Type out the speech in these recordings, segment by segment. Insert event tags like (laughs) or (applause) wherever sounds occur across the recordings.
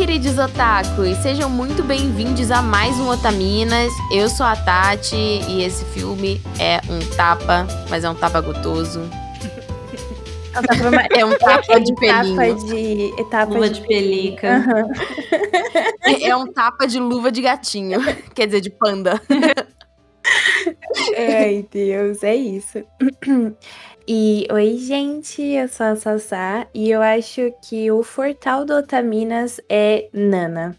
Queridos otakus! Sejam muito bem-vindos a mais um Otaminas. Eu sou a Tati e esse filme é um tapa, mas é um tapa gotoso. É um tapa de pelinho. Etapa de. Etapa Luva de. de pelica. Aham. É um tapa de luva de gatinho. (laughs) Quer dizer, de panda. Ai, Deus, é isso. E oi, gente, eu sou a Sassá e eu acho que o fortal do Otaminas é Nana.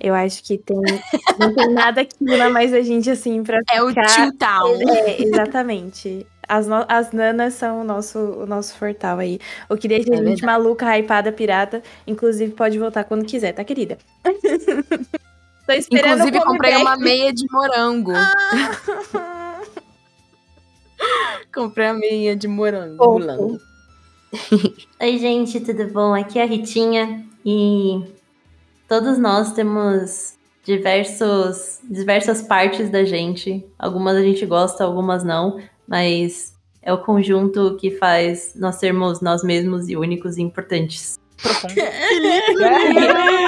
Eu acho que tem, não tem nada que una mais a gente assim pra É o ficar. Tio Town. É, exatamente. As, no- as nanas são o nosso, o nosso fortal aí. O que deixa É a gente verdade. maluca, hypada, pirata. Inclusive, pode voltar quando quiser, tá, querida? (laughs) Tô esperando Inclusive, comprei uma meia de morango. (laughs) (laughs) Comprei a meia de morango. (laughs) Oi, gente, tudo bom? Aqui é a Ritinha e todos nós temos diversos, diversas partes da gente. Algumas a gente gosta, algumas não, mas é o conjunto que faz nós sermos nós mesmos e únicos e importantes. (laughs)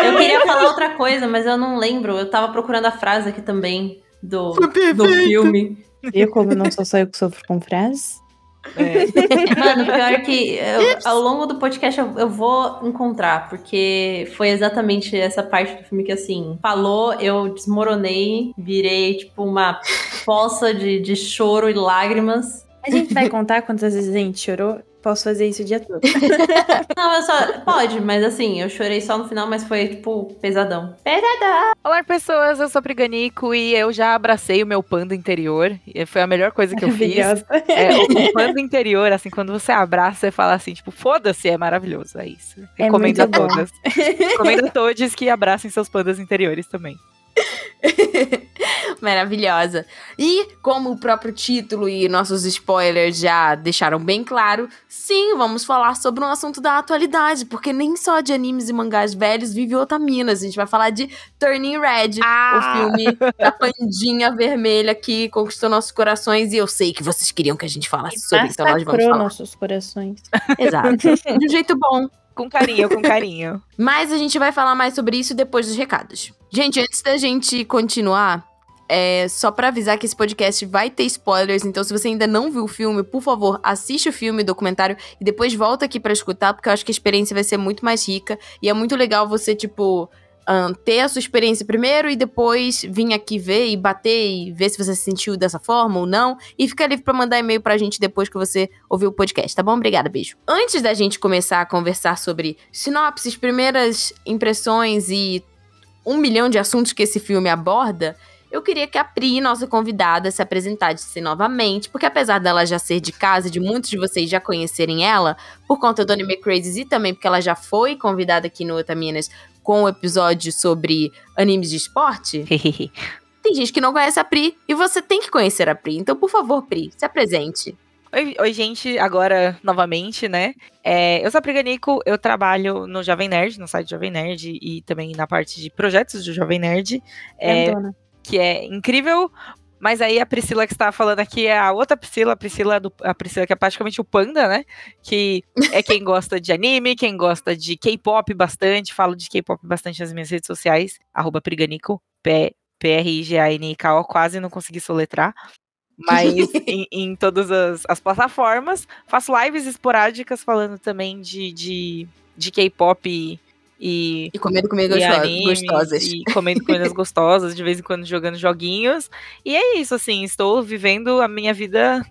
Eu queria falar outra coisa, mas eu não lembro. Eu tava procurando a frase aqui também do, do filme. Viu como não sou só eu que sofro com frases? É. (laughs) Mano, pior que eu- ao longo do podcast eu, eu vou encontrar, porque foi exatamente essa parte do filme que, assim, falou, eu desmoronei, virei, tipo, uma poça de, de choro e lágrimas. A gente vai (laughs) contar quantas vezes a gente chorou? Posso fazer isso o dia todo. (laughs) Não, eu só. Pode, mas assim, eu chorei só no final, mas foi, tipo, pesadão. Olá, pessoas. Eu sou a Priganico e eu já abracei o meu panda interior. E foi a melhor coisa que eu fiz. É, o panda interior, assim, quando você abraça, você fala assim, tipo, foda-se, é maravilhoso. É isso. É Recomendo a muito bom. todas. (laughs) Recomendo a todos que abracem seus pandas interiores também. (laughs) Maravilhosa. E como o próprio título e nossos spoilers já deixaram bem claro, sim, vamos falar sobre um assunto da atualidade, porque nem só de animes e mangás velhos vive Otaminas. A gente vai falar de Turning Red, Ah! o filme (laughs) da pandinha vermelha que conquistou nossos corações e eu sei que vocês queriam que a gente falasse sobre, então nós vamos falar. nossos corações. Exato. (laughs) De um jeito bom. Com carinho, com carinho. (laughs) Mas a gente vai falar mais sobre isso depois dos recados. Gente, antes da gente continuar, é só pra avisar que esse podcast vai ter spoilers, então se você ainda não viu o filme, por favor, assiste o filme, documentário e depois volta aqui pra escutar, porque eu acho que a experiência vai ser muito mais rica e é muito legal você, tipo, ahn, ter a sua experiência primeiro e depois vir aqui ver e bater e ver se você se sentiu dessa forma ou não. E fica livre pra mandar e-mail pra gente depois que você ouvir o podcast, tá bom? Obrigada, beijo. Antes da gente começar a conversar sobre sinopses, primeiras impressões e um milhão de assuntos que esse filme aborda, eu queria que a Pri, nossa convidada, se apresentasse novamente, porque apesar dela já ser de casa de muitos de vocês já conhecerem ela, por conta do Anime Crazy e também porque ela já foi convidada aqui no Otaminas com o episódio sobre animes de esporte, (laughs) tem gente que não conhece a Pri e você tem que conhecer a Pri. Então, por favor, Pri, se apresente. Oi, oi, gente, agora novamente, né? É, eu sou a Priganico, eu trabalho no Jovem Nerd, no site Jovem Nerd e também na parte de projetos do Jovem Nerd, é, que é incrível. Mas aí a Priscila que está falando aqui é a outra Priscila, a Priscila, do, a Priscila que é praticamente o Panda, né? Que é quem gosta de anime, quem gosta de K-pop bastante. Falo de K-pop bastante nas minhas redes sociais, arroba Priganico, P- P-R-I-G-A-N-K-O, quase não consegui soletrar. Mas (laughs) em, em todas as, as plataformas. Faço lives esporádicas falando também de, de, de K-pop e, e comendo comigo e animes, gostosas. E comendo comidas gostosas, de vez em quando jogando joguinhos. E é isso, assim, estou vivendo a minha vida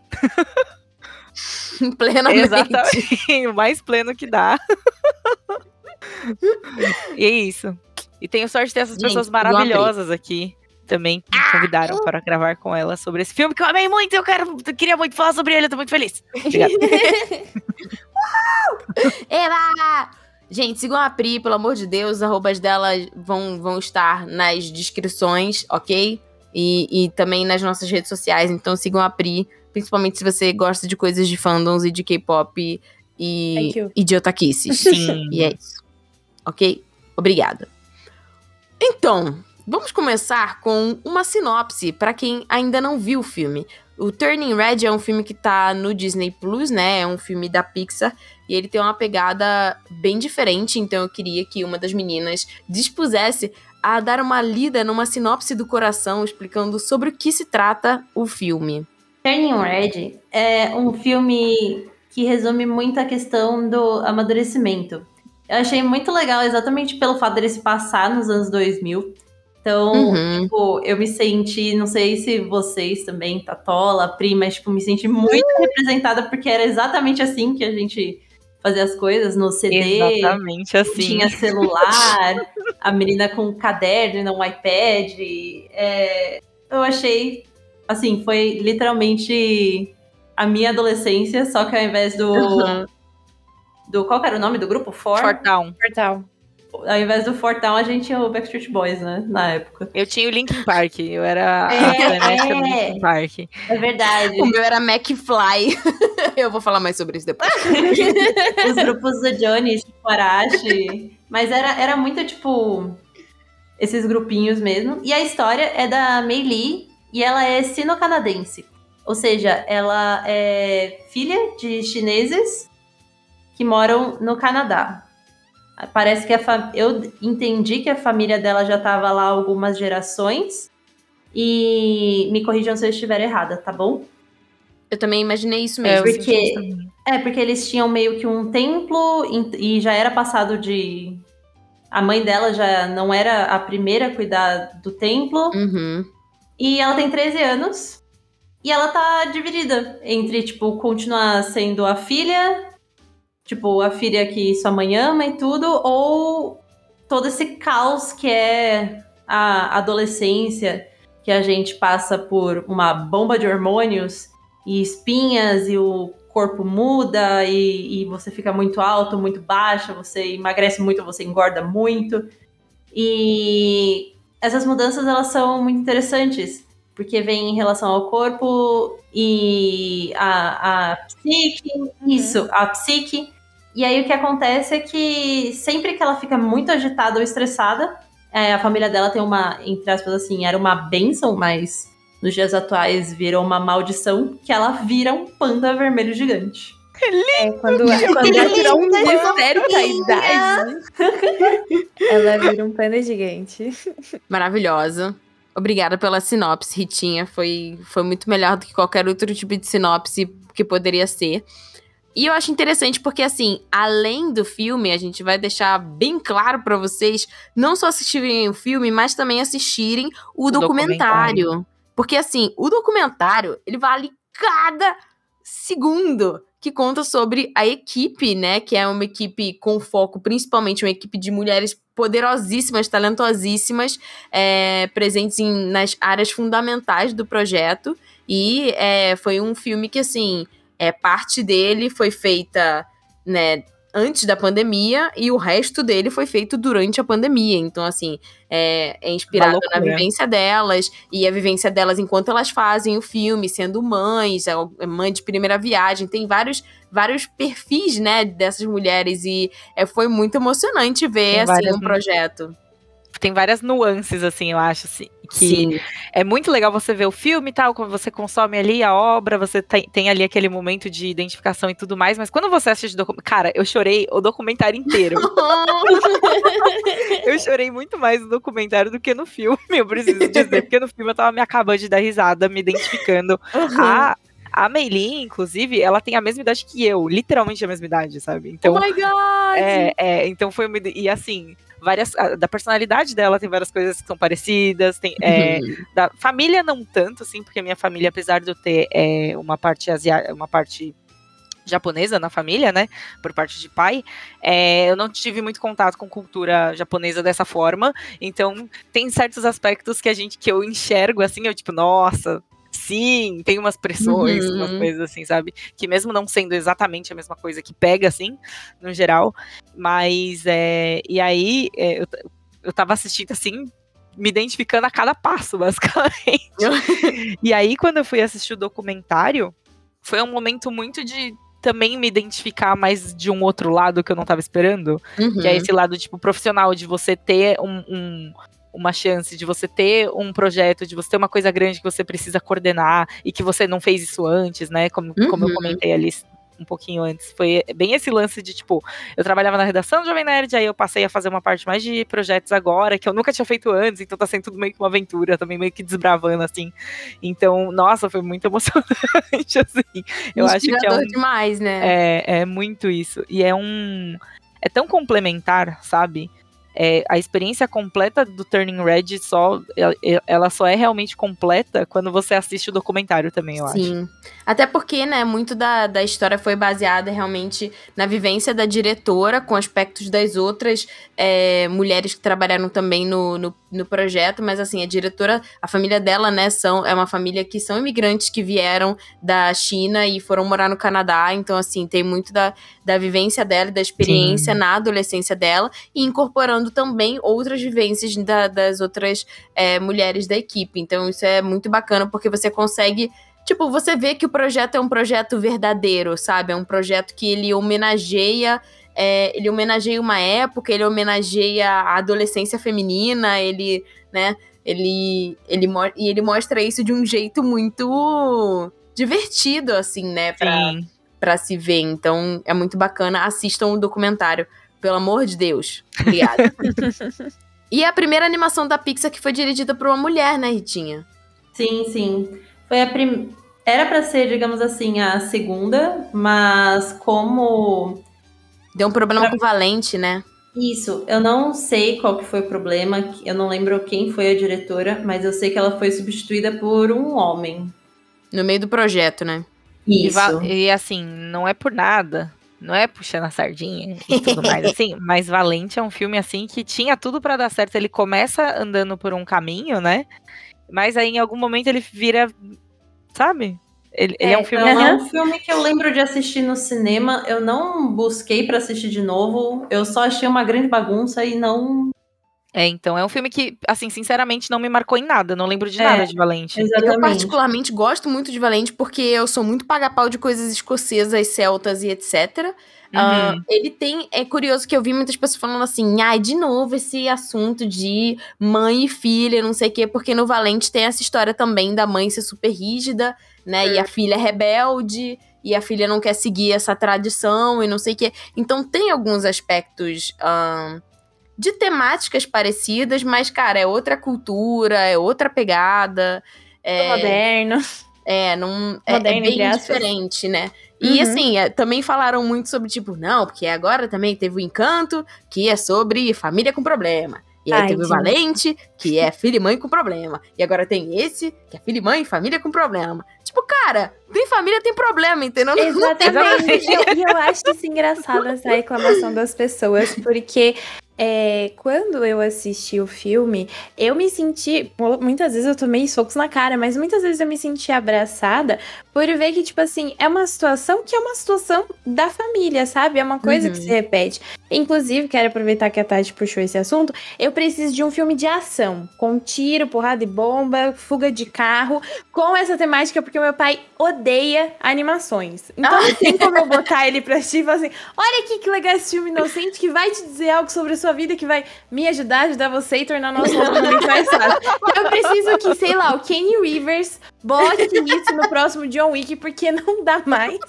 (laughs) Plenamente. exatamente o mais pleno que dá. e é isso. E tenho sorte de ter essas Gente, pessoas maravilhosas aqui. Também que me convidaram para gravar com ela sobre esse filme que eu amei muito. Eu quero, eu queria muito falar sobre ele, eu tô muito feliz. Obrigada. (laughs) Eba! Gente, sigam a Pri, pelo amor de Deus. Arrobas dela vão, vão estar nas descrições, ok? E, e também nas nossas redes sociais. Então sigam a Pri, principalmente se você gosta de coisas de fandoms e de K-pop e, e de otaquices. (laughs) Sim. E é isso. Ok? Obrigada. Então, Vamos começar com uma sinopse para quem ainda não viu o filme. O Turning Red é um filme que tá no Disney Plus, né? É um filme da Pixar e ele tem uma pegada bem diferente, então eu queria que uma das meninas dispusesse a dar uma lida numa sinopse do coração explicando sobre o que se trata o filme. Turning Red é um filme que resume muito a questão do amadurecimento. Eu achei muito legal exatamente pelo fato dele se passar nos anos 2000. Então, Uhum. tipo, eu me senti, não sei se vocês também, Tatola, Prima, tipo, me senti muito representada porque era exatamente assim que a gente fazia as coisas no CD. Exatamente assim. Tinha celular, a menina com um caderno, não um iPad. É, eu achei, assim, foi literalmente a minha adolescência, só que ao invés do. Uhum. do qual era o nome do grupo? For? Fort Town. Ao invés do Fortão, a gente tinha o Backstreet Boys, né? Na época. Eu tinha o Linkin Park, eu era (laughs) É, a frenética do é. Linkin Park. É verdade. O meu era McFly. (laughs) eu vou falar mais sobre isso depois. (laughs) Os grupos do Johnny, tipo Arashi. Mas era, era muito, tipo, esses grupinhos mesmo. E a história é da Mei Lee e ela é sino-canadense. Ou seja, ela é filha de chineses que moram no Canadá. Parece que a eu entendi que a família dela já estava lá algumas gerações. E me corrijam se eu estiver errada, tá bom? Eu também imaginei isso É, mesmo. porque- senti isso também. É, porque eles tinham meio que um templo e e já era passado de. A mãe dela já não era a primeira a cuidar do templo. Uhum. E ela tem 13 anos. E ela tá dividida entre, tipo, continuar sendo a filha, tipo, a filha que sua mãe ama e tudo, ou todo esse caos que é a adolescência, que a gente passa por uma bomba de hormônios e espinhas e o corpo muda e, e você fica muito alto, muito baixa, você emagrece muito, você engorda muito. E essas mudanças elas são muito interessantes, porque vem em relação ao corpo e a, a psique, isso, a psique. E aí o que acontece é que sempre que ela fica muito agitada ou estressada, é, a família dela tem uma, entre aspas assim, era uma benção, mas nos dias atuais virou uma maldição, que ela vira um panda vermelho gigante. É, quando, quando ela tirou um mistério da idade, (laughs) ela vira um panda gigante. Maravilhosa. Obrigada pela sinopse, Ritinha. Foi, foi muito melhor do que qualquer outro tipo de sinopse que poderia ser. E eu acho interessante porque, assim, além do filme, a gente vai deixar bem claro pra vocês não só assistirem o filme, mas também assistirem o, documentário. Porque, assim, o documentário, ele vale cada segundo que conta sobre a equipe, né? Que é uma equipe com foco, principalmente uma equipe de mulheres poderosíssimas, talentosíssimas, é, presentes em- nas áreas fundamentais do projeto. E é, foi um filme que, assim, é, parte dele foi feita, né, antes da pandemia e o resto dele foi feito durante a pandemia. Então, assim, é, é inspirado Uma na vivência delas e a vivência delas enquanto elas fazem o filme, sendo mães, é mãe de primeira viagem. Tem vários, vários perfis, né, dessas mulheres e é, foi muito emocionante ver, Tem assim, um projeto. Tem várias nuances, assim, eu acho, assim, que Sim. é muito legal você ver o filme e tal, quando você consome ali a obra, você tem, tem ali aquele momento de identificação e tudo mais, mas quando você assiste o documentário. Cara, eu chorei o documentário inteiro. (laughs) eu chorei muito mais no documentário do que no filme, eu preciso dizer, porque no filme eu tava me acabando de dar risada, me identificando. A, a Meili, inclusive, ela tem a mesma idade que eu, literalmente a mesma idade, sabe? Então, oh my god! é, é, então foi uma, e assim, várias a- da personalidade dela tem várias coisas que são parecidas, tem é, Uhum. da família não tanto assim, porque a minha família apesar de eu ter é, uma parte asiática, uma parte japonesa na família, né, por parte de pai, é, eu não tive muito contato com cultura japonesa dessa forma, então tem certos aspectos que a gente que eu enxergo assim, eu tipo, nossa, sim, tem umas pressões, Uhum. umas coisas assim, sabe? Que mesmo não sendo exatamente a mesma coisa que pega, assim, no geral. Mas, é, e aí, é, eu, eu tava assistindo, assim, me identificando a cada passo, (laughs) basicamente. (laughs) e aí, quando eu fui assistir o documentário, foi um momento muito de também me identificar mais de um outro lado que eu não tava esperando. Uhum. Que é esse lado, tipo, profissional, de você ter um, um, uma chance de você ter um projeto, de você ter uma coisa grande que você precisa coordenar e que você não fez isso antes, né? Como, uhum. como eu uhum. comentei ali um pouquinho antes. Foi bem esse lance de, tipo, eu trabalhava na redação do Jovem Nerd, aí eu passei a fazer uma parte mais de projetos agora, que eu nunca tinha feito antes, então tá sendo tudo meio que uma aventura, também meio que desbravando, assim. Então, nossa, foi muito (laughs) emocionante, assim. Eu acho que é um, demais, né? É, é muito isso. E é um... É tão complementar, sabe? É, a experiência completa do Turning Red só ela só é realmente completa quando você assiste o documentário também, eu Sim. acho. Sim. Até porque, né, muito da, da história foi baseada realmente na vivência da diretora com aspectos das outras é, mulheres que trabalharam também no, no, no, projeto, mas assim, a diretora, a família dela, né, são, é uma família que são imigrantes que vieram da China e foram morar no Canadá, então assim, tem muito da, da vivência dela e da experiência Sim. na adolescência dela e incorporando também outras vivências da, das outras é, mulheres da equipe. Então isso é muito bacana porque você consegue tipo, você vê que o projeto é um projeto verdadeiro, sabe? É um projeto que ele homenageia. É, ele homenageia uma época, ele homenageia a adolescência feminina, ele, né? Ele, ele, e ele mostra isso de um jeito muito divertido, assim, né? Pra, pra se ver. Então é muito bacana. Assistam o documentário. Pelo amor de Deus. Obrigada. (laughs) e a primeira animação da Pixar que foi dirigida por uma mulher, né, Ritinha? Sim, sim. Foi a prim... Era para ser, digamos assim, a segunda, mas como deu um problema pra... com o Valente, né? Isso, eu não sei qual que foi o problema, eu não lembro quem foi a diretora, mas eu sei que ela foi substituída por um homem. No meio do projeto, né? Isso. E, e assim, não é por nada, não é puxando a sardinha e tudo mais assim, (laughs) mas Valente é um filme assim que tinha tudo para dar certo. Ele começa andando por um caminho, né? Mas aí em algum momento ele vira, sabe? Ele é, ele é um filme. É um filme que eu lembro de assistir no cinema. Eu não busquei para assistir de novo. Eu só achei uma grande bagunça e não é, então, é um filme que, assim, sinceramente, não me marcou em nada. Não lembro de é, nada de Valente. Exatamente. Eu, particularmente, gosto muito de Valente porque eu sou muito paga-pau de coisas escocesas, celtas e etc. Uhum. Uh, ele tem. É curioso que eu vi muitas pessoas falando assim: ai, ah, de novo esse assunto de mãe e filha, não sei o quê, porque no Valente tem essa história também da mãe ser super rígida, né? Uhum. E a filha é rebelde, e a filha não quer seguir essa tradição e não sei o quê. Então tem alguns aspectos. Uh, de temáticas parecidas, mas, cara, é outra cultura, é outra pegada. É moderno. É, não, é, é bem diferente, né? E uhum. assim, é, também falaram muito sobre, tipo, não, porque agora também teve o Encanto, que é sobre família com problema. E aí Ai, teve o Valente, que é filho e mãe com problema. E agora tem esse, que é filho e mãe, família com problema. Tipo, cara, tem família, tem problema, entendeu? Exatamente. E eu, eu acho isso engraçado, essa reclamação das pessoas, porque é, quando eu assisti o filme, eu me senti. Muitas vezes eu tomei socos na cara, mas muitas vezes eu me senti abraçada por ver que, tipo assim, é uma situação que é uma situação da família, sabe? É uma coisa uhum. que se repete. Inclusive, quero aproveitar que a Tati puxou esse assunto. Eu preciso de um filme de ação, com tiro, porrada e bomba, fuga de carro, com essa temática, porque meu pai odeia animações. Então ah. não tem como eu botar ele pra assistir e falar assim: olha aqui que legal esse filme inocente que vai te dizer algo sobre a sua vida, que vai me ajudar, ajudar você e tornar nosso relacionamento mais fácil. Então eu preciso que, sei lá, o Kenny Rivers bote isso no próximo John Wick, porque não dá mais.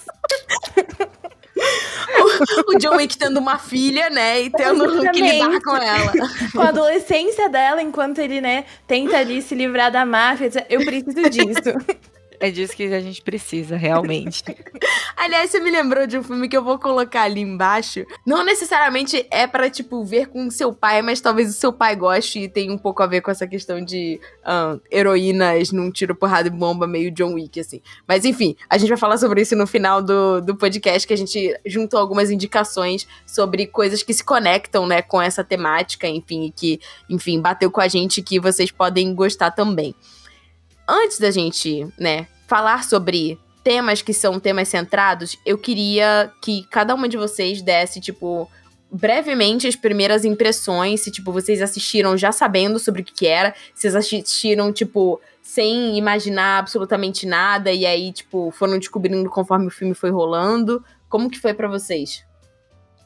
(laughs) o John Wick tendo uma filha, né? E tendo Exatamente. que lidar com ela. (laughs) Com a adolescência dela, enquanto ele, né, tenta ali se livrar da máfia. Eu preciso disso. É disso que a gente precisa, realmente. (laughs) Aliás, você me lembrou de um filme que eu vou colocar ali embaixo. Não necessariamente é para tipo, ver com seu pai, mas talvez o seu pai goste e tenha um pouco a ver com essa questão de um, heroínas num tiro, porrada e bomba meio John Wick, assim. Mas enfim, a gente vai falar sobre isso no final do, do podcast, que a gente juntou algumas indicações sobre coisas que se conectam, né, com essa temática, enfim, e que, enfim, bateu com a gente que vocês podem gostar também antes da gente, né, falar sobre temas que são temas centrados, eu queria que cada uma de vocês desse, tipo, brevemente as primeiras impressões, se, tipo, vocês assistiram já sabendo sobre o que, era, se vocês assistiram, tipo, sem imaginar absolutamente nada, e aí, tipo, foram descobrindo conforme o filme foi rolando. Como que foi para vocês?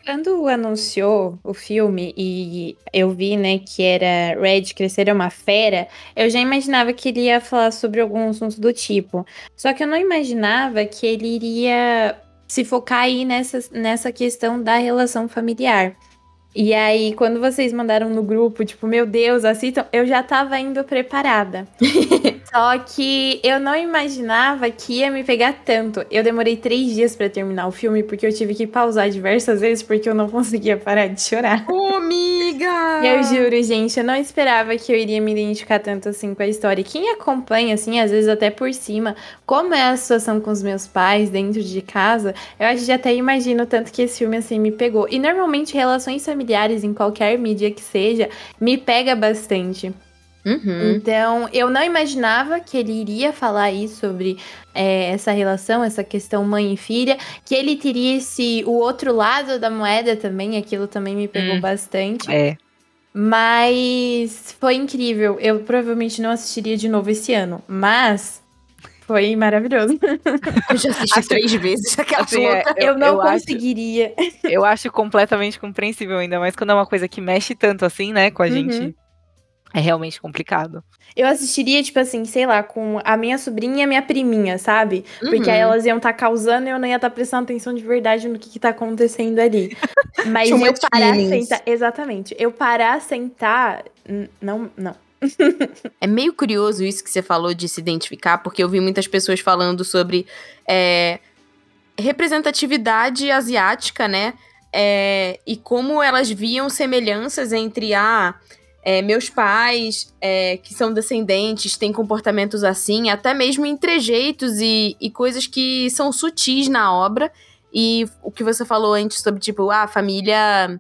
Quando anunciou o filme e eu vi, né, que era Red Crescer é uma Fera, eu já imaginava que ele ia falar sobre algum assunto do tipo. Só que eu não imaginava que ele iria se focar aí nessa, nessa questão da relação familiar. E aí, quando vocês mandaram no grupo, tipo, meu Deus, assistam, eu já tava indo preparada. (laughs) Só que eu não imaginava que ia me pegar tanto. Eu demorei três dias para terminar o filme, porque eu tive que pausar diversas vezes, porque eu não conseguia parar de chorar. Ô, amiga! Eu juro, gente, eu não esperava que eu iria me identificar tanto assim com a história. Quem acompanha, assim, às vezes até por cima, como é a situação com os meus pais dentro de casa, eu acho que já até imagino tanto que esse filme, assim, me pegou. E normalmente relações familiares familiares em qualquer mídia que seja, me pega bastante. Uhum. Então, eu não imaginava que ele iria falar aí sobre é, essa relação, essa questão mãe e filha, que ele teria esse o outro lado da moeda também, aquilo também me pegou Hum. bastante. É. Mas foi incrível. Eu provavelmente não assistiria de novo esse ano, mas foi maravilhoso. (laughs) Eu já assisti Assim, três vezes aquela assim, é. Eu, Eu- não eu acho- conseguiria. Eu acho completamente compreensível, ainda mais quando é uma coisa que mexe tanto assim, né, com a Uhum. gente. É realmente complicado. Eu assistiria, tipo assim, sei lá, com a minha sobrinha e a minha priminha, sabe? Porque aí Uhum. elas iam estar causando e eu não ia estar prestando atenção de verdade no que, que tá acontecendo ali. (laughs) Mas eu parar, feelings. sentar. Exatamente. Eu parar, sentar. Não, não. É meio curioso isso que você falou de se identificar, porque eu vi muitas pessoas falando sobre é, representatividade asiática, né? É, e como elas viam semelhanças entre ah, é, meus pais, é, que são descendentes, têm comportamentos assim, até mesmo em trejeitos e, e coisas que são sutis na obra. E o que você falou antes sobre, tipo, ah, família.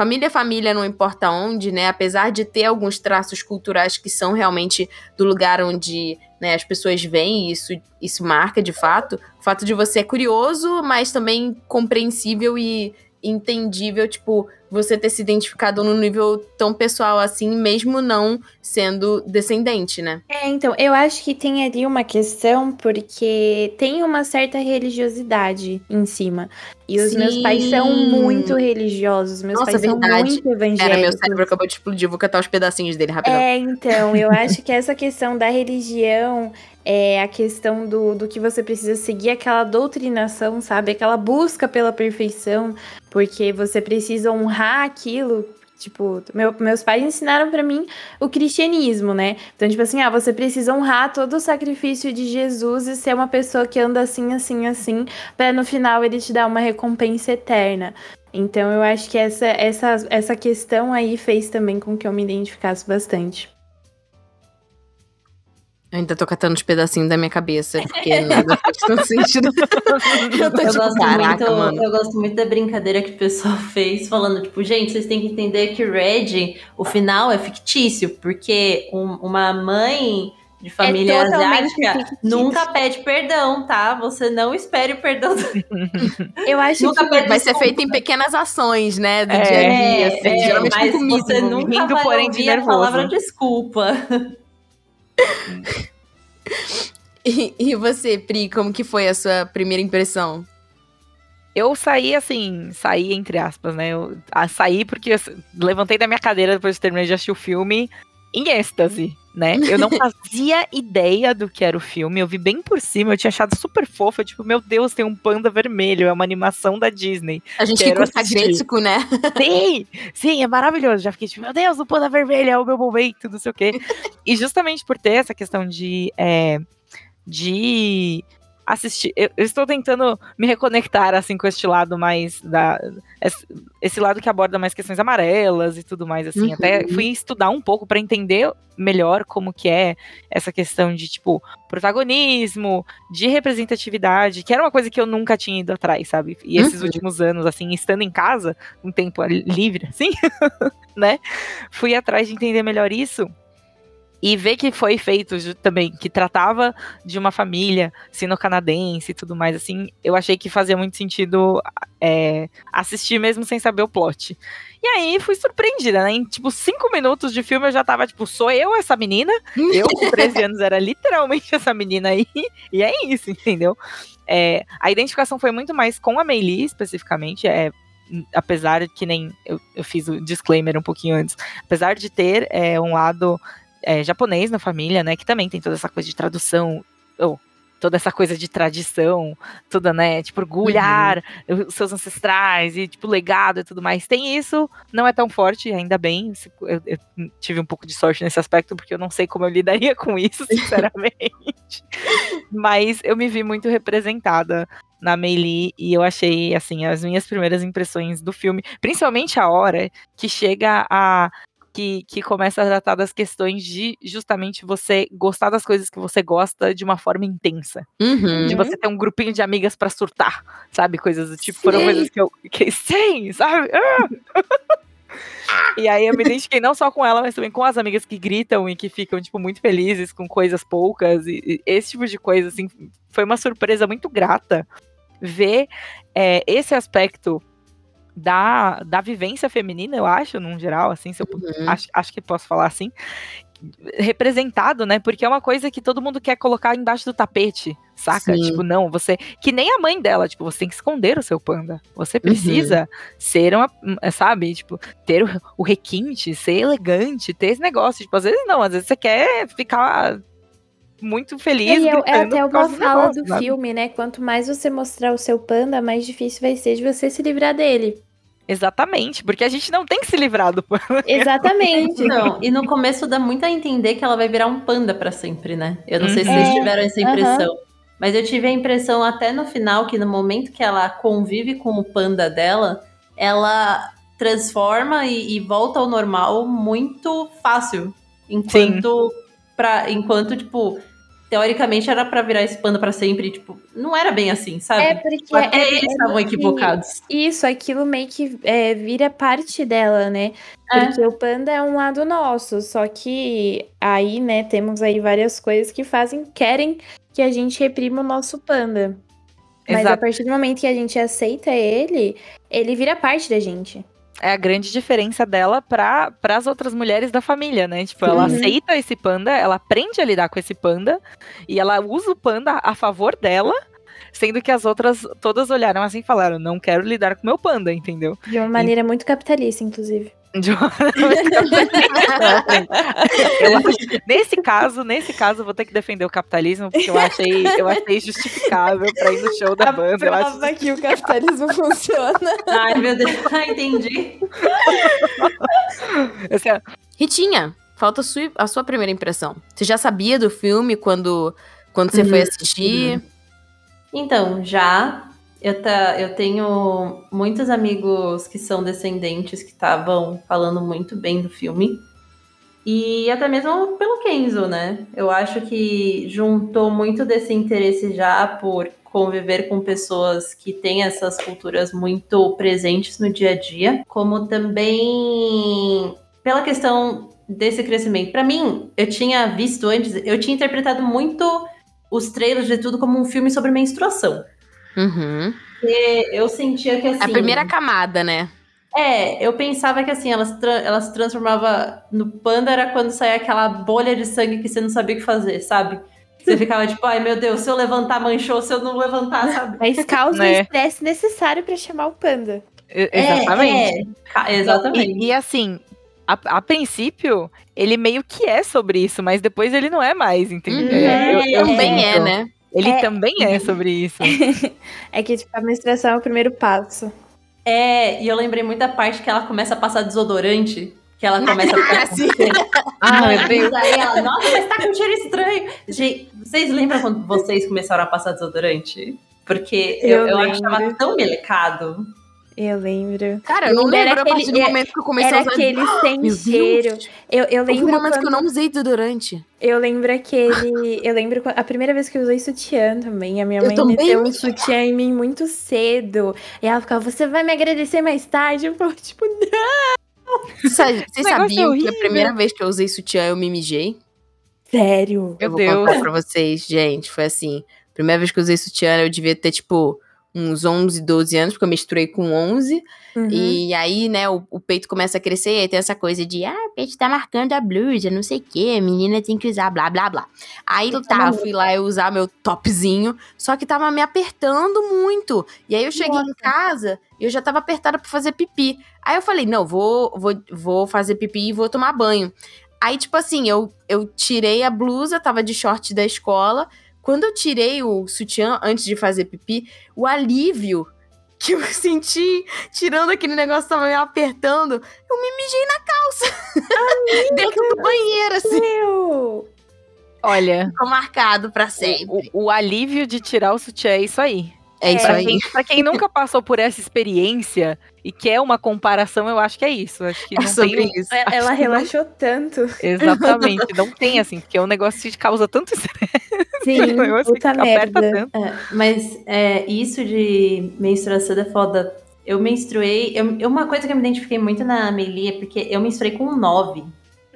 Família é família, não importa onde, né? Apesar de ter alguns traços culturais que são realmente do lugar onde né, as pessoas vêm, isso, isso marca de fato. O fato de você é curioso, mas também compreensível e entendível, tipo, você ter se identificado num nível tão pessoal assim, mesmo não sendo descendente, né? É, então, eu acho que tem ali uma questão porque tem uma certa religiosidade em cima. E os meus pais são Sim. muito religiosos, meus Nossa, pais são verdade. muito evangélicos. Era, meu cérebro acabou de explodir, vou catar os pedacinhos dele rapidão. É, então, eu acho que essa questão da religião é a questão do, do que você precisa seguir aquela doutrinação, sabe? Aquela busca pela perfeição, porque você precisa honrar aquilo. Tipo, meu- meus pais ensinaram pra mim o cristianismo, né? Então, tipo assim, ah, você precisa honrar todo o sacrifício de Jesus e ser uma pessoa que anda assim, assim, assim, pra no final ele te dar uma recompensa eterna. Então, eu acho que essa, essa, essa questão aí fez também com que eu me identificasse bastante. Eu ainda tô catando os pedacinhos da minha cabeça, (laughs) porque nada faz tanto sentido. eu tô Eu tipo, gosto, caraca, muito, eu gosto muito da brincadeira que o pessoal (laughs) fez, falando, tipo, gente, vocês têm que entender que Red, o final é fictício, porque um- uma mãe de família É asiática fictício. nunca pede perdão, tá? Você não espere o perdão do (laughs) Eu acho Nunca que Vai ser feito em pequenas ações, né? Do É, dia a dia, É, assim, é, geralmente mas com comida. você nunca rindo, vai porém, de ouvir a palavra desculpa. E, e você, Pri, como que foi a sua primeira impressão? Eu saí assim, saí entre aspas, né? Eu ah, saí porque eu levantei da minha cadeira depois de terminar de assistir o filme em êxtase, né? Eu não (laughs) fazia ideia do que era o filme, eu vi bem por cima, eu tinha achado super fofo, tipo, meu Deus, tem um panda vermelho, é uma animação da Disney. A gente Quero fica com assistir. Sagretsuko, né? (laughs) Sim, sim, é maravilhoso. Já fiquei tipo, meu Deus, o panda vermelho é o meu momento, não sei o quê. (laughs) e justamente por ter essa questão de. é, de assistir. Eu, eu estou tentando me reconectar, assim, com este lado mais. da esse, esse lado que aborda mais questões amarelas e tudo mais, assim. Uhum. Até fui estudar um pouco para entender melhor como que é essa questão de, tipo, protagonismo, de representatividade, que era uma coisa que eu nunca tinha ido atrás, sabe? E esses Uhum. últimos anos, assim, estando em casa, um tempo livre, (laughs) assim, né? Fui atrás de entender melhor isso. E ver que foi feito também, que tratava de uma família sino-canadense e tudo mais, assim, eu achei que fazia muito sentido é, assistir mesmo sem saber o plot. E aí fui surpreendida, né? Em tipo cinco minutos de filme eu já tava tipo, sou eu essa menina? Eu com 13 anos era literalmente essa menina aí. E é isso, entendeu? É, a identificação foi muito mais com a Meili especificamente. É, apesar que nem eu, eu fiz o disclaimer um pouquinho antes, apesar de ter é, um lado é, japonês na família, né, que também tem toda essa coisa de tradução, ou toda essa coisa de tradição, toda, né, tipo, orgulhar uhum. os seus ancestrais e, tipo, legado e tudo mais. Tem isso, não é tão forte, ainda bem. Eu, eu tive um pouco de sorte nesse aspecto, porque eu não sei como eu lidaria (laughs) com isso, sinceramente. (laughs) Mas eu me vi muito representada na Meili e eu achei, assim, as minhas primeiras impressões do filme, principalmente a hora que chega a que, que começa a tratar das questões de justamente você gostar das coisas que você gosta de uma forma intensa. Uhum. De você ter um grupinho de amigas para surtar, sabe? Coisas do tipo. Sim. Foram coisas que eu. Que, sim, sabe? Ah! E aí eu me identifiquei não só com ela, mas também com as amigas que gritam e que ficam, tipo, muito felizes com coisas poucas. E, e esse tipo de coisa, assim, foi uma surpresa muito grata ver é, esse aspecto da, da vivência feminina, eu acho, num geral, assim, se eu, uhum. acho, acho que posso falar assim, representado, né? Porque é uma coisa que todo mundo quer colocar embaixo do tapete, saca? Sim. Tipo, não, você. Que nem a mãe dela, tipo, você tem que esconder o seu panda. Você uhum. precisa uhum. ser uma. É, sabe? Tipo, ter o, o, requinte, ser elegante, ter esse negócio. Tipo, às vezes não, às vezes você quer ficar. Muito feliz. É, é até uma fala negócio, do filme, né? Quanto mais você mostrar o seu panda, mais difícil vai ser de você se livrar dele. Exatamente, porque a gente não tem que se livrar do panda. Exatamente. Não, e no começo dá muito a entender que ela vai virar um panda para sempre, né? Eu não uhum. sei se vocês é, tiveram essa impressão. Uhum. Mas eu tive a impressão até no final que no momento que ela convive com o panda dela, ela transforma e, e volta ao normal muito fácil. Enquanto, pra, enquanto tipo, teoricamente era para virar esse panda para sempre, tipo, não era bem assim, sabe? É porque até é, eles estavam é equivocados. Isso, aquilo meio que é, vira parte dela, né? É. Porque o panda é um lado nosso, só que aí, né, temos aí várias coisas que fazem, querem que a gente reprima o nosso panda. Mas Exato. a partir do momento que a gente aceita ele, ele vira parte da gente é a grande diferença dela para as outras mulheres da família, né? Tipo, ela uhum. aceita esse panda, ela aprende a lidar com esse panda e ela usa o panda a favor dela, sendo que as outras todas olharam assim e falaram: "Não quero lidar com meu panda", entendeu? De uma maneira e... muito capitalista, inclusive. (laughs) De uma... eu acho, nesse caso, nesse caso, eu vou ter que defender o capitalismo, porque eu achei, eu achei justificável pra ir no show da banda. Eu acho que o capitalismo (laughs) funciona. Ai, meu Deus, (laughs) ah, entendi. Assim, Ritinha, falta a sua, a sua primeira impressão. Você já sabia do filme quando, quando você uhum. foi assistir? Então, já. Eu, tá, eu tenho muitos amigos que são descendentes que estavam falando muito bem do filme. E até mesmo pelo Kenzo, né? Eu acho que juntou muito desse interesse já por conviver com pessoas que têm essas culturas muito presentes no dia a dia, como também pela questão desse crescimento. Para mim, eu tinha visto antes, eu tinha interpretado muito os trailers de tudo como um filme sobre menstruação. Uhum. eu sentia que assim. A primeira camada, né? É, eu pensava que assim, elas, tra elas se transformava no panda era quando saía aquela bolha de sangue que você não sabia o que fazer, sabe? Você ficava tipo, ai meu Deus, se eu levantar manchou, se eu não levantar, sabe? Mas causa é. o estresse necessário para chamar o panda. exatamente. É, é, exatamente. E, e assim, a, a, princípio, ele meio que é sobre isso, mas depois ele não é mais, entendeu? Uhum. É, eu, eu também é, né? Ele é, também é (laughs) sobre isso. é que, tipo, a menstruação é o primeiro passo. É, e eu lembrei muito da parte que ela começa a passar desodorante. Que ela começa a (laughs) ficar assim. ah, meu Deus. Aí ela, nossa, mas tá com um cheiro estranho. Gente, vocês lembram quando vocês começaram a passar desodorante? Porque eu, eu, eu achava tão melecado. Eu lembro. Cara, eu, não lembro a partir do momento que eu comecei a usar. aquele sem cheiro. Eu, eu lembro. Foi o momento quando... que eu não usei desodorante. Eu lembro aquele. Eu lembro a primeira vez que eu usei sutiã também. A minha mãe meteu um sutiã em mim muito cedo. E ela ficava, você vai me agradecer mais tarde? Eu falava, tipo, não! (laughs) Vocês sabiam que a primeira vez que eu usei sutiã eu me mijei? Sério? Eu Meu vou Deus. contar pra vocês, gente. Foi assim. Primeira vez que eu usei sutiã, eu devia ter, tipo, uns 11, 12 anos, porque eu misturei com 11. Uhum. E aí, né, o, o, peito começa a crescer, e aí tem essa coisa de, ah, o peito tá marcando a blusa, não sei o quê, a menina tem que usar, blá, blá, blá. Aí tá, fui lá eu usar meu topzinho, só que tava me apertando muito. E aí eu cheguei Nossa. em casa e eu já tava apertada pra fazer pipi. Aí eu falei, não, vou, vou, vou fazer pipi e vou tomar banho. Aí, tipo assim, eu, eu tirei a blusa, tava de short da escola. Quando eu tirei o sutiã antes de fazer pipi, o alívio que eu (laughs) senti tirando aquele negócio tava me apertando, eu me mijei na calça. (laughs) Dentro do banheiro, assim. Meu! Olha, Ficou marcado pra sempre. o, o alívio de tirar o sutiã é isso aí. É isso Pra aí. quem, pra quem nunca passou por essa experiência e quer uma comparação, eu acho que é isso. Acho que É não sobre tem. isso. É- Ela (laughs) relaxou tanto. Exatamente, não tem assim, porque é um negócio que causa tanto estresse. (laughs) Sim, (laughs) um negócio que puta merda. tanto. É, mas é, isso de menstruação é foda. Eu menstruei. eu- uma coisa que eu me identifiquei muito na Amelie é porque eu menstruei com 9.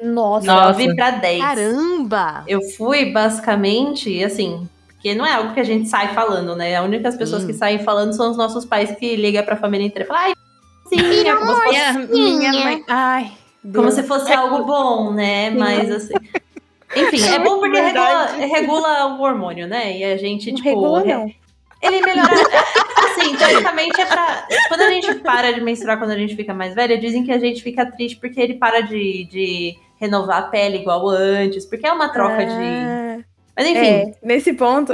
Nossa. 9 pra 10. Caramba! Eu fui basicamente, assim, porque não é algo que a gente sai falando, né? As únicas pessoas Sim. que saem falando são os nossos pais que ligam pra família inteira e falam, ai, é como, se fosse, Minha, minha mãe. Ai. como se fosse algo bom, né? Mas assim. Enfim, é bom porque regula, regula o hormônio, né? E a gente, Não tipo. regula, re- não. Ele melhora. assim, teoricamente é pra. Quando a gente para de menstruar, quando a gente fica mais velha, dizem que a gente fica triste porque ele para de, de renovar a pele igual antes, porque é uma troca de. Mas enfim, É, nesse ponto.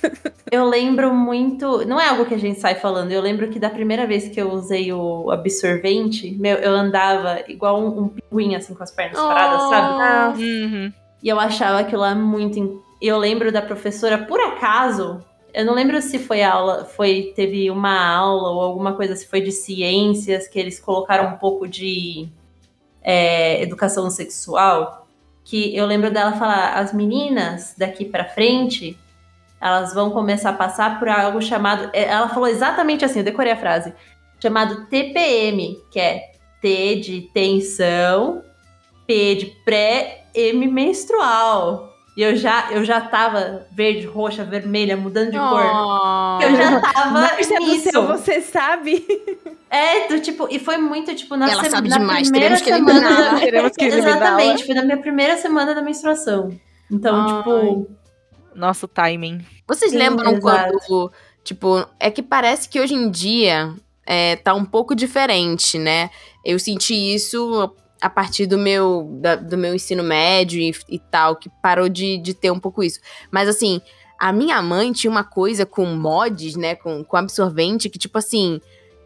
(laughs) eu lembro muito. Não é algo que a gente sai falando, eu lembro que da primeira vez que eu usei o absorvente, meu, eu andava igual um, um pinguim, assim, com as pernas paradas, sabe? Uhum. E eu achava aquilo lá muito. in- Eu lembro da professora, por acaso, eu não lembro se foi aula, foi teve uma aula ou alguma coisa, se foi de ciências, que eles colocaram um pouco de é, educação sexual. Que eu lembro dela falar: as meninas daqui pra frente, elas vão começar a passar por algo chamado. é, Ela falou exatamente assim, eu decorei a frase: chamado TPM, que é T de tensão, P de pré, M menstrual. E eu já, eu já tava verde, roxa, vermelha, mudando de cor. Oh. Eu já tava do nisso. céu, você sabe? É, do tipo, e foi muito, tipo, na, Ela se- sabe na demais, primeira teremos que semana. (laughs) Teremos que. Exatamente, foi na minha primeira semana da menstruação. Então, Ai. tipo, Nosso timing. Vocês Sim, lembram exato. quando, tipo, é que parece que hoje em dia é, tá um pouco diferente, né? Eu senti isso a partir do meu, da- do meu ensino médio e, e tal, que parou de, de ter um pouco isso. Mas assim, a minha mãe tinha uma coisa com mods, né? Com, com absorvente, que tipo assim,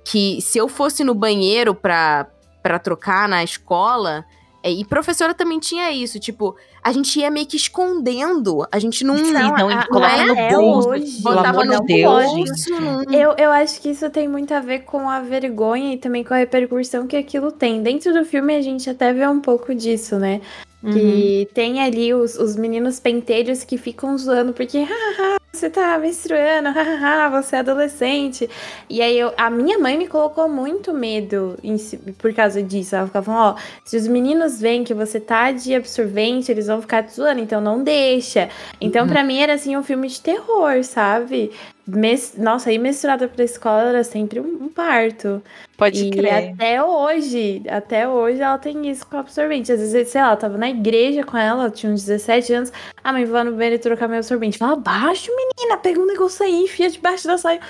que se eu fosse no banheiro pra, pra trocar na escola. É, E professora também tinha isso, tipo, a gente ia meio que escondendo, a gente não, Sim, não, a- colocava não no é bolso, hoje. pelo botava no de Deus, bolso. Eu, eu acho que isso tem muito a ver com a vergonha e também com a repercussão que aquilo tem. Dentro do filme a gente até vê um pouco disso, né? uhum. Que tem ali os, os meninos penteiros que ficam zoando, porque (laughs) haha, você tá menstruando, (laughs) você é adolescente. E aí eu- a minha mãe me colocou muito medo em por causa disso. Ela ficava falando, ó, se os meninos veem que você tá de absorvente, eles vão ficar te zoando, então não deixa. Então Uhum. pra mim era assim um filme de terror, sabe? Mes- Nossa, ir menstruada pra escola era sempre um, parto. Pode E crer. até hoje, até hoje ela tem isso com absorvente. Às vezes, sei lá, eu tava na igreja com ela, ela tinha uns 17 anos. Ah, mãe, lá no banheiro trocar meu absorvente. Fala, baixo, menina, pega um negócio aí, enfia debaixo da saia.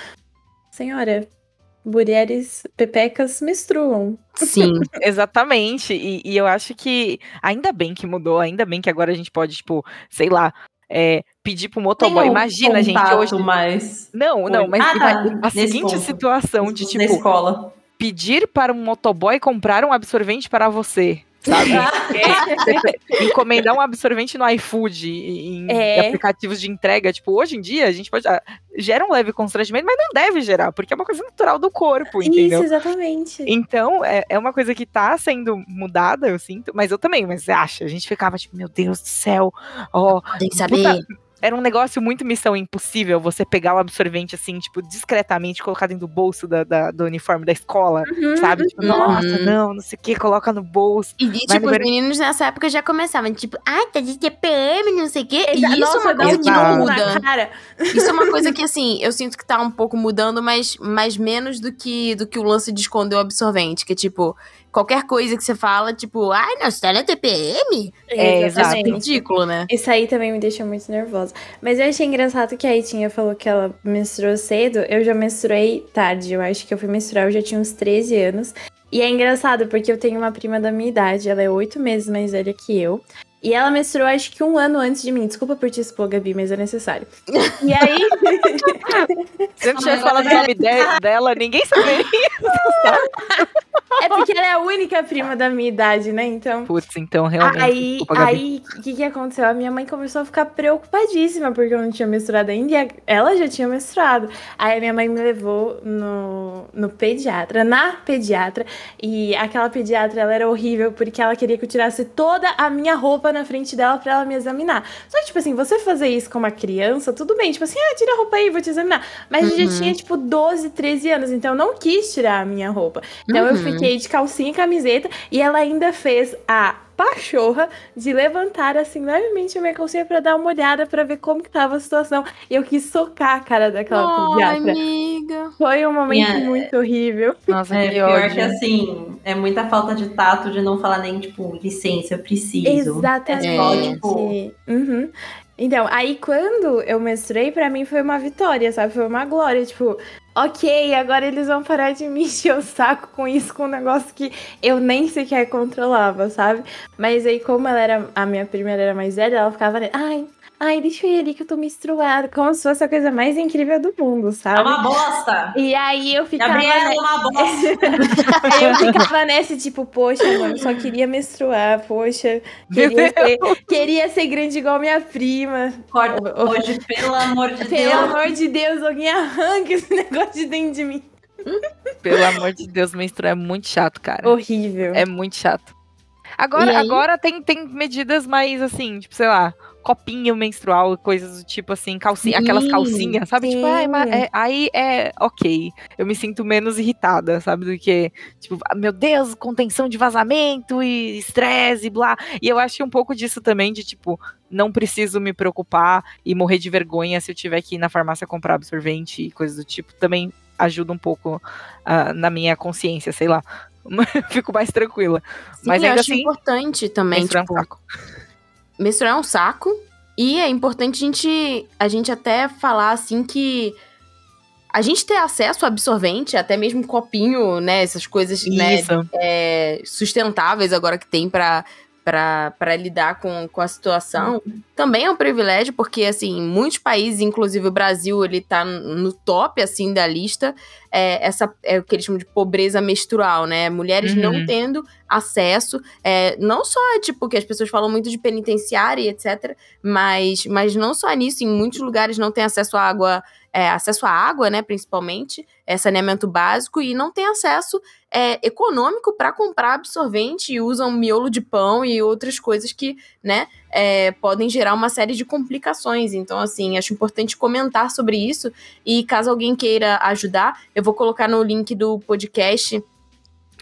Senhora, mulheres pepecas menstruam. Sim. (laughs) Exatamente. E, e eu acho que ainda bem que mudou, ainda bem que agora a gente pode, tipo, sei lá, é, pedir pro motoboy. Um Imagina, gente, hoje. mais Não, não, mas Ah, tá. a seguinte ponto. situação de, na tipo, escola. pedir para um motoboy comprar um absorvente para você. Sabe? Encomendar um absorvente no iFood, em É. aplicativos de entrega. Tipo, hoje em dia, a gente pode. ah, Gera um leve constrangimento, mas não deve gerar, porque é uma coisa natural do corpo, entendeu? Isso, exatamente. Então, é, é uma coisa que tá sendo mudada, eu sinto. Mas eu também, mas você acha? A gente ficava tipo, meu Deus do céu, ó. Tem que saber. Puta, era um negócio muito missão impossível você pegar o absorvente, assim, tipo, discretamente, colocar dentro do bolso da, da- do uniforme da escola, Uhum. sabe? Tipo, Uhum. nossa, não, não sei o que, coloca no bolso. E, tipo, no os meninos nessa época já começavam, tipo, ai, tá de TPM, não sei o quê. E Exa- isso Nossa, é uma coisa que não muda. cara. Isso é uma coisa que, assim, eu sinto que tá um pouco mudando, mas, mas menos do que, do que o lance de esconder o absorvente. Que, tipo, qualquer coisa que você fala, tipo, ai, nossa, tá na TPM? É, É exato. ridículo, né? Isso aí também me deixa muito nervosa. Mas eu achei engraçado que a Itinha falou que ela menstruou cedo. Eu já menstruei tarde. Eu acho que eu fui menstruar, eu já tinha uns 13 anos. E é engraçado porque eu tenho uma prima da minha idade. Ela é oito meses mais velha que eu. E ela menstruou acho que um ano antes de mim. Desculpa por te expor, Gabi, mas é necessário. E aí. (laughs) Se eu não tivesse falado o nome de- dela, ninguém saberia. (laughs) é porque ela é a única prima da minha idade, né? Então. Putz, então realmente. Aí, desculpa, aí, o que que aconteceu? A minha mãe começou a ficar preocupadíssima porque eu não tinha menstruado ainda e a- ela já tinha menstruado. Aí a minha mãe me levou no, no pediatra, na pediatra, e aquela pediatra, ela era horrível porque ela queria que eu tirasse toda a minha roupa na frente dela pra ela me examinar. Só que, tipo assim, você fazer isso com uma criança, tudo bem, tipo assim, ah, tira a roupa aí, vou te examinar. Mas eu Uhum. já tinha, tipo, 12, 13 anos, então eu não quis tirar a minha roupa. Então eu Uhum. fiquei de calcinha e camiseta e ela ainda fez a pachorra de levantar assim levemente a minha calcinha pra dar uma olhada pra ver como que tava a situação. E eu quis socar a cara daquela Ai, pediatra. amiga. Foi um momento Minha- muito horrível. Nossa, É, que pior ódio. que assim, é muita falta de tato de não falar nem, tipo, licença, eu preciso. Exatamente. É só, tipo, Uhum. Então, aí quando eu menstruei, pra mim foi uma vitória, sabe? Foi uma glória, tipo, ok, agora eles vão parar de me (laughs) encher o saco com isso, com um negócio que eu nem sequer controlava, sabe? Mas aí, como ela era, a minha prima era mais velha, ela ficava, ai, ai, deixa eu ir ali que eu tô menstruada, como se fosse a coisa mais incrível do mundo, é sabe? uma bosta. E aí eu ficava. Gabriela é uma bosta. (laughs) Aí eu ficava nessa, tipo, poxa, mano, eu só queria menstruar, poxa, queria ser, queria ser grande igual minha prima. Corta hoje, pelo amor de Pelo Deus. amor de Deus, alguém arranca esse (laughs) negócio de dentro de mim. Pelo amor de Deus, menstruar é muito chato, cara. Horrível. É muito chato. Agora, E aí? agora tem, tem medidas mais assim, tipo, sei lá, copinho menstrual, coisas do tipo assim, calcinha, Sim, aquelas calcinhas, sabe? Tipo, ai, mas sim. é- aí é ok. Eu me sinto menos irritada, sabe? Do que, tipo, ah, meu Deus, contenção de vazamento e estresse, blá. E eu acho que um pouco disso também, de tipo, não preciso me preocupar e morrer de vergonha se eu tiver que ir na farmácia comprar absorvente e coisas do tipo, também ajuda um pouco ah, na minha consciência, sei lá. (laughs) Fico mais tranquila. Sim, Mas eu acho assim, importante também, menstruar é um tipo, saco. menstruar é um saco. E é importante a gente, a gente até falar assim que a gente ter acesso a absorvente, até mesmo copinho, né? Essas coisas né, é, sustentáveis agora que tem pra para lidar com, com a situação, também é um privilégio, porque, assim, muitos países, inclusive o Brasil, ele tá no top, assim, da lista, é, essa é o que eles chamam de pobreza menstrual, né? Mulheres Uhum. não tendo acesso, é, não só, tipo, que as pessoas falam muito de penitenciária e etc., mas, mas não só nisso, em muitos lugares não tem acesso à água, é, acesso à água, né, principalmente, é, saneamento básico, e não tem acesso é, econômico para comprar absorvente e usam miolo de pão e outras coisas que, né, é, podem gerar uma série de complicações. Então, assim, acho importante comentar sobre isso. E caso alguém queira ajudar, eu vou colocar no link do podcast.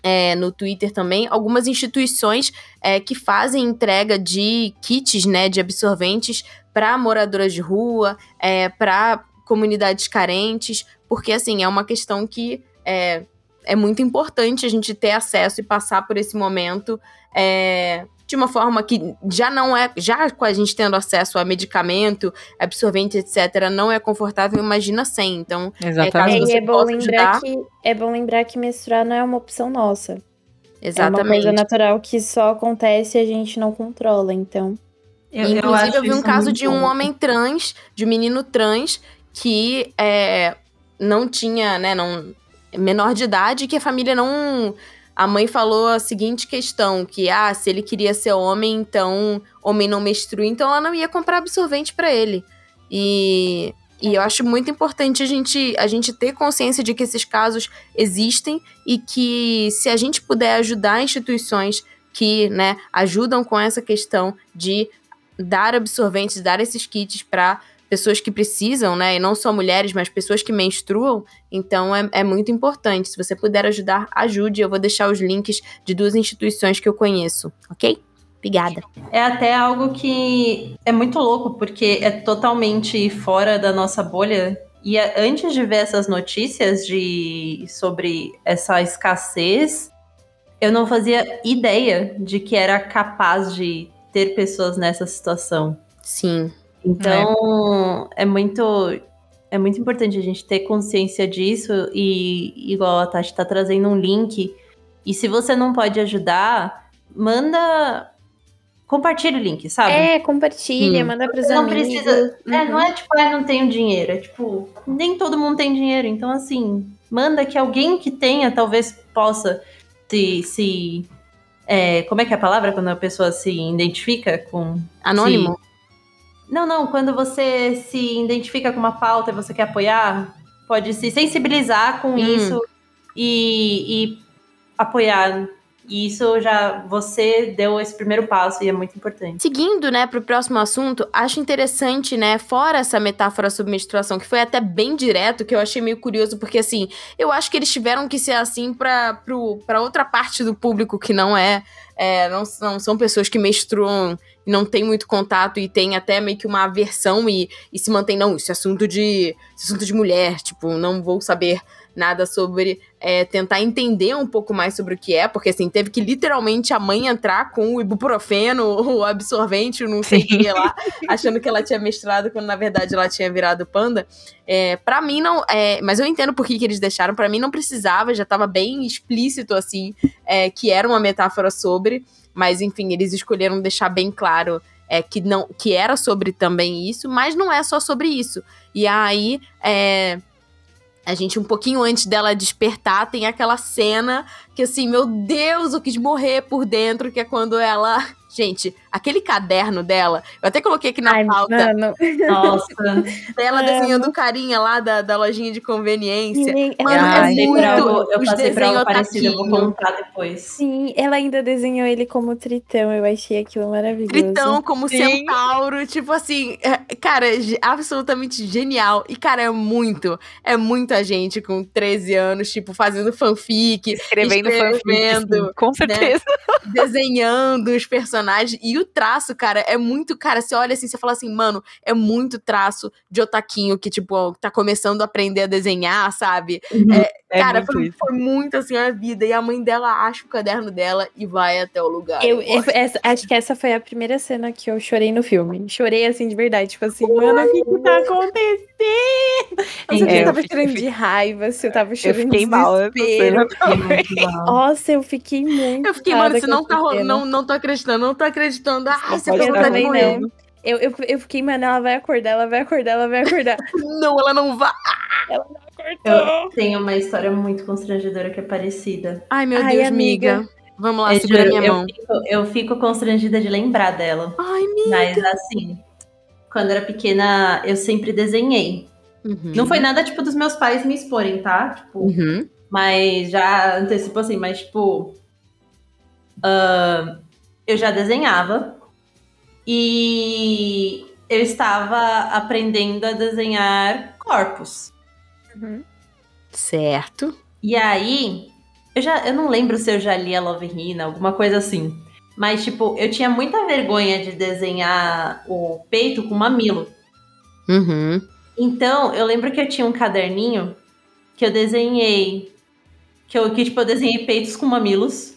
é, no Twitter também, algumas instituições é, que fazem entrega de kits, né, de absorventes para moradoras de rua, é, para comunidades carentes, porque assim é uma questão que é, é muito importante a gente ter acesso e passar por esse momento é, de uma forma que já não é, já com a gente tendo acesso a medicamento, absorvente, etc., não é confortável, imagina sem. Então, É, Exatamente. e você é bom possa lembrar ajudar. que é bom lembrar que menstruar não é uma opção nossa. É uma exatamente. coisa natural que só acontece e a gente não controla, então. Eu, eu Inclusive, acho eu, vi um caso de um bom. homem trans, de um menino trans, que é, não tinha, né, não, menor de idade, que a família não. A mãe falou a seguinte questão: que ah, se ele queria ser homem, então homem não menstrua, então ela não ia comprar absorvente pra ele. E, e eu acho muito importante a gente, a gente ter consciência de que esses casos existem e que se a gente puder ajudar instituições que né, ajudam com essa questão de dar absorventes, dar esses kits para pessoas que precisam, né? E não só mulheres, mas pessoas que menstruam. Então é, é muito importante. Se você puder ajudar, ajude. Eu vou deixar os links de duas instituições que eu conheço, ok? Obrigada. É até algo que é muito louco, porque é totalmente fora da nossa bolha. E é- antes de ver essas notícias de sobre essa escassez, eu não fazia ideia de que era capaz de ter pessoas nessa situação. Sim. Então, é, muito é muito importante a gente ter consciência disso e igual a Tati tá trazendo um link. E se você não pode ajudar, manda compartilha o link, sabe? É, compartilha, Hum. manda pros não amigos. precisa. É, Uhum. não é tipo, ah, não tenho dinheiro. É tipo, nem todo mundo tem dinheiro. Então, assim, manda que alguém que tenha talvez possa se. se é, como é que é a palavra quando a pessoa se identifica com. Anônimo? Não, não, quando você se identifica com uma pauta e você quer apoiar, pode se sensibilizar com Hum. isso e, e apoiar. E isso já você deu esse primeiro passo e é muito importante. Seguindo, né, pro próximo assunto, acho interessante, né, fora essa metáfora sobre menstruação, que foi até bem direto, que eu achei meio curioso, porque assim, eu acho que eles tiveram que ser assim pra outra parte do público que não é, é não, não são pessoas que menstruam não tem muito contato e tem até meio que uma aversão e, e se mantém, não, isso é assunto de, é assunto de mulher, tipo, não vou saber nada sobre é, tentar entender um pouco mais sobre o que é, porque assim, teve que literalmente a mãe entrar com o ibuprofeno, (laughs) o absorvente, não sei o que lá, achando que ela tinha mestrado, quando na verdade ela tinha virado panda. É, para mim não. É, mas eu entendo por que, que eles deixaram, para mim não precisava, já tava bem explícito assim, é, que era uma metáfora sobre, mas enfim, eles escolheram deixar bem claro. É, que não que era sobre também isso, mas não é só sobre isso. E aí, é, a gente, um pouquinho antes dela despertar, tem aquela cena que, assim, meu Deus, eu quis morrer por dentro, que é quando ela. (laughs) Gente, aquele caderno dela, eu até coloquei aqui na Ai, pauta mano. Nossa, dela amo. desenhando o carinha lá da, da lojinha de conveniência. Sim, Mano, ela, é muito- algo, eu os passei por algo parecido, eu vou contar depois. sim, ela ainda desenhou ele como tritão. Eu achei aquilo maravilhoso. Tritão como Sim. centauro, tipo assim, é, cara, absolutamente genial. E, cara, é muito, é muita gente com 13 anos, tipo, fazendo fanfic, Escrevendo fanfic, Escrevendo, sim, com certeza. desenhando os personagens. E o traço, cara, é muito. Cara, você olha assim, você fala assim, mano, é muito traço de otaquinho que, tipo, tá começando a aprender a desenhar, sabe? É cara, muito foi, foi muito assim a vida. E a mãe dela acha o caderno dela e vai até o lugar. Eu, eu- essa- acho que essa foi a primeira cena que eu chorei no filme. Chorei assim de verdade, tipo assim, mano, o que que tá acontecendo? (laughs) Eu É, eu eu tava fiquei- chorando de raiva, se eu tava Eu chorando fiquei de mal. (laughs) Nossa, eu fiquei muito. Eu fiquei, mano, com não tá rolando. Não, não tô acreditando, não tô acreditando. Ai, não você estar tá também doendo. não. Eu, eu, eu fiquei, mano, ela vai acordar, ela vai acordar, ela vai acordar. (laughs) Não, ela não vai. Eu tenho uma história muito constrangedora que é parecida. Ai, meu Ai, Deus, amiga. miga. Vamos lá, Eu segura juro, minha eu mão. Fico, eu fico constrangida de lembrar dela. Ai, miga. Mas assim, quando era pequena, eu sempre desenhei. Uhum. Não foi nada tipo dos meus pais me exporem, tá? Tipo, Uhum. mas já antecipou assim, mas tipo. ahn, eu já desenhava. E eu estava aprendendo a desenhar corpos. Uhum. Certo. E aí, eu já eu não lembro se eu já li a Love Hina, alguma coisa assim. Mas, tipo, eu tinha muita vergonha de desenhar o peito com mamilo. Uhum. Então, eu lembro que eu tinha um caderninho que eu desenhei. Que eu, que, tipo, eu desenhei peitos com mamilos.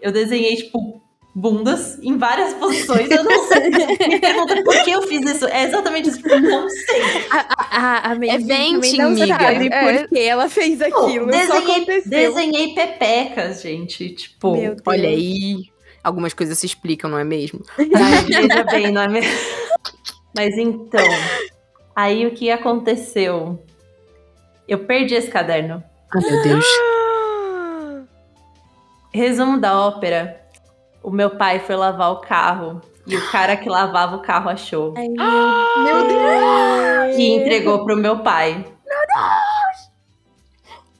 Eu desenhei, tipo, bundas em várias posições. Eu não sei. Me pergunta por que eu fiz isso. É exatamente isso. Tipo, não sei. A, a, a É também não miga. sabe É. por que ela fez aquilo. só desenhei, desenhei pepecas, gente. Tipo. Olha aí. Algumas coisas se explicam, não é mesmo? Ai, veja bem, não é mesmo? Mas então, aí o que aconteceu? Eu perdi esse caderno. Ai, meu Deus. Resumo da ópera: o meu pai foi lavar o carro e o cara que lavava o carro achou Ai, meu, Meu Deus. e entregou pro meu pai.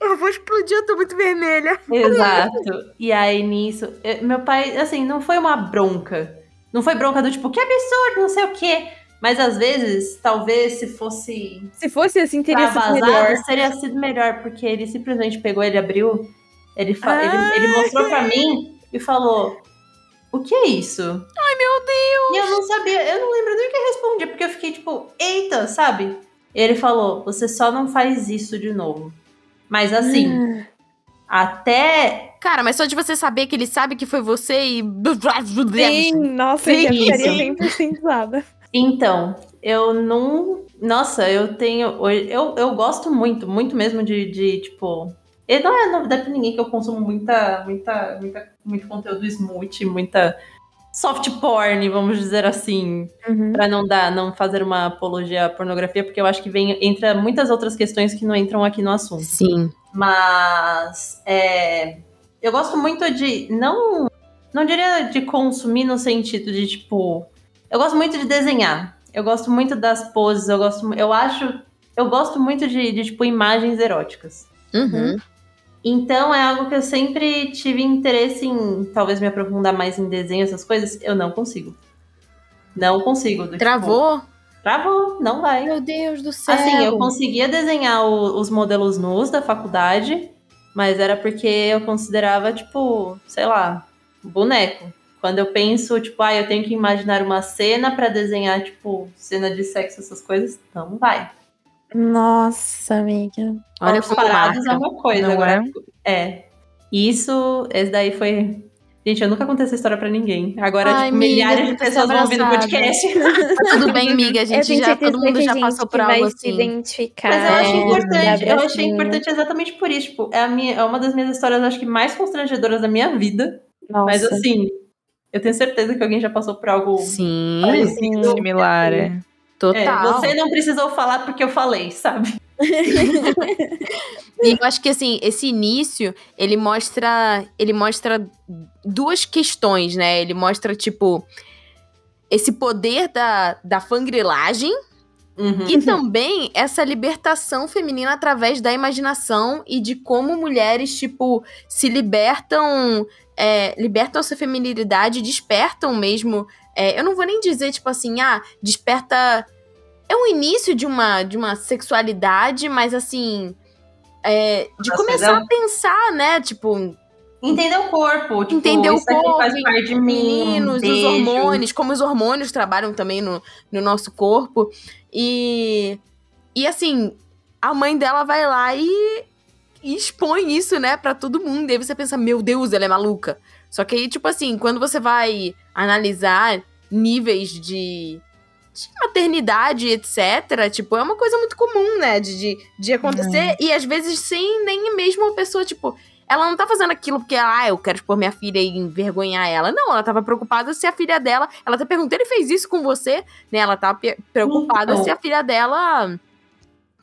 Eu vou explodir, eu tô muito vermelha. Exato. E aí nisso, eu- meu pai, assim, não foi uma bronca. Não foi bronca do tipo, que absurdo, não sei o quê. Mas às vezes, talvez se fosse Se fosse assim, teria sido vazado, melhor. seria sido melhor, porque ele simplesmente pegou, ele abriu, ele, Ah, ele, ele mostrou pra mim e falou: O que é isso? Ai, meu Deus. E eu não sabia, eu não lembro nem o que eu respondi, porque eu fiquei tipo, eita, sabe? E ele falou: Você só não faz isso de novo. Mas assim, Ah. até Cara, mas só de você saber que ele sabe que foi você e. (laughs) Sim, nossa, eu Sim, ficaria sim. 100% zoada. Então, eu não. Nossa, eu tenho. Eu, eu gosto muito, muito mesmo de, de tipo. E não é novidade pra ninguém que eu consumo muita, muita, muita, muito conteúdo smooth, muita soft porn, vamos dizer assim, Uhum. Pra não dar, não fazer uma apologia à pornografia, porque eu acho que vem entra muitas outras questões que não entram aqui no assunto. Sim. Mas é, eu gosto muito de não não diria de consumir no sentido de tipo, eu gosto muito de desenhar. Eu gosto muito das poses, eu gosto, eu acho, eu gosto muito de, de tipo imagens eróticas. Uhum. Então é algo que eu sempre tive interesse em, talvez me aprofundar mais em desenho, essas coisas. Eu não consigo. Não consigo. tipo, Travou? travou, não vai. Meu Deus do céu. Assim, eu conseguia desenhar o- os modelos nus da faculdade, mas era porque eu considerava, tipo, sei lá, boneco. Quando eu penso, tipo, ah, eu tenho que imaginar uma cena pra desenhar, tipo, cena de sexo, essas coisas, não vai. Nossa, amiga. Olha como parados marca. é uma coisa, Não agora. É. Isso, esse daí foi. Gente, eu nunca contei essa história pra ninguém. Agora, Ai, tipo, amiga, milhares de pessoas vão ouvir no podcast. (laughs) Tá tudo bem, amiga. A gente já, todo mundo já passou por algo vai se assim. identificar. Mas eu acho É, importante, eu achei importante exatamente por isso. Tipo, é, a minha, é uma das minhas histórias, acho que mais constrangedoras da minha vida. Nossa. Mas assim, eu tenho certeza que alguém já passou por algo Sim, parecido. Similar, é. É, total. você não precisou falar porque eu falei, sabe? (laughs) E eu acho que assim, esse início, ele mostra, ele mostra duas questões, né? Ele mostra tipo esse poder da, da fangrilagem Uhum. e também essa libertação feminina através da imaginação e de como mulheres, tipo, se libertam, é, libertam essa feminilidade, despertam mesmo. É, eu não vou nem dizer, tipo assim, ah, desperta. É um início de uma, de uma sexualidade, mas assim. é, de Nossa, começar um- a pensar, né? Tipo, Entender o corpo. Tipo, Entender o corpo, faz parte de mim. um meninos, os hormônios, como os hormônios trabalham também no, no nosso corpo. E, e assim, a mãe dela vai lá e, e expõe isso, né, pra todo mundo. E aí você pensa, meu Deus, ela é maluca. Só que aí, tipo assim, quando você vai analisar níveis de, de maternidade, etc., tipo, é uma coisa muito comum, né, de, de, de acontecer. E às vezes sem nem mesmo a pessoa, tipo, ela não tá fazendo aquilo porque, ah, eu quero expor minha filha e envergonhar ela. Não, ela tava preocupada se a filha dela. Ela até perguntou, ele fez isso com você? Né? Ela tá preocupada Então. se a filha dela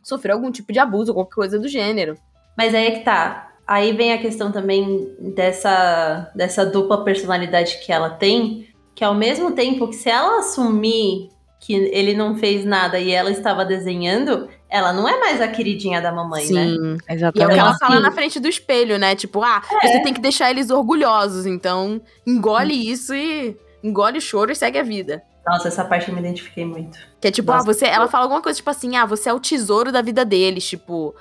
sofreu algum tipo de abuso, qualquer coisa do gênero. Mas aí é que tá. Aí vem a questão também dessa, dessa dupla personalidade que ela tem, que ao mesmo tempo que se ela assumir que ele não fez nada e ela estava desenhando, ela não é mais a queridinha da mamãe, né? Sim. E é o que Exatamente. ela fala na frente do espelho, né? Tipo, ah, É. você tem que deixar eles orgulhosos. Então, engole isso e engole o choro e segue a vida. Nossa, essa parte eu me identifiquei muito. Que é tipo, Nossa. ah, você. Ela fala alguma coisa, tipo assim, ah, você é o tesouro da vida deles, tipo.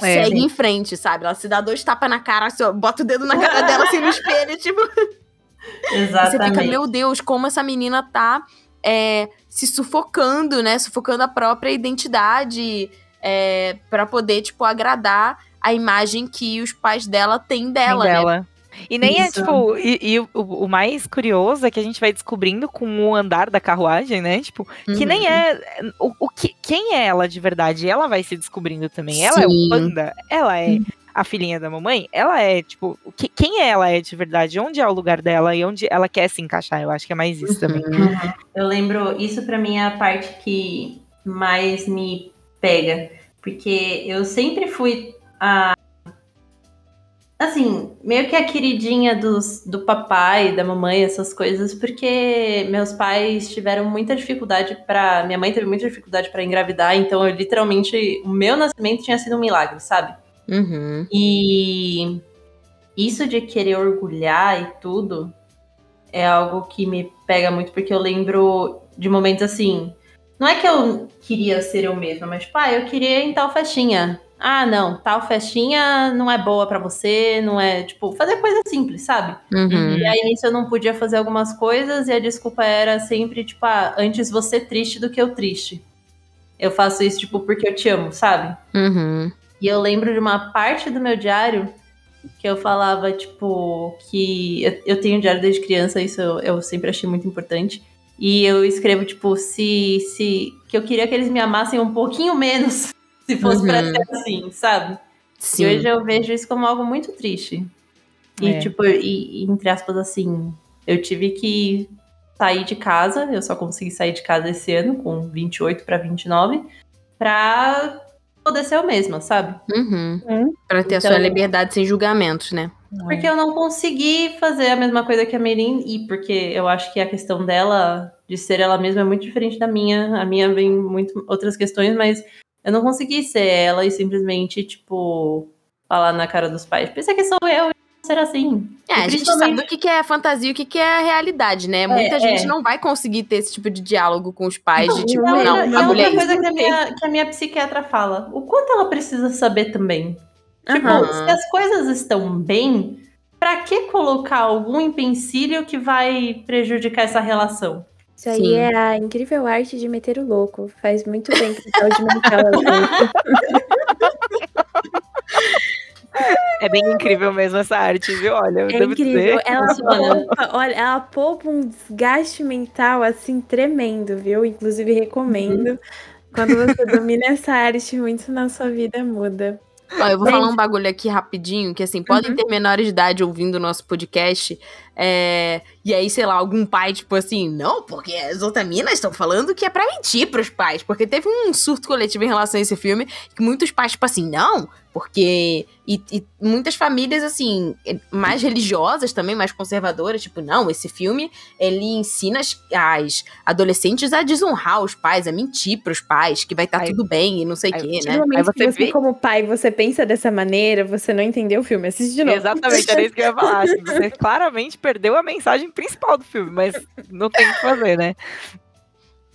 É, segue sim. em frente, sabe? Ela se dá dois tapas na cara, assim, ó, bota o dedo na cara dela assim no (laughs) espelho, tipo. E você Exatamente. fica, meu Deus, como essa menina tá é, se sufocando, né? Sufocando a própria identidade é, para poder, tipo, agradar a imagem que os pais dela têm dela, né? E nem é, Isso. tipo, e, e o, o mais curioso é que a gente vai descobrindo com o andar da carruagem, né? Tipo, que Uhum. nem é. O, o que, quem é ela de verdade? Ela vai se descobrindo também. Ela é Sim. o panda, ela é a filhinha da mamãe, ela é, tipo, o que, quem ela é de verdade? Onde é o lugar dela e onde ela quer se encaixar? Eu acho que é mais isso também. Uhum. Eu lembro, isso pra mim é a parte que mais me pega. Porque eu sempre fui a. Assim, meio que a queridinha dos, do papai, da mamãe, essas coisas, porque meus pais tiveram muita dificuldade para Minha mãe teve muita dificuldade pra engravidar, então eu literalmente. O meu nascimento tinha sido um milagre, sabe? Uhum. E isso de querer orgulhar e tudo é algo que me pega muito, porque eu lembro de momentos assim. Não é que eu queria ser eu mesma, mas, tipo, ah, eu queria ir em tal festinha. Ah, não, tal festinha não é boa pra você, não é, tipo, fazer coisa simples, sabe? Uhum. E aí nisso eu não podia fazer algumas coisas e a desculpa era sempre, tipo, ah, antes você triste do que eu triste. Eu faço isso, tipo, porque eu te amo, sabe? Uhum. E eu lembro de uma parte do meu diário que eu falava, tipo, que eu, eu tenho diário desde criança, isso eu, eu sempre achei muito importante. E eu escrevo, tipo, se, se. que eu queria que eles me amassem um pouquinho menos, (laughs) se fosse Uhum. pra ser assim, sabe? Sim. E hoje eu vejo isso como algo muito triste. E, É. tipo, e, entre aspas, assim, eu tive que sair de casa, eu só consegui sair de casa esse ano, com 28 pra 29, pra poder ser eu mesma, sabe? Uhum. Hum. Pra ter a Então- sua liberdade sem julgamentos, né? Porque eu não consegui fazer a mesma coisa que a Merin, e porque eu acho que a questão dela, de ser ela mesma, é muito diferente da minha. A minha vem muito outras questões, mas eu não consegui ser ela e simplesmente, tipo, falar na cara dos pais. Pensa que sou eu e ser assim. É, E a gente sabe o que que é fantasia e o que que é a realidade, né? Muita É, gente é. não vai conseguir ter esse tipo de diálogo com os pais, de tipo, não, não, e a é mulher outra é isso. coisa que a, minha, que a minha psiquiatra fala. O quanto ela precisa saber também. Tipo, Aham. se as coisas estão bem, pra que colocar algum empecilho que vai prejudicar essa relação? Isso aí Sim. é a incrível arte de meter o louco. Faz muito bem pra saúde mental. É bem incrível mesmo essa arte, viu? Olha, eu É devo incrível. dizer. Ela poupa, olha, ela poupa um desgaste mental assim tremendo, viu? Inclusive recomendo. Quando você domina essa arte, muito na sua vida muda. Ó, eu vou Mas- falar um bagulho aqui rapidinho, que assim, podem ter menores de idade ouvindo o nosso podcast. é, E aí, sei lá, algum pai, tipo assim, não, porque as outras minas estão falando que é pra mentir pros pais. Porque teve um surto coletivo em relação a esse filme, que muitos pais, tipo assim, não, porque. E, e muitas famílias, assim, mais religiosas também, mais conservadoras, tipo, não, esse filme, ele ensina as, as adolescentes a desonrar os pais, a mentir pros pais, que vai estar Aí- tudo bem e não sei o quê, né? Aí você você, vê- como pai, você pensa dessa maneira, você não entendeu o filme. Assiste de novo. Exatamente, era isso que eu ia falar. assim, Você (laughs) claramente perdeu a mensagem principal do filme, mas não tem o que fazer, né?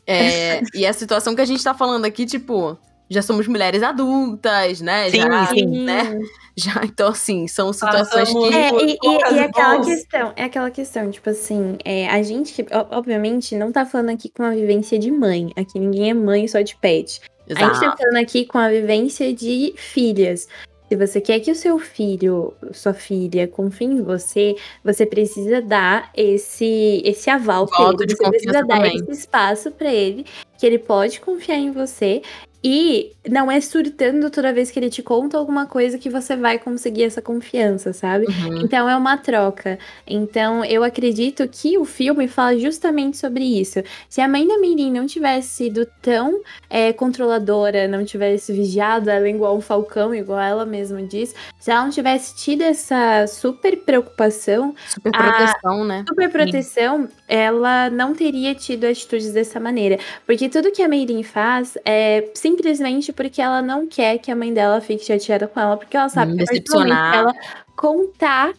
É, e a situação que a gente tá falando aqui, tipo, já somos mulheres adultas, né? Sim, já, sim. né? (laughs) Já, então, assim, são situações Passamos- que. É, e, e- e aquela questão, é aquela questão, tipo assim, é, a gente, obviamente, não tá falando aqui com a vivência de mãe. Aqui ninguém é mãe só de pet. A gente tá Exato. falando aqui com a vivência de filhas. Se você quer que o seu filho, sua filha, confie em você, você precisa dar esse, esse aval pra Voto ele. de Você precisa dar também. esse espaço pra ele, que ele pode confiar em você. E não é surtando toda vez que ele te conta alguma coisa que você vai conseguir essa confiança, sabe? Uhum. Então é uma troca. Então eu acredito que o filme fala justamente sobre isso. Se a mãe da Mirim não tivesse sido tão é, controladora, não tivesse vigiado ela igual um falcão, igual ela mesma diz, se ela não tivesse tido essa super preocupação, Super proteção, né? super proteção, ela não teria tido atitudes dessa maneira. Porque tudo que a Meirin faz é simplesmente porque ela não quer que a mãe dela fique chateada com ela, porque ela sabe Hum, decepcionar. que ela contar,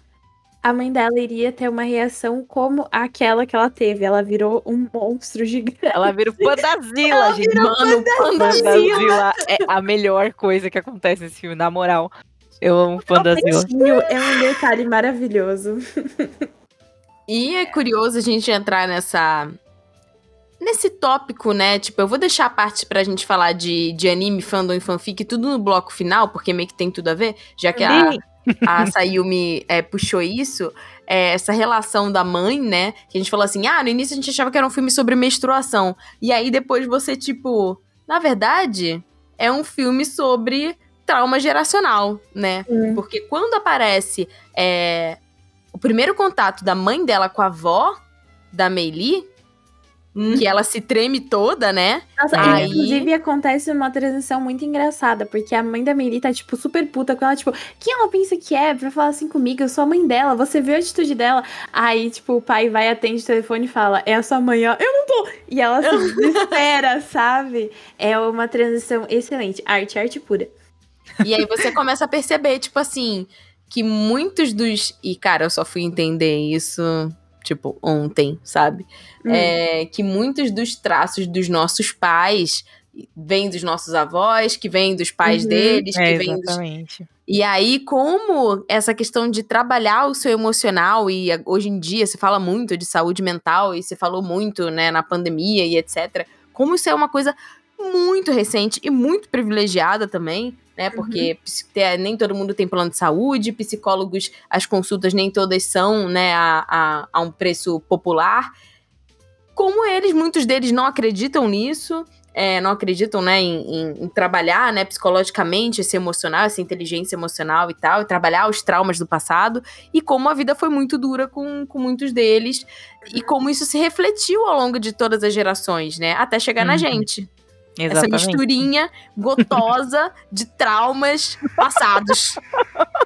a mãe dela iria ter uma reação como aquela que ela teve. Ela virou um monstro gigante. Ela vira o (laughs) Pandazila, gente. Mano, Pandazila é a melhor coisa que acontece nesse filme, na moral. Eu amo Pandazila. É um detalhe maravilhoso. (laughs) E é curioso a gente entrar nessa. Nesse tópico, né? Tipo, eu vou deixar a parte pra gente falar de, de anime, fandom e fanfic, tudo no bloco final, porque meio que tem tudo a ver, já que a, a Sayumi é, puxou isso, é, essa relação da mãe, né? Que a gente falou assim, ah, no início a gente achava que era um filme sobre menstruação. E aí depois você, tipo, na verdade, é um filme sobre trauma geracional, né? Hum. Porque quando aparece é, o primeiro contato da mãe dela com a avó da Meili, Hum. que ela se treme toda, né? Nossa, Aí- inclusive acontece uma transição muito engraçada, porque a mãe da Meili tá, tipo, super puta com ela, tipo, quem ela pensa que é pra falar assim comigo? Eu sou a mãe dela, você viu a atitude dela? Aí, tipo, o pai vai, atende o telefone e fala, é a sua mãe, ó, eu não tô! E ela se (laughs) desespera, sabe? É uma transição excelente, arte, arte pura. E aí você começa a perceber, tipo assim, que muitos dos. E, cara, eu só fui entender isso, tipo, ontem, sabe? Hum. É, que muitos dos traços dos nossos pais vêm dos nossos avós, que vêm dos pais Uhum. deles, que É, vêm dos exatamente. E aí, como essa questão de trabalhar o seu emocional, e hoje em dia se fala muito de saúde mental, e se falou muito, né, na pandemia e etc., como isso é uma coisa muito recente e muito privilegiada também né? Porque uhum. nem todo mundo tem plano de saúde, psicólogos, as consultas nem todas são, né, a, a, a um preço popular. Como eles, muitos deles não acreditam nisso, é, não acreditam, né, em, em, em, trabalhar, né, psicologicamente, esse emocional, essa inteligência emocional e tal, e trabalhar os traumas do passado, e como a vida foi muito dura com, com muitos deles, e como isso se refletiu ao longo de todas as gerações, né, até chegar uhum. na gente. Exatamente. Essa misturinha gotosa de traumas passados.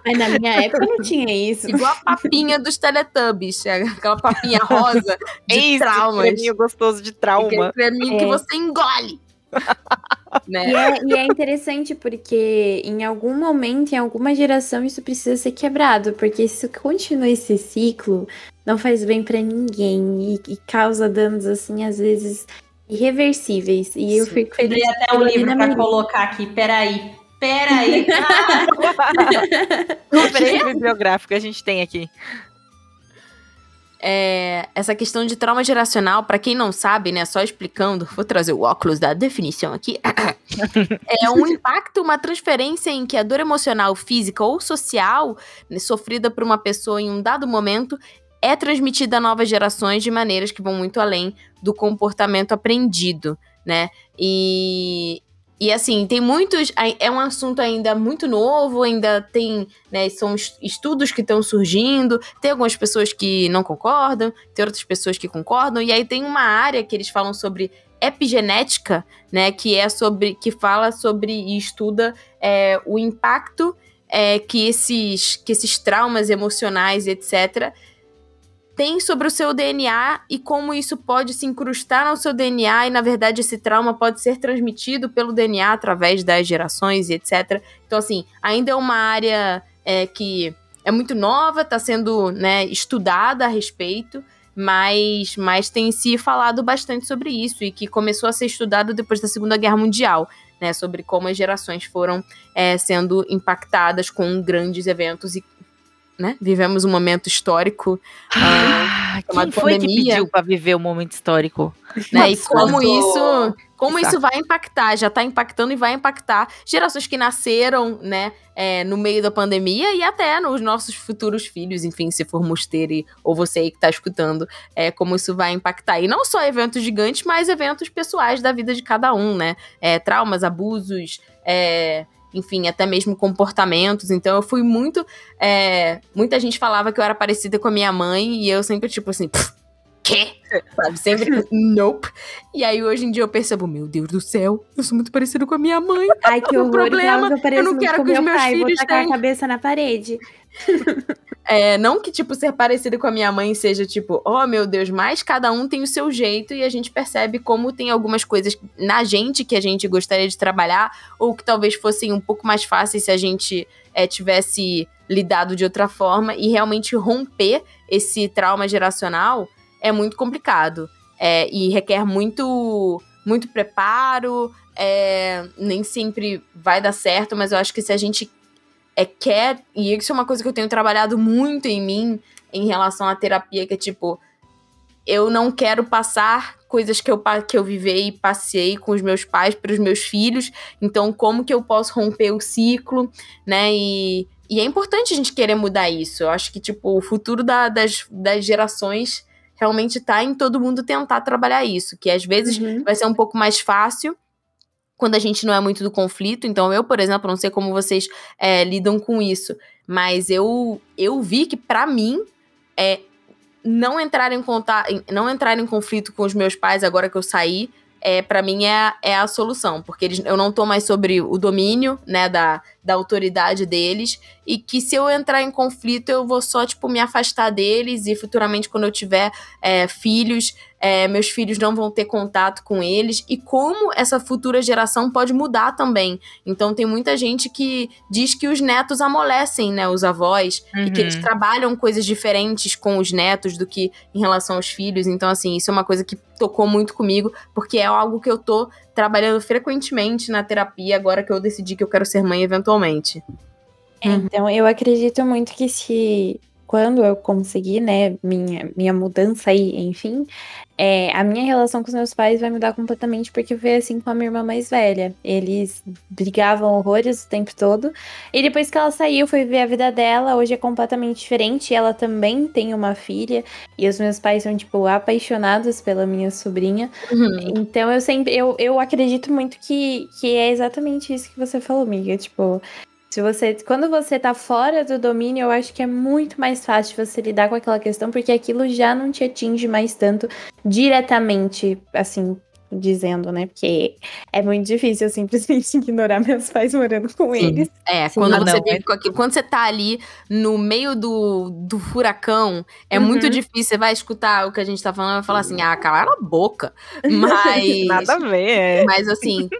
Mas na minha época não tinha isso. Igual a papinha dos Teletubbies. Aquela papinha rosa de é traumas. creminho gostoso de trauma. Aquele creminho é. que você engole. (laughs) né? e, é, e é interessante porque em algum momento, em alguma geração, isso precisa ser quebrado. Porque se continua esse ciclo, não faz bem para ninguém. E, e causa danos, assim, às vezes irreversíveis. E eu fico feliz. Tem até um livro para colocar aqui. Peraí. Peraí. (laughs) Referência bibliográfica a gente tem aqui. É, essa questão de trauma geracional, para quem não sabe, né, só explicando, vou trazer o óculos da definição aqui. (laughs) é um impacto, uma transferência em que a dor emocional, física ou social, né, sofrida por uma pessoa em um dado momento, é transmitida a novas gerações de maneiras que vão muito além do comportamento aprendido, né? E, e assim, tem muitos. É um assunto ainda muito novo, ainda tem. Né, são estudos que estão surgindo. Tem algumas pessoas que não concordam, tem outras pessoas que concordam. E aí tem uma área que eles falam sobre epigenética, né? Que é sobre. que fala sobre e estuda é, o impacto é, que, esses, que esses traumas emocionais, etc., tem sobre o seu DNA e como isso pode se incrustar no seu DNA e, na verdade, esse trauma pode ser transmitido pelo DNA através das gerações e etc. Então, assim, ainda é uma área é, que é muito nova, está sendo né, estudada a respeito, mas, mas tem se falado bastante sobre isso e que começou a ser estudado depois da Segunda Guerra Mundial. Né, sobre como as gerações foram é, sendo impactadas com grandes eventos e né? Vivemos um momento histórico. Ah, uh, quem foi pandemia. que pediu para viver um momento histórico? Né? E como isso, como isso vai impactar, já está impactando e vai impactar gerações que nasceram, né, é, no meio da pandemia e até nos nossos futuros filhos, enfim, se formos ter, e, ou você aí que está escutando, é, como isso vai impactar. E não só eventos gigantes, mas eventos pessoais da vida de cada um, né? É, traumas, abusos, é, enfim, até mesmo comportamentos. Então eu fui muito. É, muita gente falava que eu era parecida com a minha mãe, e eu sempre, tipo assim, quê? Sabe? Sempre, (laughs) nope. E aí hoje em dia eu percebo, meu Deus do céu, eu sou muito parecida com a minha mãe. Ai, que horror, problema. Eu, eu não quero que os meus pai, filhos vou tacar tenham. a cabeça na parede. (laughs) É, não que, tipo, ser parecida com a minha mãe seja, tipo, oh meu Deus, mas cada um tem o seu jeito e a gente percebe como tem algumas coisas na gente que a gente gostaria de trabalhar ou que talvez fossem um pouco mais fáceis se a gente é, tivesse lidado de outra forma e realmente romper esse trauma geracional é muito complicado. É, e requer muito, muito preparo, é, nem sempre vai dar certo, mas eu acho que se a gente é, quer, e isso é uma coisa que eu tenho trabalhado muito em mim em relação à terapia, que é tipo, eu não quero passar coisas que eu, que eu vivei e passei com os meus pais para os meus filhos, então como que eu posso romper o ciclo, né, e, e é importante a gente querer mudar isso, eu acho que, tipo, o futuro da, das, das gerações realmente tá em todo mundo tentar trabalhar isso, que às vezes uhum. vai ser um pouco mais fácil, quando a gente não é muito do conflito. Então, eu, por exemplo, não sei como vocês é, lidam com isso, mas eu, eu vi que, para mim, é não entrar em contato, não entrar em conflito com os meus pais agora que eu saí, é, para mim é, é a solução, porque eles, eu não tô mais sobre o domínio, né, da, da autoridade deles, e que se eu entrar em conflito, eu vou só, tipo, me afastar deles, e futuramente, quando eu tiver é, filhos, é, meus filhos não vão ter contato com eles, e como essa futura geração pode mudar também. Então, tem muita gente que diz que os netos amolecem, né, os avós, uhum. e que eles uhum. trabalham coisas diferentes com os netos do que em relação aos filhos. Então, assim, isso é uma coisa que tocou muito comigo, porque é algo que eu tô trabalhando frequentemente na terapia agora que eu decidi que eu quero ser mãe eventualmente. Então, eu acredito muito que se quando eu conseguir, né, minha, minha mudança aí, enfim, é, a minha relação com os meus pais vai mudar completamente, porque foi assim com a minha irmã mais velha. Eles brigavam horrores o tempo todo. E depois que ela saiu, foi ver a vida dela, hoje é completamente diferente. Ela também tem uma filha, e os meus pais são, tipo, apaixonados pela minha sobrinha. Uhum. Então eu sempre, eu, eu acredito muito que, que é exatamente isso que você falou, amiga. Tipo, se você, quando você tá fora do domínio, eu acho que é muito mais fácil você lidar com aquela questão, porque aquilo já não te atinge mais tanto diretamente, assim, dizendo, né? Porque é muito difícil eu (laughs) simplesmente ignorar meus pais morando com Sim. eles. É, Sim, quando não, você é- vive com aquilo. Quando você tá ali no meio do, do furacão, é Uhum. muito difícil. Você vai escutar o que a gente tá falando e vai falar assim, ah, cala a boca. (laughs) Mas. Nada a ver. é. Mas assim,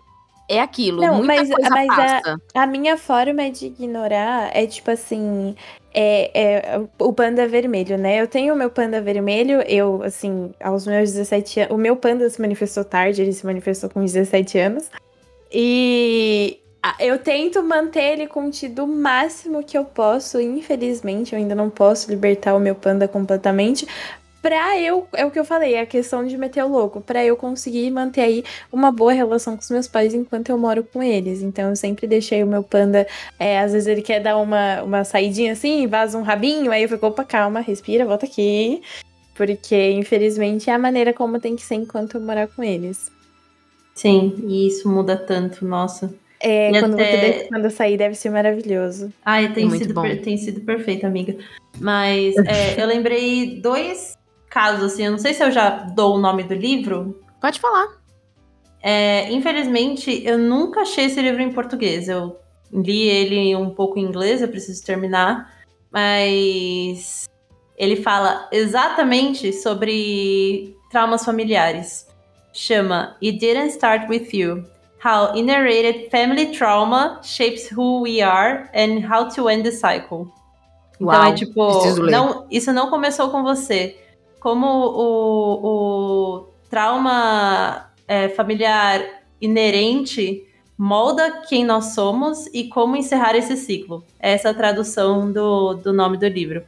é aquilo. Não, muita mas- coisa mas a- passa. A minha forma de ignorar é tipo assim. É, é o panda vermelho, né? Eu tenho o meu panda vermelho, eu, assim, aos meus 17 anos. O meu panda se manifestou tarde, ele se manifestou com 17 anos. E a- eu tento manter ele contido o máximo que eu posso. Infelizmente, eu ainda não posso libertar o meu panda completamente. Pra eu, é o que eu falei, é a questão de meter o louco. Pra eu conseguir manter aí uma boa relação com os meus pais enquanto eu moro com eles. Então eu sempre deixei o meu panda. é, às vezes ele quer dar uma, uma saidinha assim, vaza um rabinho, aí eu fico, opa, calma, respira, volta aqui. Porque, infelizmente, é a maneira como tem que ser enquanto eu morar com eles. Sim, e isso muda tanto, nossa. É, E quando, até- você deve, quando eu sair, deve ser maravilhoso. Ai, tem, É sido, per- tem sido perfeito, amiga. Mas (laughs) é, eu lembrei dois casos, assim, eu não sei se eu já dou o nome do livro. Pode falar. É, infelizmente, eu nunca achei esse livro em português. Eu li ele um pouco em inglês, eu preciso terminar. Mas ele fala exatamente sobre traumas familiares. Chama It Didn't Start With You. How Inherited Family Trauma Shapes Who We Are and How to End the Cycle. Então Uau, é tipo, não, isso não começou com você. Como o, o trauma é, familiar inerente molda quem nós somos e como encerrar esse ciclo. Essa é a tradução do, do nome do livro.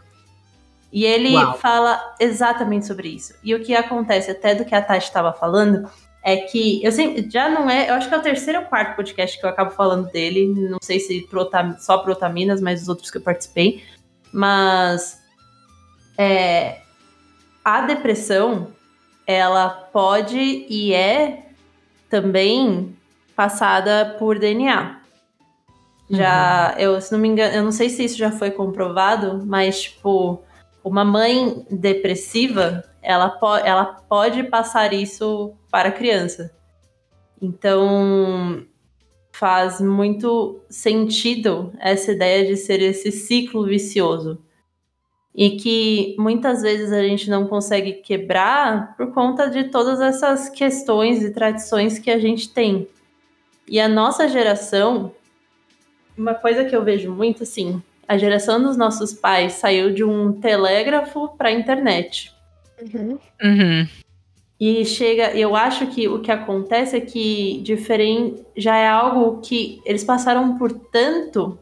E ele Uau. fala exatamente sobre isso. E o que acontece, até do que a Tati estava falando, é que eu sempre. Já não é. Eu acho que é o terceiro ou quarto podcast que eu acabo falando dele. Não sei se pro só pro Otaminas, mas os outros que eu participei. Mas. É, a depressão, ela pode e é também passada por DNA. Já, eu, se não me engano, eu não sei se isso já foi comprovado, mas, tipo, uma mãe depressiva, ela, po ela pode passar isso para a criança. Então, faz muito sentido essa ideia de ser esse ciclo vicioso. E que muitas vezes a gente não consegue quebrar por conta de todas essas questões e tradições que a gente tem. E a nossa geração, uma coisa que eu vejo muito assim, a geração dos nossos pais saiu de um telégrafo para a internet. Uhum. E chega, eu acho que o que acontece é que diferente já é algo que eles passaram por tanto,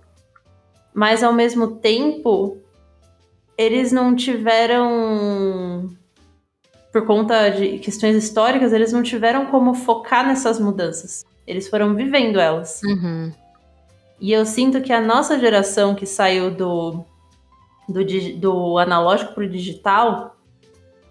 mas ao mesmo tempo eles não tiveram por conta de questões históricas, eles não tiveram como focar nessas mudanças. Eles foram vivendo elas. Uhum. E eu sinto que a nossa geração que saiu do, do, do analógico para o digital,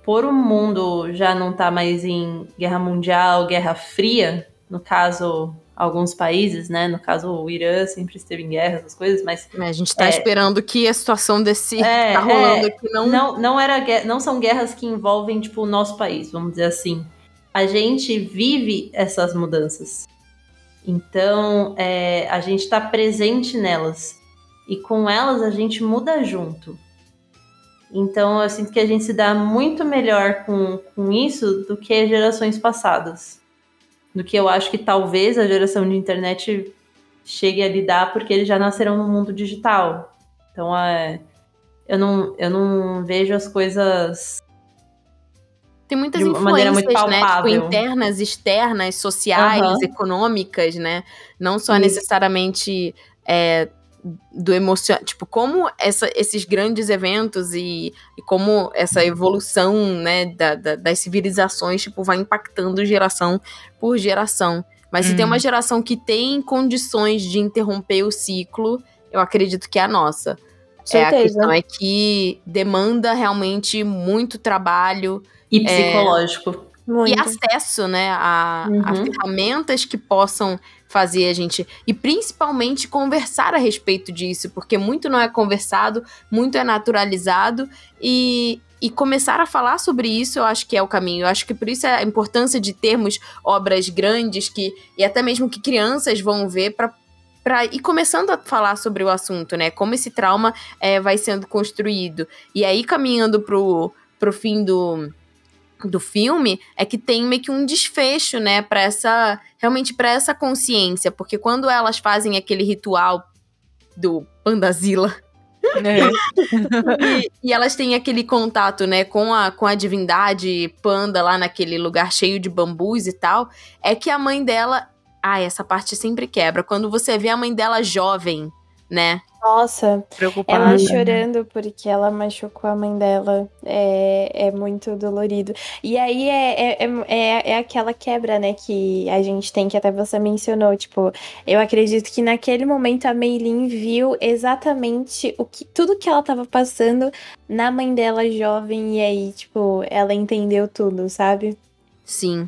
por o mundo já não tá mais em guerra mundial, guerra fria, no caso, alguns países, né? No caso, o Irã sempre esteve em guerra, essas coisas, mas A gente tá É. esperando que a situação desse É, tá rolando é. aqui não. não, não, era, não são guerras que envolvem, tipo, o nosso país, vamos dizer assim. A gente vive essas mudanças. Então, é, a gente está presente nelas. E com elas, a gente muda junto. Então, eu sinto que a gente se dá muito melhor com, com isso do que gerações passadas. Do que eu acho que talvez a geração de internet chegue a lidar, porque eles já nasceram no mundo digital. Então, é, eu não, eu não vejo as coisas. Tem muitas de uma maneira muito influências, né? Tipo, internas, externas, sociais, Aham. econômicas, né? Não só Isso. necessariamente é, do emoção, tipo, como essa, esses grandes eventos e, e como essa evolução, né, da, da, das civilizações, tipo, vai impactando geração por geração. Mas se tem uma geração que tem condições de interromper o ciclo, eu acredito que é a nossa. É, a Certeza. questão é que demanda realmente muito trabalho E psicológico. Muito. e acesso, né, a, a Uhum. ferramentas que possam fazer a gente e principalmente conversar a respeito disso, porque muito não é conversado, muito é naturalizado e e começar a falar sobre isso, eu acho que é o caminho. Eu acho que por isso é a importância de termos obras grandes que e até mesmo que crianças vão ver para para ir começando a falar sobre o assunto, né? Como esse trauma é, vai sendo construído. E aí, caminhando pro, pro fim do, do filme, é que tem meio que um desfecho, né? Pra essa. Realmente para essa consciência. Porque quando elas fazem aquele ritual do Pandazila (laughs) e, e elas têm aquele contato, né, com a, com a divindade panda lá naquele lugar cheio de bambus e tal, é que a mãe dela. Ah, essa parte sempre quebra. Quando você vê a mãe dela jovem, né? Nossa, Preocupada. ela chorando porque ela machucou a mãe dela é, é muito dolorido. E aí é, é, é, é, é aquela quebra, né, que a gente tem, que até você mencionou. Tipo, eu acredito que naquele momento a Meilin viu exatamente o que, tudo que ela tava passando na mãe dela jovem, e aí, tipo, ela entendeu tudo, sabe? Sim.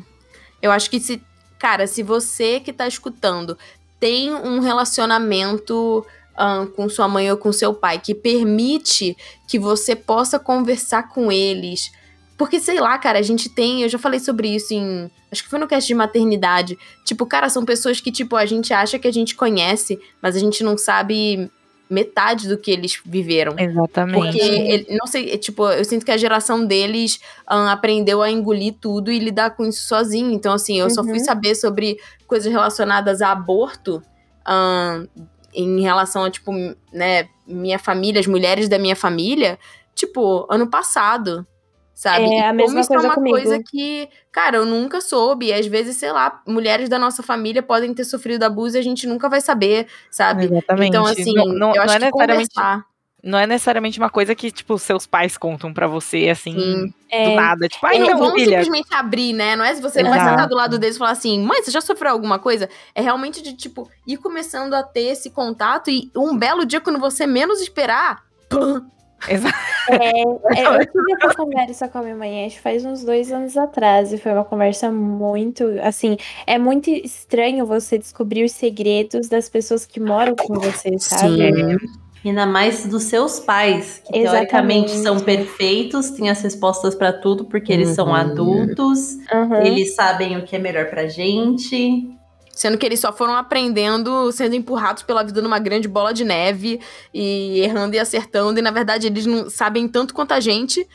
Eu acho que se. Cara, se você que tá escutando tem um relacionamento ahn, com sua mãe ou com seu pai que permite que você possa conversar com eles. Porque, sei lá, cara, a gente tem. Eu já falei sobre isso em. Acho que foi no cast de maternidade. Tipo, cara, são pessoas que, tipo, a gente acha que a gente conhece, mas a gente não sabe metade do que eles viveram. Exatamente. Porque, ele- não sei, é, tipo, eu sinto que a geração deles ahn, aprendeu a engolir tudo e lidar com isso sozinho. Então, assim, eu só fui Uhum. saber sobre coisas relacionadas a aborto ahn, em relação a, tipo, né, minha família, as mulheres da minha família, tipo, ano passado. Sabe? É E a como mesma isso coisa é uma comigo. coisa que, cara, eu nunca soube. E às vezes, sei lá, mulheres da nossa família podem ter sofrido abuso e a gente nunca vai saber, sabe? Exatamente. Então, assim, não, não, eu não acho é que necessariamente, conversar. Não é necessariamente uma coisa que, tipo, seus pais contam pra você, assim, Sim. do É, nada. Tipo, ai, Eles não não, vão filha. simplesmente abrir, né? Não é se você não vai Exato. sentar do lado deles e falar assim, mãe, você já sofreu alguma coisa? É realmente de, tipo, ir começando a ter esse contato e um belo dia, quando você menos esperar, pum, Exato. É, é, eu tive essa conversa com a minha mãe, acho que faz uns dois anos atrás, e foi uma conversa muito, assim, é muito estranho você descobrir os segredos das pessoas que moram com você, sabe? Sim. Ainda mais dos seus pais, que Exatamente. teoricamente são perfeitos, têm as respostas pra tudo, porque eles são Uhum. adultos, Aham. eles sabem o que é melhor pra gente. Sendo que eles só foram aprendendo, sendo empurrados pela vida numa grande bola de neve e errando e acertando. E na verdade eles não sabem tanto quanto a gente,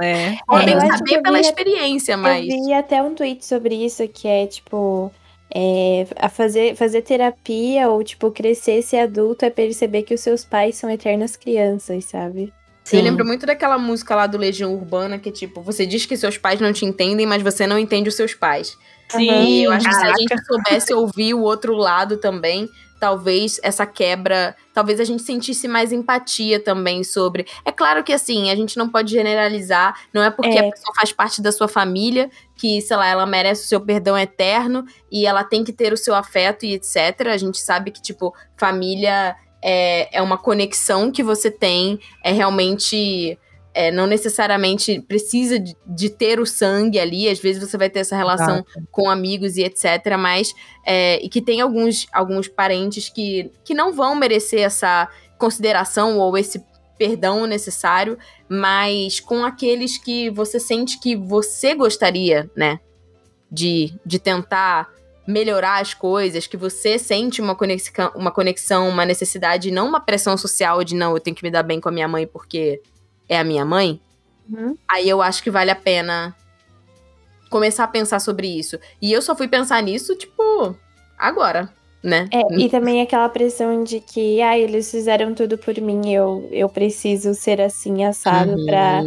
É. podem que saber pela vi- experiência, mas. Eu vi até um tweet sobre isso, que é tipo. É, a fazer, fazer terapia ou, tipo, crescer, ser adulto é perceber que os seus pais são eternas crianças, sabe? Eu lembro muito daquela música lá do Legião Urbana que, tipo, você diz que seus pais não te entendem, mas você não entende os seus pais. E eu acho que se a Caraca. gente soubesse ouvir o outro lado também, talvez essa quebra, talvez a gente sentisse mais empatia também sobre. É claro que assim, a gente não pode generalizar, não é porque É. a pessoa faz parte da sua família que, sei lá, ela merece o seu perdão eterno e ela tem que ter o seu afeto e etc. A gente sabe que, tipo, família é, é uma conexão que você tem, é realmente é, não necessariamente precisa de, de ter o sangue ali, às vezes você vai ter essa relação com amigos e etc, mas é, e que tem alguns, alguns parentes que, que não vão merecer essa consideração ou esse perdão necessário, mas com aqueles que você sente que você gostaria, né, de, de tentar melhorar as coisas, que você sente uma conexão, uma conexão, uma necessidade, não uma pressão social de não, eu tenho que me dar bem com a minha mãe porque é a minha mãe, Uhum. aí eu acho que vale a pena começar a pensar sobre isso. E eu só fui pensar nisso, tipo, agora. né? É, e também aquela pressão de que, ah, eles fizeram tudo por mim, eu, eu preciso ser assim, assado, Uhum. pra,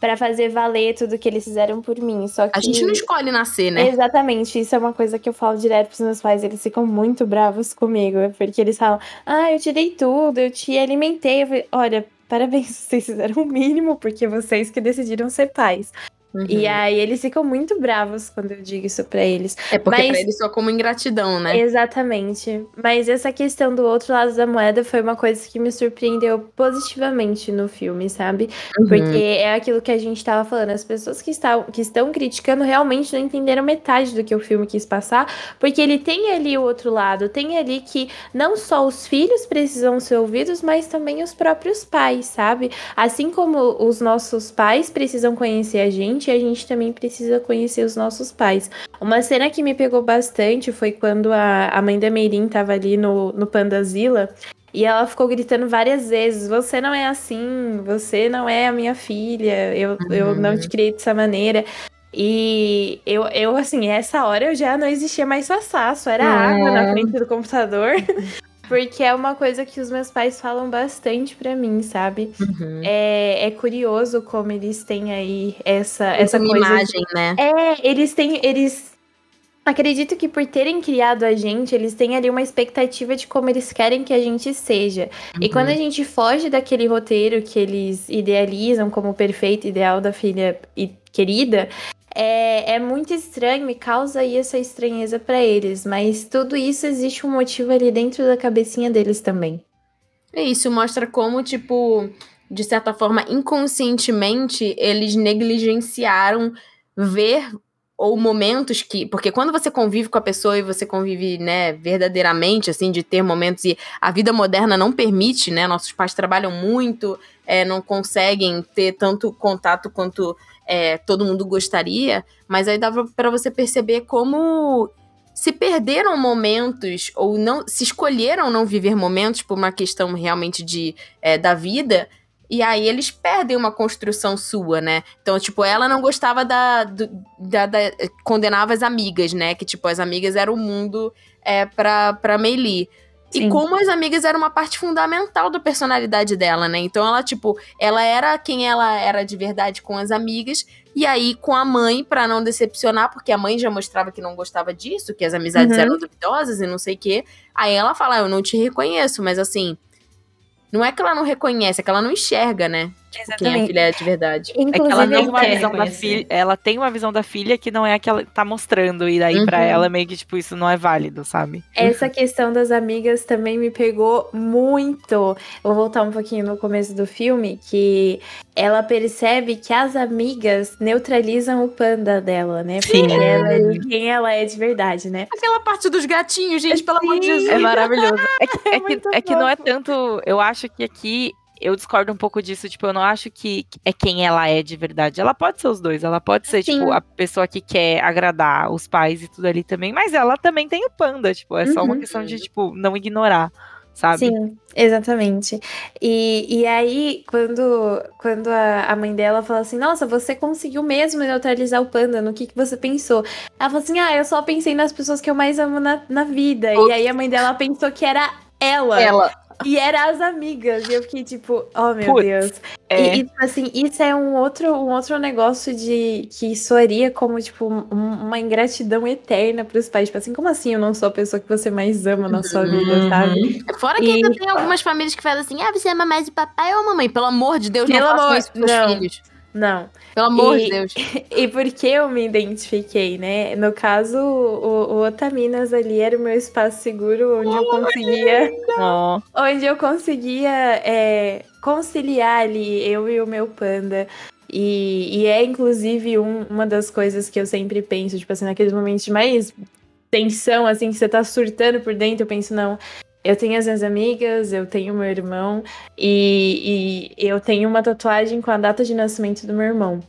pra fazer valer tudo que eles fizeram por mim. Só que. A gente não escolhe nascer, né? Exatamente, isso é uma coisa que eu falo direto pros meus pais, eles ficam muito bravos comigo, porque eles falam, ah, eu te dei tudo, eu te alimentei. Eu falei, olha, parabéns, (laughs) vocês fizeram o mínimo, porque vocês que decidiram ser pais. Uhum. E aí eles ficam muito bravos quando eu digo isso pra eles. É porque mas- pra eles só como ingratidão, né? Exatamente. Mas essa questão do outro lado da moeda foi uma coisa que me surpreendeu positivamente no filme, sabe? Uhum. Porque é aquilo que a gente tava falando. As pessoas que, estão que estão criticando realmente não entenderam metade do que o filme quis passar. Porque ele tem ali o outro lado. Tem ali que não só os filhos precisam ser ouvidos, mas também os próprios pais, sabe? Assim como os nossos pais precisam conhecer a gente, a gente também precisa conhecer os nossos pais. Uma cena que me pegou bastante foi quando a, a mãe da Meirin tava ali no, no Pandazila. E ela ficou gritando várias vezes: Você não é assim, você não é a minha filha, eu, eu não te criei dessa maneira. E eu, eu, assim, essa hora eu já não existia mais Sassá, só era água na frente do computador. (laughs) Porque é uma coisa que os meus pais falam bastante pra mim, sabe? Uhum. É, é curioso como eles têm aí essa, essa Essa coisa. imagem, né? É, eles têm. Eles. Acredito que por terem criado a gente, eles têm ali uma expectativa de como eles querem que a gente seja. E Uhum. quando a gente foge daquele roteiro que eles idealizam como o perfeito ideal da filha e- querida, é, é muito estranho e causa aí essa estranheza pra eles. Mas tudo isso existe um motivo ali dentro da cabecinha deles também. É isso, mostra como, tipo, de certa forma, inconscientemente, eles negligenciaram ver ou momentos que. Porque quando você convive com a pessoa e você convive, né, verdadeiramente, assim, de ter momentos, e a vida moderna não permite, né? Nossos pais trabalham muito, é, não conseguem ter tanto contato quanto é, todo mundo gostaria, mas aí dava pra você perceber como se perderam momentos ou não se escolheram não viver momentos por uma questão realmente de é, da vida e aí eles perdem uma construção sua, né? Então, tipo, ela não gostava da, do- da, da- condenava as amigas, né? Que tipo as amigas eram o mundo é, pra para Meili. E Sim. como as amigas eram uma parte fundamental da personalidade dela, né? Então ela, tipo, ela era quem ela era de verdade com as amigas, e aí com a mãe, pra não decepcionar, porque a mãe já mostrava que não gostava disso, que as amizades Uhum. eram duvidosas e não sei o quê. Aí ela fala: "Ah, Eu não te reconheço, mas assim. Não é que ela não reconhece, é que ela não enxerga, né? Tipo, quem a filha é de verdade. É que ela Inclusive, tem uma visão da filha, ela tem uma visão da filha que não é a que ela tá mostrando e daí pra Uhum. ela meio que tipo isso não é válido, sabe? Essa questão das amigas também me pegou muito. Eu vou voltar um pouquinho no começo do filme, que ela percebe que as amigas neutralizam o panda dela, né? Sim. Porque ela é quem ela é de verdade, né? Aquela parte dos gatinhos, gente, pelo amor de. Jesus. É maravilhoso. (laughs) É que, é que, muito é que não é tanto. Eu acho que aqui eu discordo um pouco disso. Tipo, eu não acho que é quem ela é de verdade. Ela pode ser os dois. Ela pode ser, Sim. tipo, a pessoa que quer agradar os pais e tudo ali também. Mas ela também tem o panda. Tipo, é só uma Uhum. questão de, tipo, não ignorar, sabe? Sim, exatamente. E, e aí, quando, quando a, a mãe dela fala assim, nossa, você conseguiu mesmo neutralizar o panda, no que, que você pensou? Ela fala assim, ah, eu só pensei nas pessoas que eu mais amo na, na vida. E aí a mãe dela pensou que era ela. Ela. E era as amigas. E eu fiquei tipo, oh meu Putz, Deus. É. E, e, tipo assim, isso é um outro, um outro negócio de que soaria como, tipo, um- uma ingratidão eterna pros pais. Tipo assim, como assim eu não sou a pessoa que você mais ama na sua vida, Uhum. sabe? Fora que E- ainda tem algumas famílias que falam assim: ah, você ama mais o papai ou a mamãe? Pelo amor de Deus, Pelo não façam amor- isso pros não. filhos. Não. Pelo amor E- de Deus. (laughs) E por que eu me identifiquei, né? No caso, o, o Otaminas ali era o meu espaço seguro onde eu conseguia. Ó. onde eu conseguia é, conciliar ali eu e o meu panda. E, e é inclusive um- uma das coisas que eu sempre penso, tipo assim, naqueles momentos de mais tensão, assim, que você tá surtando por dentro, eu penso, não. Eu tenho as minhas amigas, eu tenho meu irmão e, e eu tenho uma tatuagem com a data de nascimento do meu irmão.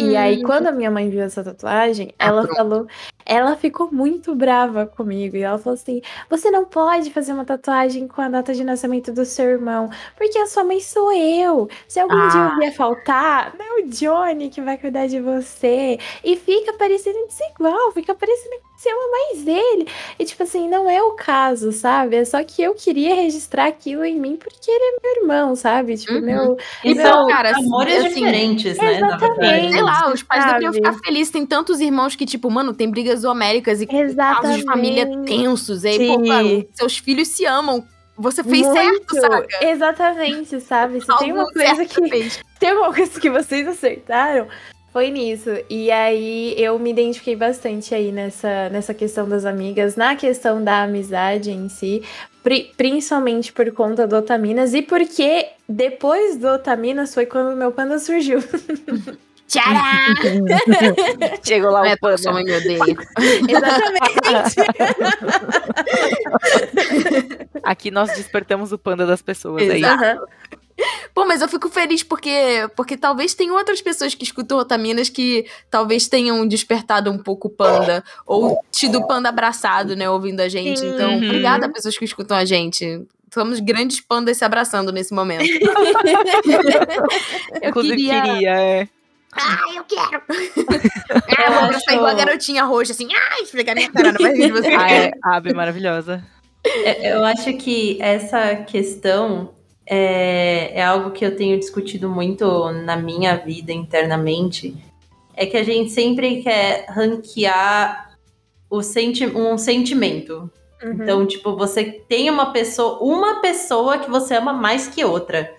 E aí, quando a minha mãe viu essa tatuagem, Ah, ela pronto. falou. Ela ficou muito brava comigo. E ela falou assim: Você não pode fazer uma tatuagem com a data de nascimento do seu irmão, porque a sua mãe sou eu. Se algum dia Ah. eu vier faltar, não é o Johnny que vai cuidar de você. E fica parecendo desigual, fica parecendo você ama mais ele. E, tipo assim, não é o caso, sabe? É só que eu queria registrar aquilo em mim porque ele é meu irmão, sabe? Tipo, Uhum. meu. E Meu, são cara, amores assim, diferentes, né? na verdade. exatamente. Sei lá, os pais deveriam sabe? ficar felizes. Tem tantos irmãos que, tipo, mano, tem brigas homéricas e casos Exatamente. de família tensos. E aí, pô, seus filhos se amam. Você fez Muito. certo, saca? Exatamente, sabe? Se tem uma coisa que fez. (laughs) tem uma coisa que vocês acertaram, foi nisso. E aí eu me identifiquei bastante aí nessa, nessa questão das amigas, na questão da amizade em si, pri- principalmente por conta do Otaminas e porque depois do Otaminas foi quando o meu panda surgiu. (laughs) Tcharam! (laughs) Chegou lá Não é o panda. sua mãe me odeia. (laughs) Exatamente. Aqui nós despertamos o panda das pessoas aí. Exato. Aham. Pô, mas eu fico feliz porque, porque talvez tenha outras pessoas que escutam Otaminas que talvez tenham despertado um pouco o panda. Ou tido o panda abraçado, né, ouvindo a gente. Sim. Então, Uhum. obrigada a pessoas que escutam a gente. Somos grandes pandas se abraçando nesse momento. (laughs) eu Inclusive queria... queria, é. Ah, eu quero! (laughs) ah, eu vou abraçar igual a garotinha roxa, assim. Ai, esfregar minha cara na barriga de você. Ah, é. A ave maravilhosa. É, Eu acho que essa questão é, é algo que eu tenho discutido muito na minha vida internamente. É que a gente sempre quer ranquear o senti um sentimento. Uhum. Então, tipo, você tem uma pessoa, uma pessoa que você ama mais que outra.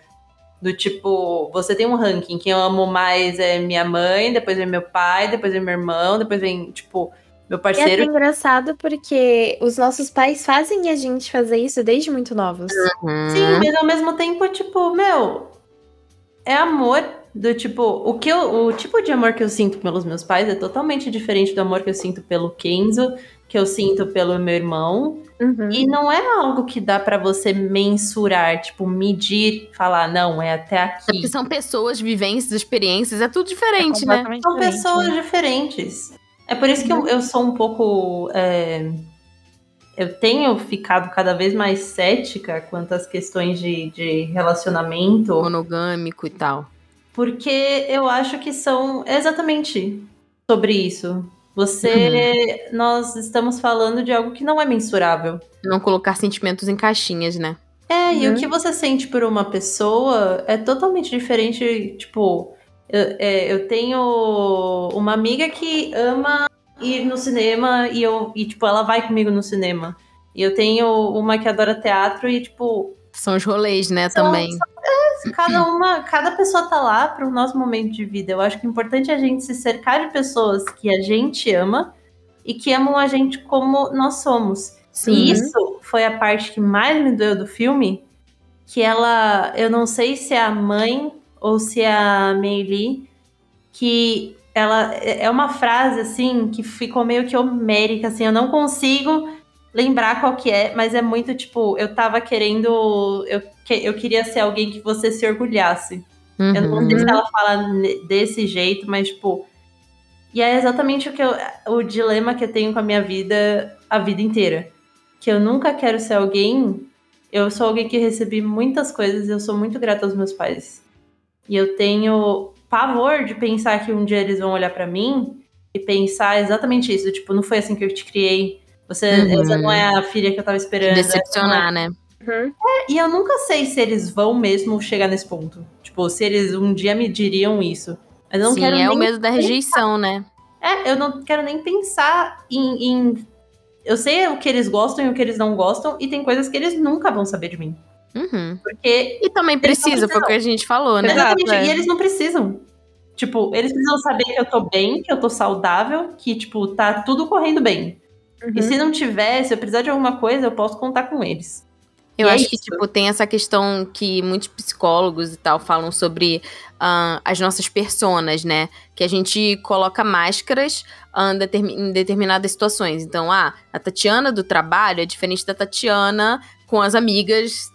Do tipo, você tem um ranking, quem eu amo mais é minha mãe, depois vem meu pai, depois vem meu irmão, depois vem, tipo, meu E é parceiro. engraçado porque os nossos pais fazem a gente fazer isso desde muito novos. Uhum. Sim, mas ao mesmo tempo, tipo, meu, é amor do tipo, o que eu, o tipo de amor que eu sinto pelos meus pais é totalmente diferente do amor que eu sinto pelo Kenzo, que eu sinto pelo meu irmão, Uhum. e não é algo que dá pra você mensurar, tipo, medir, falar, não, é até Porque aqui. são pessoas, vivências, experiências, é tudo diferente, né? completamente São diferente, pessoas né? diferentes. É por isso que eu, eu sou um pouco. é, eu tenho ficado cada vez mais cética quanto às questões de, de relacionamento. Monogâmico e tal. Porque eu acho que são exatamente sobre isso. Você. Nós estamos falando de algo que não é mensurável. Não colocar sentimentos em caixinhas, né? É, e Uhum. o que você sente por uma pessoa é totalmente diferente. Tipo, eu, é, eu tenho uma amiga que ama ir no cinema e eu e, tipo, ela vai comigo no cinema. E eu tenho uma que adora teatro e, tipo, São os rolês, né, São- também. cada uma, cada pessoa tá lá para o nosso momento de vida. Eu acho que o importante é a gente se cercar de pessoas que a gente ama e que amam a gente como nós somos. Sim. E isso foi a parte que mais me doeu do filme, que ela, eu não sei se é a mãe ou se é a Meili, que ela é uma frase assim que ficou meio que homérica, assim, eu não consigo lembrar qual que é, mas é muito tipo, eu tava querendo, eu, que- eu queria ser alguém que você se orgulhasse. Eu não Uhum. sei se ela fala desse jeito, mas, tipo. E é exatamente o, que eu, o dilema que eu tenho com a minha vida a vida inteira. Que eu nunca quero ser alguém. Eu sou alguém que recebi muitas coisas e eu sou muito grata aos meus pais. E eu tenho pavor de pensar que um dia eles vão olhar pra mim e pensar exatamente isso. Tipo, não foi assim que eu te criei. Você, Uhum. essa não é a filha que eu tava esperando. Decepcionar, né? Uhum. E eu nunca sei se eles vão mesmo chegar nesse ponto. Tipo, se eles um dia me diriam isso. Mas eu não Sim, quero é nem... o medo da rejeição, né? É, eu não quero nem pensar em, em- Eu sei o que eles gostam e o que eles não gostam, e tem coisas que eles nunca vão saber de mim. Uhum. Porque. E também precisa, foi o que a gente falou, né? Exatamente, é. e eles não precisam. Tipo, eles precisam saber que eu tô bem, que eu tô saudável, que, tipo, tá tudo correndo bem. E Uhum. se não tiver, se eu precisar de alguma coisa, eu posso contar com eles. Eu E é acho que, isso. tipo, tem essa questão que muitos psicólogos e tal falam sobre ah, as nossas personas, né? Que a gente coloca máscaras determi- em determinadas situações. Então, ah, a Tatiana do trabalho é diferente da Tatiana com as amigas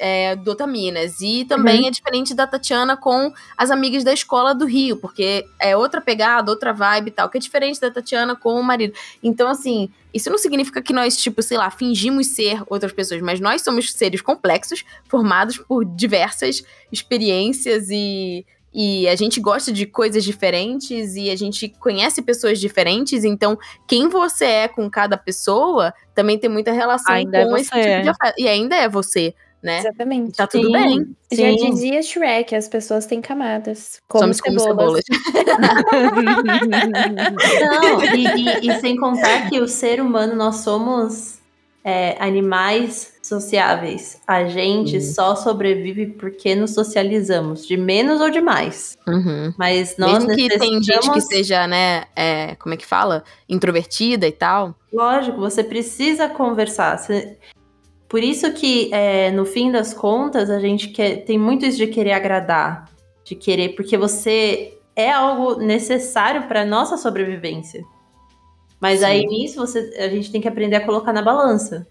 é, do Otaminas. E também é diferente da Tatiana com as amigas da escola do Rio, porque é outra pegada, outra vibe e tal, que é diferente da Tatiana com o marido. Então, assim, isso não significa que nós, tipo, sei lá, fingimos ser outras pessoas, mas nós somos seres complexos, formados por diversas experiências e, e a gente gosta de coisas diferentes e a gente conhece pessoas diferentes, então quem você é com cada pessoa também tem muita relação Ainda com é esse tipo de afeto. E ainda é você, né? Exatamente. Tá tudo Sim, bem. Já sim. dizia Shrek, as pessoas têm camadas. Como Somos como cebolas. cebolas. (laughs) (laughs) Não, e, e- e sem contar que o ser humano, nós somos é, animais sociáveis. A gente Uhum. só sobrevive porque nos socializamos, de menos ou de mais. Uhum. Mas nós Mesmo que tem gente que necessitamos- seja, né, é, como é que fala? Introvertida e tal. Lógico, você precisa conversar. Você- Por isso que, é, no fim das contas, a gente quer... tem muito isso de querer agradar, de querer, porque você é algo necessário para nossa sobrevivência. Mas Sim. aí nisso você, a gente tem que aprender a colocar na balança,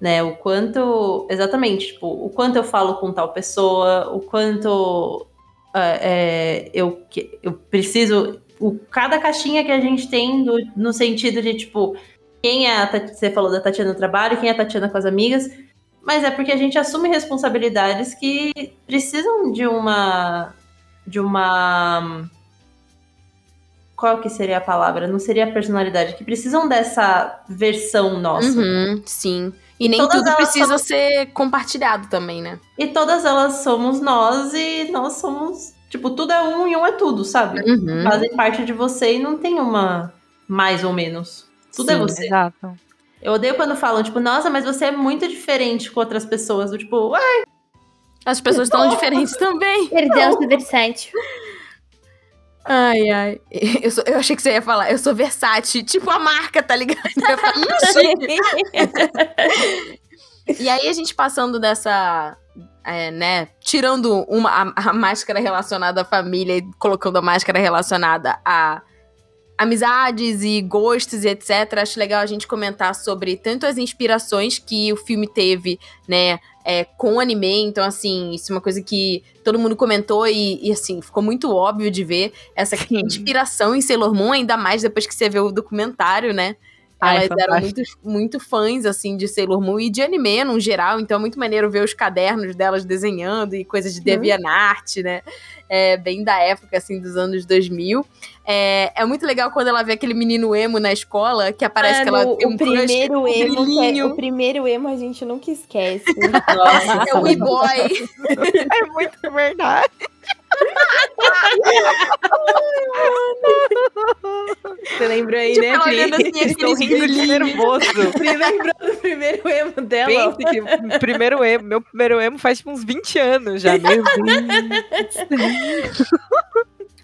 né? O quanto, exatamente, tipo, o quanto eu falo com tal pessoa, o quanto é, é, eu, eu preciso, o, cada caixinha que a gente tem do- no sentido de tipo quem é a você falou da Tatiana no trabalho, quem é a Tatiana com as amigas, mas é porque a gente assume responsabilidades que precisam de uma de uma qual que seria a palavra? Não seria a personalidade, que precisam dessa versão nossa. Uhum, sim. E nem todas tudo precisa são- ser compartilhado também, né? E todas elas somos nós e nós somos, tipo, tudo é um e um é tudo, sabe? Uhum. Fazem parte de você e não tem uma mais ou menos. Tudo é Sim, você. Exato. Eu odeio quando falam, tipo, nossa, mas você é muito diferente com outras pessoas. Do tipo, ué, As pessoas estão diferentes também. Perdeu-se versátil. Ai, ai. Eu, sou- eu achei que você ia falar, eu sou versátil, tipo a marca, tá ligado? Eu ia falar, chique. (laughs) E aí a gente passando dessa, é, né, tirando uma, a, a máscara relacionada à família e colocando a máscara relacionada a amizades e gostos e etc. Acho legal a gente comentar sobre tanto as inspirações que o filme teve, né, é, com o anime. Então, assim, isso é uma coisa que todo mundo comentou e, e, assim, ficou muito óbvio de ver essa inspiração em Sailor Moon, ainda mais depois que você vê o documentário, né? Ai, Elas eram muito, muito fãs, assim, de Sailor Moon e de anime no geral, então é muito maneiro ver os cadernos delas desenhando e coisas de DeviantArt, né? É, bem da época, assim, dos anos 2000. É, é muito legal quando ela vê aquele menino emo na escola, que aparece que ela Mano, tem um o crush primeiro com emo, que é- o primeiro emo a gente nunca esquece. (laughs) nossa. É o e-boy. (laughs) É muito verdade. (laughs) Você lembrou aí, Tipo, né, ela olhando assim, Estou rindo de brilhinhos. nervoso. (laughs) Pri lembrou do primeiro emo dela. Pense que primeiro emo, meu primeiro emo faz tipo uns 20 anos já. Meu Deus.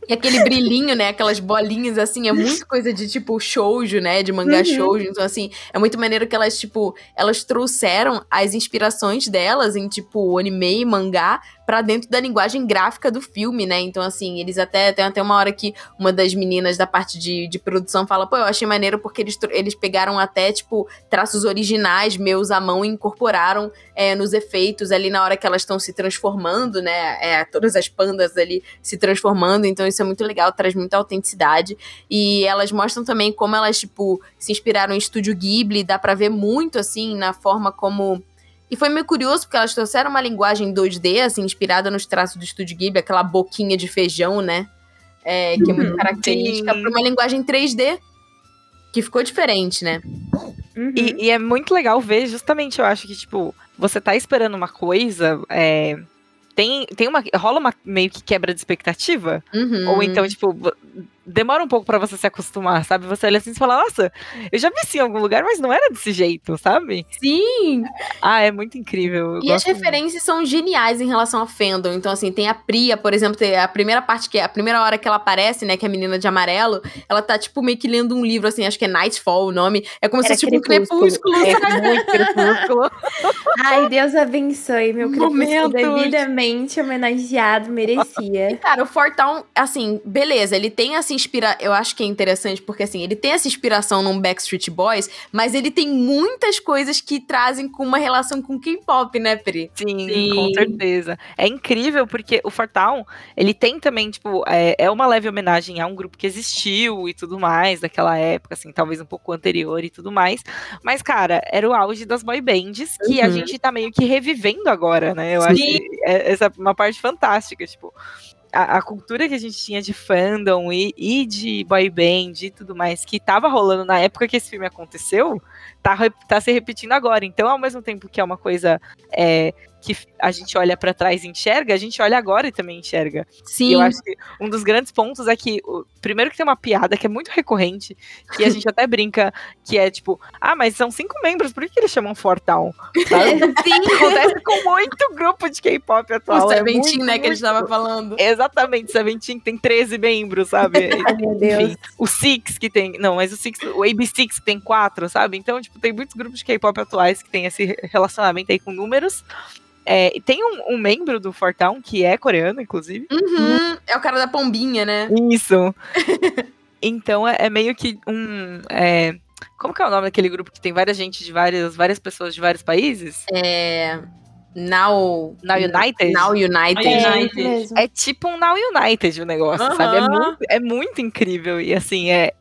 E aquele brilhinho, né? Aquelas bolinhas, assim, é muito coisa de, tipo, shoujo, né? De mangá Uhum. shoujo. Então, assim, é muito maneiro que elas, tipo, elas trouxeram as inspirações delas em, tipo, anime e mangá pra dentro da linguagem gráfica do filme, né? Então, assim, eles até... Tem até uma hora que uma das meninas da parte de, de produção fala, pô, eu achei maneiro porque eles, eles pegaram até, tipo, traços originais meus à mão e incorporaram é, nos efeitos ali na hora que elas estão se transformando, né? É, todas as pandas ali se transformando, então isso é muito legal, traz muita autenticidade. E elas mostram também como elas, tipo, se inspiraram em Estúdio Ghibli, dá pra ver muito, assim, na forma como... E foi meio curioso, porque elas trouxeram uma linguagem 2D, assim, inspirada nos traços do Estúdio Ghibli, aquela boquinha de feijão, né? É, que é muito Uhum. característica, pra uma linguagem 3D, que ficou diferente, né? Uhum. E, e é muito legal ver, justamente, eu acho que, tipo, você tá esperando uma coisa, é, tem, tem uma. rola uma meio que quebra de expectativa. Uhum. Ou então, tipo, demora um pouco pra você se acostumar, sabe? Você olha assim e fala, nossa, eu já vi isso em algum lugar, mas não era desse jeito, sabe? Sim! Ah, é muito incrível. eu E as gosto muito. referências são geniais em relação ao fandom. Então, assim, tem a Priya, por exemplo, tem a primeira parte que é a primeira hora que ela aparece, né? Que é a menina de amarelo, ela tá, tipo, meio que lendo um livro, assim, acho que é Nightfall o nome. É como Era se fosse, tipo, um Crepúsculo. crepúsculo. É muito crepúsculo. (laughs) Ai, Deus abençoe, meu crepúsculo devidamente homenageado, merecia. Cara, o Fortown, assim, beleza, ele tem essa inspiração. Eu acho que é interessante, porque assim, ele tem essa inspiração num Backstreet Boys, mas ele tem muitas coisas que trazem com uma relação com K-pop, né, Pri? Sim, Sim. com certeza. É incrível porque o Fortown, ele tem também, tipo, é, é uma leve homenagem a um grupo que existiu e tudo mais, daquela época, assim, talvez um pouco anterior e tudo mais. Mas, cara, era o auge das boy bands que a Uhum. gente tá meio que revivendo agora, né? Eu acho Sim. que é- essa é uma parte fantástica, tipo. A, a, cultura que a gente tinha de fandom e, e, de boy band e tudo mais que tava rolando na época que esse filme aconteceu, tá, tá se repetindo agora. Então, ao mesmo tempo que é uma coisa é, que a gente olha para trás e enxerga, a gente olha agora e também enxerga. Sim. E eu acho que um dos grandes pontos é que, primeiro que tem uma piada que é muito recorrente, que a gente até brinca, que é tipo, ah, mas são cinco membros, por que, que eles chamam Fortown? (laughs) Sim, acontece com muito grupo de K-pop atual. O é Seventeen, né, que a gente tava falando. Exatamente, Seventeen tem 13 membros, sabe? (laughs) Ai, meu Deus. Enfim, o Six que tem, não, mas o Six, o AB6 que tem quatro, sabe? Então, tipo, tem muitos grupos de K-pop atuais que tem esse relacionamento aí com números. É, tem um, um, membro do Fortown que é coreano, inclusive. Uhum, é o cara da pombinha, né? Isso. (laughs) então é, é, meio que um. É, como que é o nome daquele grupo que tem várias gente de várias, várias pessoas de vários países? É. Now, Now United? Now United. É, United. é tipo um Now United o negócio, uhum. sabe? É muito, é muito incrível. E assim, é,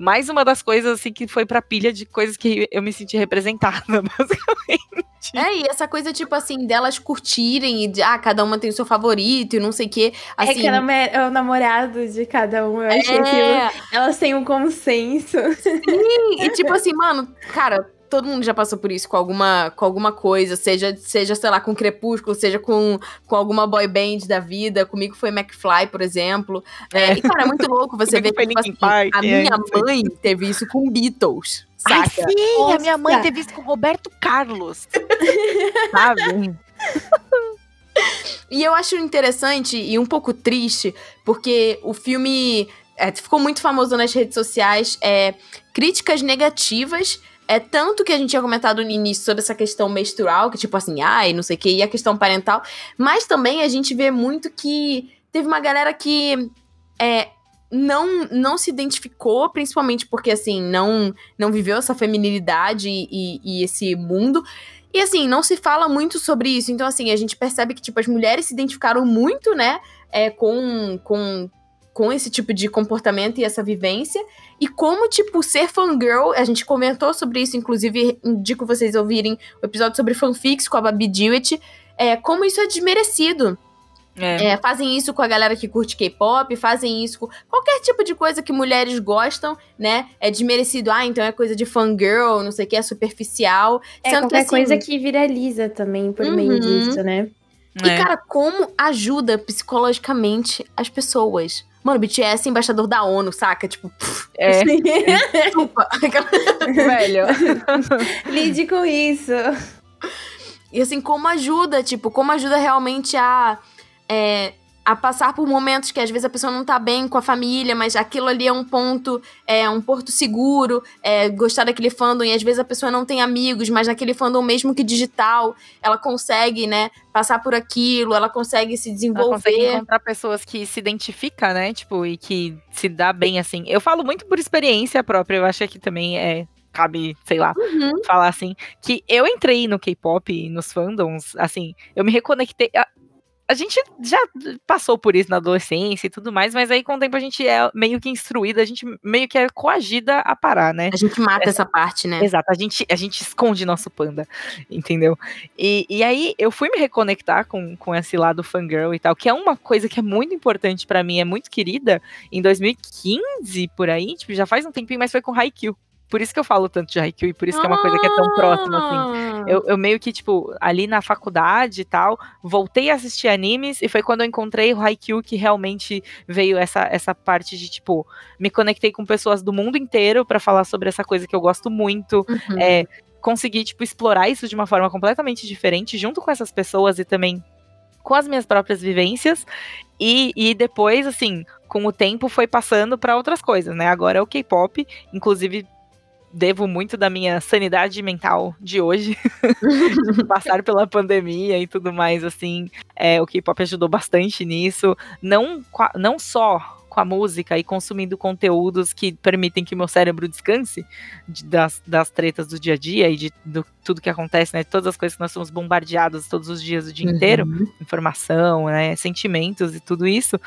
mais uma das coisas assim que foi pra pilha de coisas que eu me senti representada, (laughs) basicamente. É, e essa coisa, tipo assim, delas curtirem e de, ah, cada uma tem o seu favorito e não sei o quê. Assim, é que ela é o namorado de cada um, eu acho é... que elas têm um consenso. Sim, e tipo assim, mano, cara, todo mundo já passou por isso com alguma, com alguma coisa, seja, seja, sei lá, com Crepúsculo, seja com, com alguma boy band da vida. Comigo foi McFly, por exemplo. É, e, cara, é muito louco você ver que, tipo assim, Park, a minha é, mãe teve isso com Beatles. Saca? Ai, sim, Nossa. a minha mãe teve isso com Roberto Carlos. (laughs) sabe? E eu acho interessante e um pouco triste, porque o filme é, ficou muito famoso nas redes sociais, é, críticas negativas é tanto que a gente tinha comentado no início sobre essa questão menstrual, que tipo assim, ai, não sei o que, e a questão parental, mas também a gente vê muito que teve uma galera que é, não não se identificou, principalmente porque assim, não não viveu essa feminilidade e, e esse mundo. E assim, não se fala muito sobre isso. Então, assim, a gente percebe que, tipo, as mulheres se identificaram muito, né? É, com, com com esse tipo de comportamento e essa vivência. E como, tipo, ser fangirl, a gente comentou sobre isso, inclusive, indico vocês ouvirem o episódio sobre fanfics com a Babi Dewitt, é, como isso é desmerecido. É. É, fazem isso com a galera que curte K-pop, fazem isso com qualquer tipo de coisa que mulheres gostam, né? É desmerecido, ah, então é coisa de fangirl, não sei o que, é superficial. É, Sendo qualquer que, assim, coisa que viraliza também por uhum. meio disso, né? E, é. cara, como ajuda psicologicamente as pessoas? Mano, o BTS é embaixador da ONU, saca? Tipo, pff, é. (laughs) Desculpa. Velho. (laughs) Lide com isso. E assim, como ajuda, tipo, como ajuda realmente a é, a passar por momentos que às vezes a pessoa não tá bem com a família, mas aquilo ali é um ponto, é um porto seguro, é, gostar daquele fandom, e às vezes a pessoa não tem amigos, mas naquele fandom mesmo que digital, ela consegue, né, passar por aquilo, ela consegue se desenvolver. Ela consegue encontrar pessoas que se identificam, né, tipo, e que se dá bem, assim. Eu falo muito por experiência própria, eu acho que também é cabe, sei lá, uhum. falar assim, que eu entrei no K-pop, nos fandoms, assim, eu me reconectei a gente já passou por isso na adolescência e tudo mais, mas aí com o tempo a gente é meio que instruída, a gente meio que é coagida a parar, né? A gente mata essa, essa parte, né? Exato, a gente, a gente esconde nosso panda, entendeu? E, e aí eu fui me reconectar com, com esse lado fangirl e tal, que é uma coisa que é muito importante para mim, é muito querida, em 2015, por aí, tipo, já faz um tempinho, mas foi com Haikyuu. Por isso que eu falo tanto de Haikyuu e por isso que é uma coisa que é tão próxima, assim. Eu, eu, meio que, tipo, ali na faculdade e tal, voltei a assistir animes e foi quando eu encontrei o Haikyuu que realmente veio essa, essa parte de, tipo, me conectei com pessoas do mundo inteiro para falar sobre essa coisa que eu gosto muito. Uhum. É, consegui, tipo, explorar isso de uma forma completamente diferente, junto com essas pessoas e também com as minhas próprias vivências. E, e depois, assim, com o tempo foi passando para outras coisas, né? Agora é o K-pop, inclusive devo muito da minha sanidade mental de hoje, de (laughs) passar pela pandemia e tudo mais, assim, é, o K-pop ajudou bastante nisso, não, não só com a música e consumindo conteúdos que permitem que meu cérebro descanse de, das, das tretas do dia a dia e de do, tudo que acontece, né? Todas as coisas que nós somos bombardeados todos os dias o dia uhum. inteiro, informação, né? Sentimentos e tudo isso.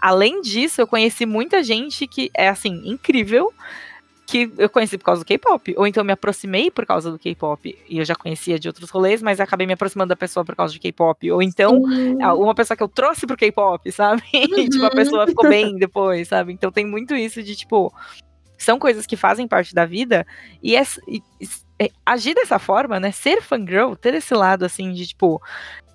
Além disso, eu conheci muita gente que é assim incrível que eu conheci por causa do K-pop. Ou então me aproximei por causa do K-pop. E eu já conhecia de outros rolês, mas acabei me aproximando da pessoa por causa de K-pop. Ou então, uma pessoa que eu trouxe pro K-pop, sabe? (laughs) E, tipo, a Uhum. pessoa ficou bem depois, sabe? Então tem muito isso de, tipo, são coisas que fazem parte da vida. E, é, e- é- agir dessa forma, né? Ser fangirl, ter esse lado, assim, de, tipo,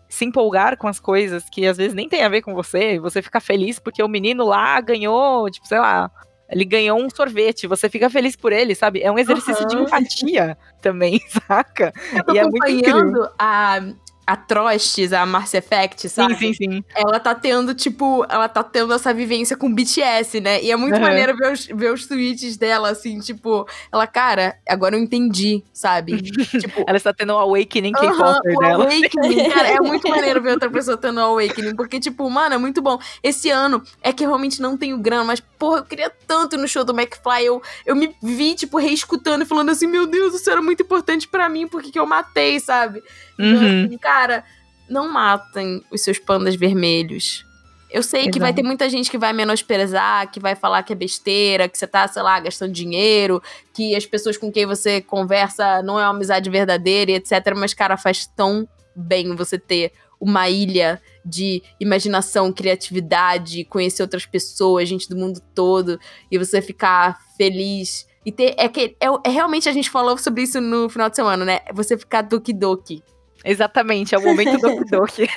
se empolgar com as coisas que às vezes nem tem a ver com você, e você fica feliz porque o menino lá ganhou, tipo, sei lá, ele ganhou um sorvete, você fica feliz por ele, sabe? É um exercício de Aham. empatia também, (laughs) saca? Eu tô E é acompanhando a, a Trostes, a Mars Effect, sabe? Sim, sim, sim. ela tá tendo, tipo, ela tá tendo essa vivência com BTS, né? E é muito Aham. maneiro ver os, ver os tweets dela, assim, tipo, ela, cara, agora eu entendi, sabe? (laughs) tipo, Ela está tendo um awakening K-popper o dela. awakening, (laughs) cara, é muito maneiro ver outra pessoa tendo um awakening, porque, tipo, mano, é muito bom. Esse ano é que eu realmente não tenho grana, mas, porra, eu queria tanto no show do McFly, eu, eu me vi, tipo, reescutando e falando assim, meu Deus, isso era muito importante pra mim, porque que eu matei, sabe? Então, Uhum. assim, cara, não matem os seus pandas vermelhos. Eu sei que vai Exato. ter muita gente que vai menosprezar, que vai falar que é besteira, que você tá, sei lá, gastando dinheiro, que as pessoas com quem você conversa não é uma amizade verdadeira e etc. Mas, cara, faz tão bem você ter uma ilha de imaginação, criatividade, conhecer outras pessoas, gente do mundo todo, e você ficar feliz. E ter. É, que, é, é realmente a gente falou sobre isso no final de semana, né? Você ficar doki-doki. Exatamente, é o momento do Doki. (laughs)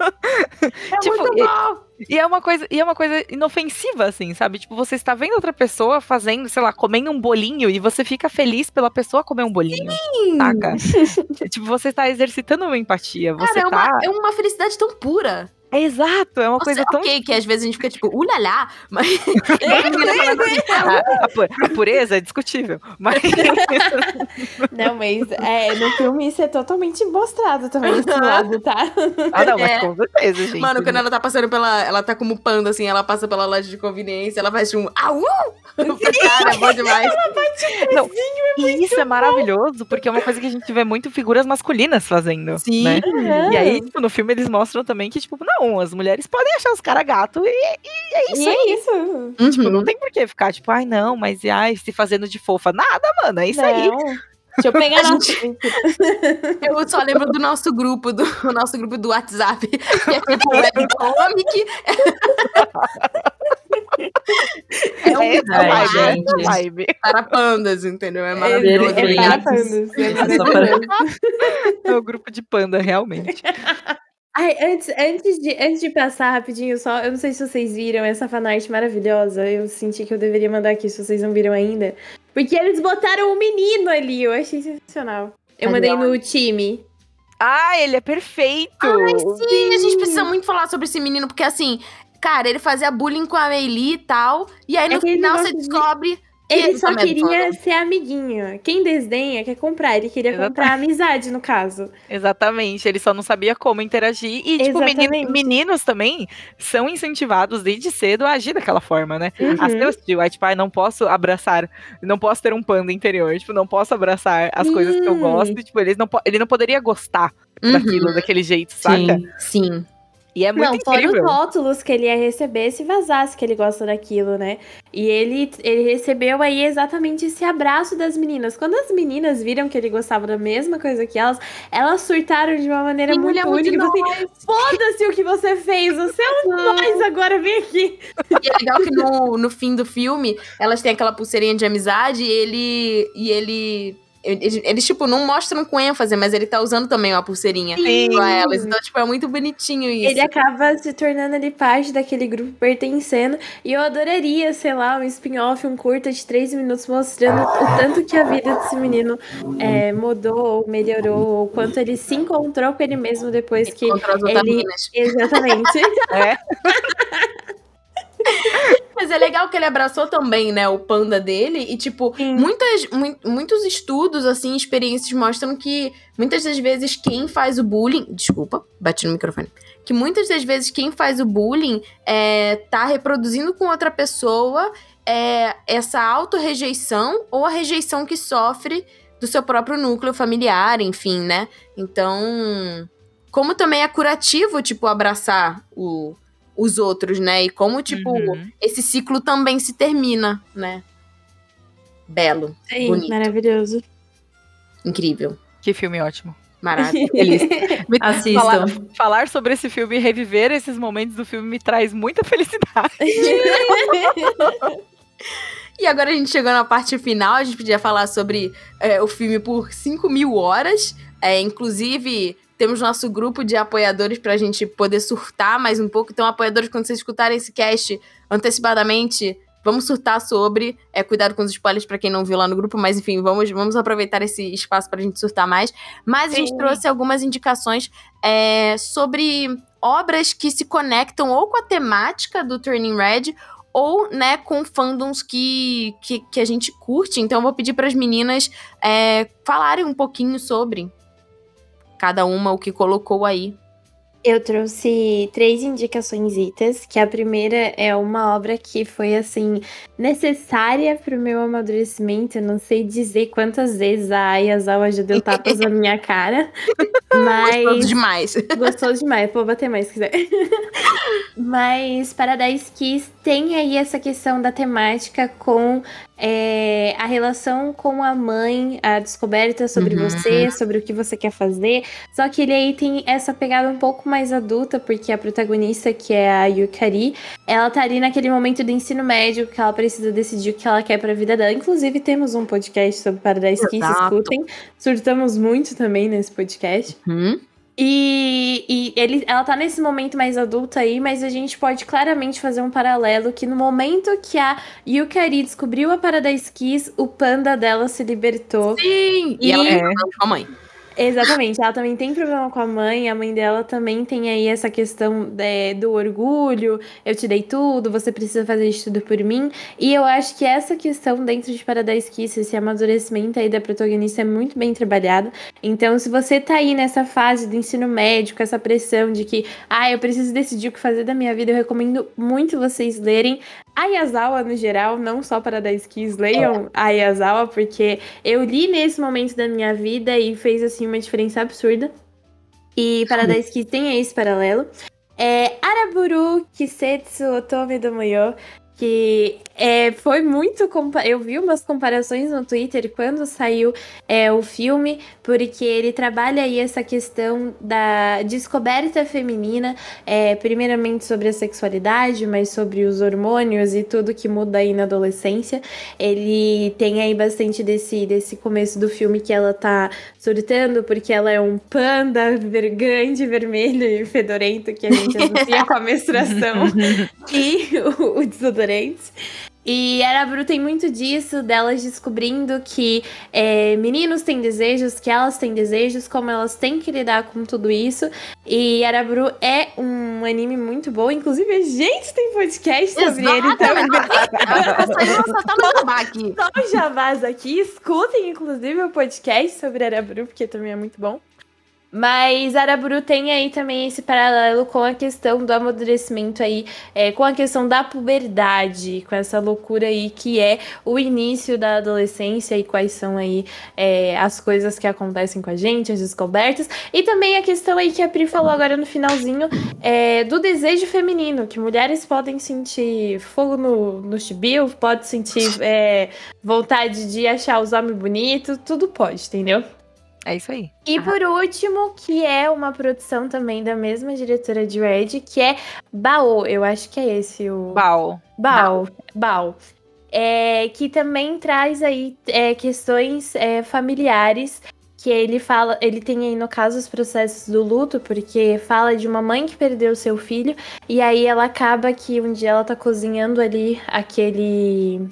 É (laughs) Tipo, muito e- bom! E é uma coisa, e é uma coisa inofensiva, assim, sabe? Tipo, você está vendo outra pessoa fazendo, sei lá, comendo um bolinho e você fica feliz pela pessoa comer um bolinho. Saca? (laughs) tipo, você está exercitando uma empatia. Você Cara, é tá. uma, é uma felicidade tão pura. É exato, é uma Nossa, coisa tão. ok, que às vezes a gente fica tipo, ulalá, mas. (laughs) (laughs) A, a pu- a pureza é discutível. Mas. (laughs) Não, mas é, no filme isso é totalmente mostrado também, esse lado, tá? ah, não, mas É. com certeza, gente. Mano, quando ela tá passando pela. Ela tá como panda, assim, ela passa pela loja de conveniência, ela faz um. Au! Cara, é bom demais. Não, e isso é maravilhoso, porque é uma coisa que a gente vê muito figuras masculinas fazendo. Sim. Né? E aí, tipo, no filme eles mostram também que, tipo, não, as mulheres podem achar os caras gato e, e é isso E aí. é isso. Tipo, Uhum. não tem por que ficar, tipo, ai, não, mas ai, se fazendo de fofa. Nada, mano, é isso aí. Não. Deixa eu pegar (laughs) A na (laughs) Eu só lembro do nosso grupo, do (laughs) o nosso grupo do WhatsApp, que é tipo webcomic. É um É essa Ai, vibe, é gente. essa vibe. para pandas, entendeu? É maravilhoso. Perfeito. É para Perfeito. pandas. É Só para- maravilhoso. É o grupo de panda, realmente. Ai, antes, antes, de, antes de passar rapidinho só, eu não sei se vocês viram essa fanart maravilhosa. Eu senti que eu deveria mandar aqui se vocês não viram ainda. Porque eles botaram um menino ali, eu achei sensacional. Eu mandei no time. Ah, ele é perfeito! Sim, a gente precisa muito falar sobre esse menino, porque assim, cara, ele fazia bullying com a Meili e tal. E aí no Aquele final você de- descobre. que Ele só é queria ser amiguinho. Quem desdenha quer comprar. Ele queria Exatamente. comprar amizade, no caso. Exatamente, ele só não sabia como interagir. E, tipo, menino- meninos também são incentivados desde cedo a agir daquela forma, né? Uhum. A ser hostil. Aí, tipo, ai, não posso abraçar, não posso ter um panda interior, tipo, não posso abraçar as coisas que eu gosto. Tipo, eles não ele não poderia gostar daquilo, daquele jeito, saca? Sim. Sim. E é muito não, fora incrível. os rótulos que ele ia receber se vazasse que ele gosta daquilo, né? E ele, ele recebeu aí exatamente esse abraço das meninas. Quando as meninas viram que ele gostava da mesma coisa que elas, elas surtaram de uma maneira Sim, muito única. Tipo assim, Foda-se o que você fez, você é um nós agora, vem aqui. E é legal que no, no fim do filme, elas têm aquela pulseirinha de amizade e ele. E ele. Eles, eles, tipo, não mostram com ênfase, mas ele tá usando também uma pulseirinha Sim. pra elas. Então, tipo, é muito bonitinho isso. Ele acaba se tornando ali parte daquele grupo pertencendo. E eu adoraria, sei lá, um spin-off, um curta de três minutos mostrando o tanto que a vida desse menino é, mudou, ou melhorou, ou quanto ele se encontrou com ele mesmo depois que. Contra as outras ele-. Exatamente. (laughs) É. (laughs) Mas é legal que ele abraçou também, né, o panda dele. E, tipo, Sim. muitas, mui- muitos estudos, assim, experiências mostram que muitas das vezes quem faz o bullying. Desculpa, bati no microfone. Que muitas das vezes quem faz o bullying é, tá reproduzindo com outra pessoa é, essa autorrejeição ou a rejeição que sofre do seu próprio núcleo familiar, enfim, né? Então. Como também é curativo, tipo, abraçar o, os outros, né? E como, tipo, Uhum. esse ciclo também se termina, né? belo, Sim, Bonito. maravilhoso. incrível, Que filme ótimo. maravilhoso. (laughs) (laughs) Assistam. Falar, falar sobre esse filme e reviver esses momentos do filme me traz muita felicidade. (laughs) E agora a gente chegou na parte final, a gente podia falar sobre é, o filme por 5 mil horas. É, inclusive, temos nosso grupo de apoiadores pra gente poder surtar mais um pouco. Então, apoiadores, quando vocês escutarem esse cast antecipadamente, vamos surtar sobre. É, cuidado com os spoilers pra quem não viu lá no grupo, mas enfim, vamos, vamos aproveitar esse espaço pra gente surtar mais. Mas a gente Sim. trouxe algumas indicações é, sobre obras que se conectam ou com a temática do Turning Red ou, né, com fandoms que, que, que a gente curte. Então, eu vou pedir para as meninas é, falarem um pouquinho sobre cada uma o que colocou aí. Eu trouxe três indicações itas, que a primeira é uma obra que foi, assim, necessária pro meu amadurecimento. Eu não sei dizer quantas vezes a Ayazawa já deu tapas na minha cara, (laughs) mas... Gostoso demais. Gostoso demais, pode bater mais se quiser. (laughs) Mas Paradise Kiss tem aí essa questão da temática com é, a relação com a mãe, a descoberta sobre Uhum. você, sobre o que você quer fazer. Só que ele aí tem essa pegada um pouco mais adulta, porque a protagonista, que é a Yukari, ela tá ali naquele momento do ensino médio que ela precisa decidir o que ela quer pra vida dela. Inclusive, temos um podcast sobre Paradise Kiss, escutem. Surtamos muito também nesse podcast. Hum? E, e ele, ela tá nesse momento mais adulta aí, mas a gente pode claramente fazer um paralelo que no momento que a Yukari descobriu a Paradise Kiss, o panda dela se libertou. Sim! E, E- ela É. a mãe. Exatamente, ela também tem problema com a mãe, a mãe dela também tem aí essa questão é, do orgulho, eu te dei tudo, você precisa fazer isso tudo por mim. E eu acho que essa questão dentro de Paradise Kiss, esse amadurecimento aí da protagonista é muito bem trabalhado. Então, se você tá aí nessa fase do ensino médio, com essa pressão de que, ah, eu preciso decidir o que fazer da minha vida, eu recomendo muito vocês lerem a Yazawa no geral, não só Paradise Kiss, leiam a Yazawa, porque eu li nesse momento da minha vida e fez, assim, uma diferença absurda. E Paradise Kiss tem esse paralelo. É Araburu Kisetsu Otome do Muyo, que é, foi muito. Eu vi umas comparações no Twitter quando saiu é, o filme, porque ele trabalha aí essa questão da descoberta feminina, é, primeiramente sobre a sexualidade, mas sobre os hormônios e tudo que muda aí na adolescência. Ele tem aí bastante desse, desse começo do filme que ela tá surtando, porque ela é um panda ver- grande, vermelho e fedorento que a gente associa com a menstruação (laughs) e o, o desodorante. E Araburu tem muito disso, delas descobrindo que é, meninos têm desejos, que elas têm desejos, como elas têm que lidar com tudo isso. E Araburu é um anime muito bom, inclusive a gente tem podcast sobre ele também. Aqui. Só um jabás aqui, escutem inclusive o podcast sobre Araburu, porque também é muito bom. Mas Araburu tem aí também esse paralelo com a questão do amadurecimento aí, é, com a questão da puberdade, com essa loucura aí que é o início da adolescência e quais são aí é, as coisas que acontecem com a gente, as descobertas. E também a questão aí que a Pri falou agora no finalzinho, é, do desejo feminino, que mulheres podem sentir fogo no, no chibio, pode sentir é, vontade de achar os homens bonitos, tudo pode, entendeu? É isso aí. E por último, que é uma produção também da mesma diretora de Red, que é Bao. Eu acho que é esse o. Bal. Bao. Bao. É, que também traz aí é, questões é, familiares. Que ele fala, ele tem aí no caso os processos do luto, porque fala de uma mãe que perdeu seu filho, e aí ela acaba que um dia ela tá cozinhando ali aquele.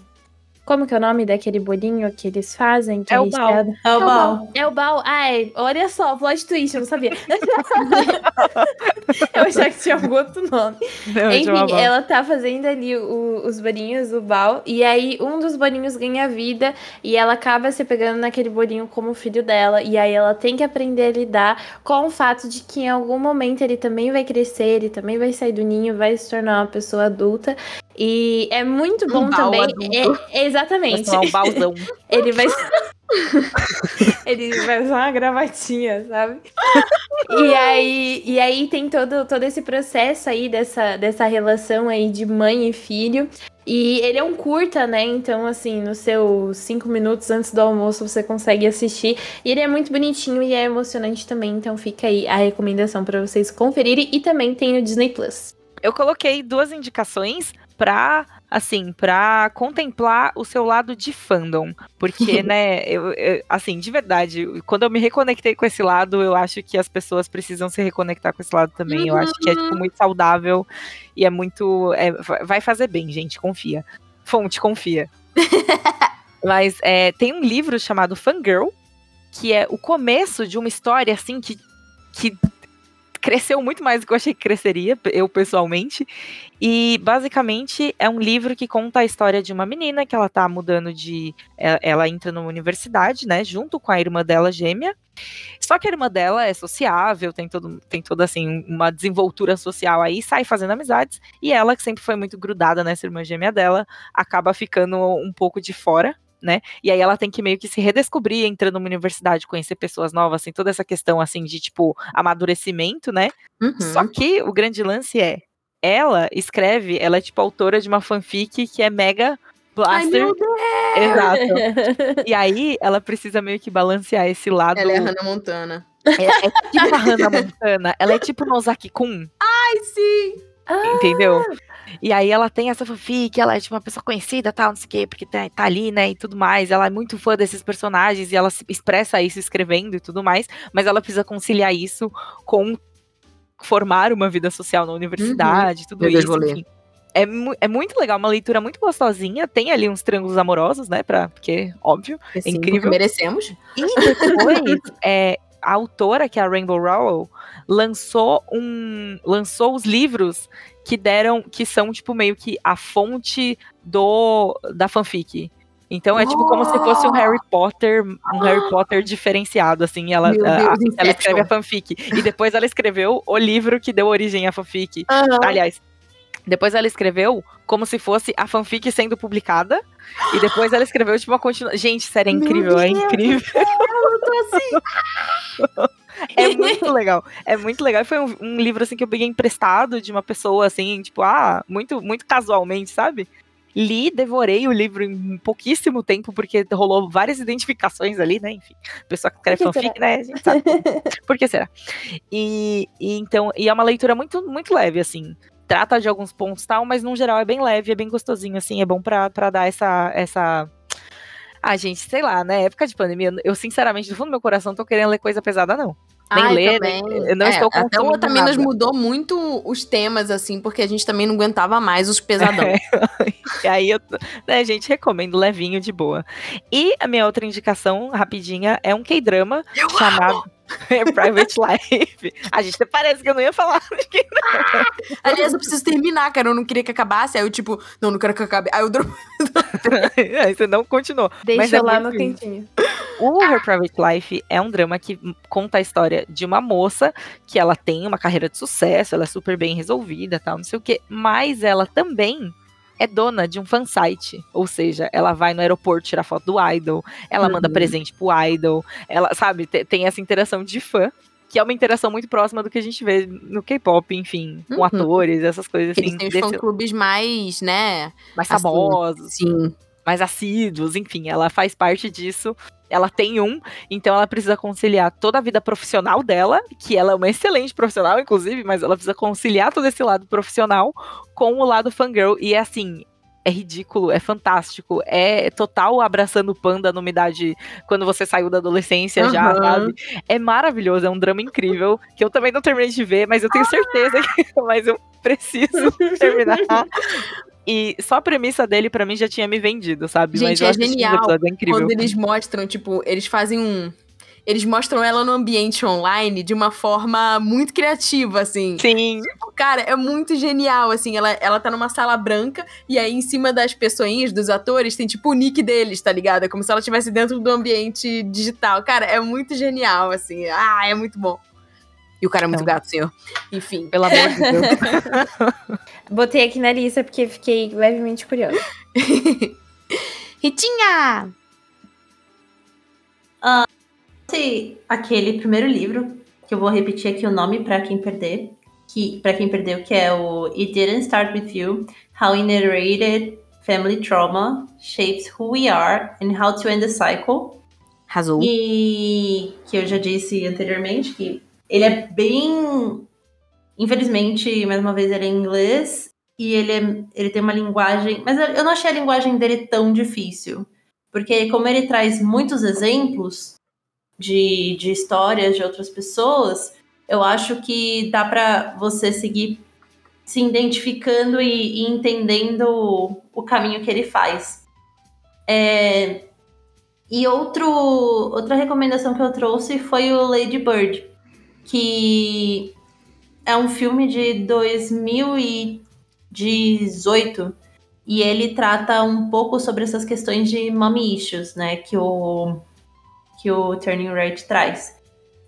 Como que é o nome daquele bolinho que eles fazem? Que É o recheado? É o bal. É o Bal. Ai, olha só, plot twist, eu não sabia. (laughs) eu achava que tinha algum outro nome. Não, Enfim, Bal. ela tá fazendo ali o- os bolinhos do Bal. E aí, um dos bolinhos ganha vida. E ela acaba se pegando naquele bolinho como filho dela. E aí, ela tem que aprender a lidar com o fato de que em algum momento ele também vai crescer, ele também vai sair do ninho, vai se tornar uma pessoa adulta. E é muito bom Um também. É- exatamente. Vai um balzão. (laughs) Ele vai. (laughs) ele vai usar uma gravatinha, sabe? e aí, e aí tem todo, todo esse processo aí dessa, dessa relação aí de mãe e filho. E ele é um curta, né? Então, assim, nos seus cinco minutos antes do almoço você consegue assistir. E ele é muito bonitinho e é emocionante também. Então fica aí a recomendação para vocês conferirem. E também tem o Disney Plus. Eu coloquei duas indicações pra, assim, pra contemplar o seu lado de fandom. Porque, (laughs) né, eu, eu, assim, de verdade, quando eu me reconectei com esse lado, eu acho que as pessoas precisam se reconectar com esse lado também. Uhum. Eu acho que é, tipo, muito saudável e é muito. É, vai fazer bem, gente, confia. Fonte, confia. (laughs) Mas é, tem um livro chamado Fangirl, que é o começo de uma história, assim, que, que cresceu muito mais do que eu achei que cresceria, eu pessoalmente. E basicamente é um livro que conta a história de uma menina que ela tá mudando de. Ela, é, ela entra numa universidade, né? Junto com a irmã dela gêmea. Só que a irmã dela é sociável, tem todo, tem toda assim, uma desenvoltura social aí, sai fazendo amizades. E ela, que sempre foi muito grudada nessa irmã gêmea dela, acaba ficando um pouco de fora né? E aí ela tem que meio que se redescobrir entrando numa universidade, conhecer pessoas novas, assim, toda essa questão assim de tipo amadurecimento, né? Uhum. Só que o grande lance é, ela escreve, ela é tipo autora de uma fanfic que é mega blaster. Ai, Exato. e aí ela precisa meio que balancear esse lado. Ela é a Hannah Montana. É, é tipo a Hannah Montana. Ela é tipo Nozaki Kun. Ai, sim! Entendeu? Ah. E aí ela tem essa fanfic, ela é tipo uma pessoa conhecida, tal, não sei o quê, porque tá, tá, ali, né, e tudo mais. Ela é muito fã desses personagens e ela expressa isso escrevendo e tudo mais, mas ela precisa conciliar isso com formar uma vida social na universidade, uhum. tudo isso. Enfim. É, é, muito legal, uma leitura muito gostosinha. Tem ali uns triângulos amorosos, né? Pra, porque, óbvio, é Sim, incrível. merecemos. E depois, (laughs) é, a autora, que é a Rainbow Rowell, lançou um. lançou os livros que deram, que são, tipo, meio que a fonte do da fanfic. Então é oh! tipo como se fosse um Harry Potter, um Harry Potter diferenciado, assim, ela, Deus, a, ela escreve a fanfic. E depois ela escreveu o livro que deu origem à fanfic. Uhum. Aliás, depois ela escreveu como se fosse a fanfic sendo publicada. E depois ela escreveu, tipo, uma continuação. Gente, sério, é incrível, é incrível. Eu tô assim. (laughs) É muito legal. É muito legal. Foi um, um, livro assim que eu peguei emprestado de uma pessoa assim, tipo, ah, muito, muito casualmente, sabe? Li, devorei o livro em pouquíssimo tempo, porque rolou várias identificações ali, né? Enfim, pessoa que escreve fanfic, né? A gente sabe. (laughs) Por que será? E, e, então, e é uma leitura muito, muito leve, assim. Trata de alguns pontos tal, mas no geral é bem leve, é bem gostosinho, assim, é bom pra, dar essa, essa ah, gente, sei lá, né? Época de pandemia, eu sinceramente, do fundo do meu coração, tô querendo ler coisa pesada, não. Nem Ai, ler, nem, eu não é, estou Até o Otaminas mudou muito os temas, assim, porque a gente também não aguentava mais os pesadão. É. (laughs) e aí, eu, né, gente, recomendo levinho de boa. E a minha outra indicação, rapidinha, é um K-drama chamado. Amo! (laughs) Private Life. A gente até parece que eu não ia falar. (laughs) Ah, aliás, eu preciso terminar, cara. Eu não queria que acabasse. Aí eu, tipo, não, não quero que acabe. Aí eu Aí você não continuou. Deixa Mas é lá no quentinho. O Her Private Life é um drama que conta a história de uma moça que ela tem uma carreira de sucesso, ela é super bem resolvida, tal, não sei o quê. Mas ela também é dona de um fansite. Ou seja, ela vai no aeroporto tirar foto do idol, ela uhum. manda presente pro idol, ela, sabe, tem essa interação de fã. Que é uma interação muito próxima do que a gente vê no K-pop, enfim, com uhum. atores, essas coisas assim. Eles têm os fã-clubes mais, né? Mais assim, famosos. Sim. Mais assíduos, enfim, ela faz parte disso ela tem um, então ela precisa conciliar toda a vida profissional dela, que ela é uma excelente profissional, inclusive, mas ela precisa conciliar todo esse lado profissional com o lado fangirl. E é assim, é ridículo, é fantástico, é total abraçando o panda numa idade quando você saiu da adolescência uhum. já, sabe? É maravilhoso, é um drama incrível, que eu também não terminei de ver, mas eu tenho certeza (laughs) que mas eu preciso (laughs) terminar. E só a premissa dele, para mim, já tinha me vendido, sabe? Gente, Mas é genial é quando eles mostram, tipo, eles fazem um. Eles mostram ela no ambiente online de uma forma muito criativa, assim. Sim. Tipo, cara, é muito genial, assim. Ela, ela tá numa sala branca e aí em cima das pessoinhas, dos atores, tem tipo o nick deles, tá ligado? É como se ela estivesse dentro do ambiente digital. Cara, é muito genial, assim. Ah, é muito bom. E o cara é muito então, gato, senhor. Enfim. Pelo amor de Deus. (laughs) Botei aqui na lista porque fiquei levemente curiosa. (laughs) Ritinha! Uh, aquele primeiro livro, que eu vou repetir aqui o nome para quem perder. Que, para quem perdeu, que é o It Didn't Start With You, How He Narrated Family Trauma Shapes Who We Are and How to End the Cycle. Arrasou. E que eu já disse anteriormente que ele é bem. Infelizmente, mais uma vez, ele é inglês e ele, é, ele tem uma linguagem. Mas eu não achei a linguagem dele tão difícil. Porque, como ele traz muitos exemplos de, de histórias de outras pessoas, eu acho que dá para você seguir se identificando e, e entendendo o, o, caminho que ele faz. É, e outro, outra recomendação que eu trouxe foi o Lady Bird, que é um filme de 2018 e ele trata um pouco sobre essas questões de mommy issues, né, que o que o Turning Right traz.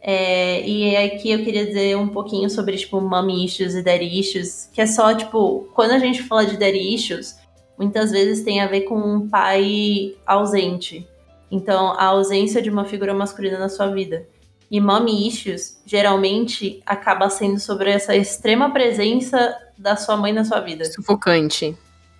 É, e aqui eu queria dizer um pouquinho sobre, tipo, mommy issues e daddy issues, que é só, tipo, quando a gente fala de daddy issues, muitas vezes tem a ver com um pai ausente. Então, a ausência de uma figura masculina na sua vida. E mommy issues, geralmente, acaba sendo sobre essa extrema presença da sua mãe na sua vida. Sufocante.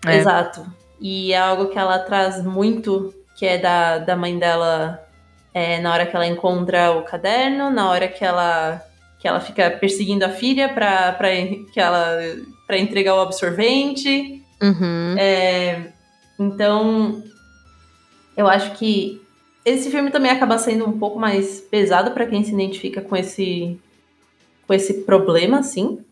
É. Exato. E é algo que ela traz muito, que é da, da mãe dela é, na hora que ela encontra o caderno, na hora que ela que ela fica perseguindo a filha para que ela para entregar o absorvente. Uhum. É, então, eu acho que esse filme também acaba sendo um pouco mais pesado para quem se identifica com esse com esse problema, assim.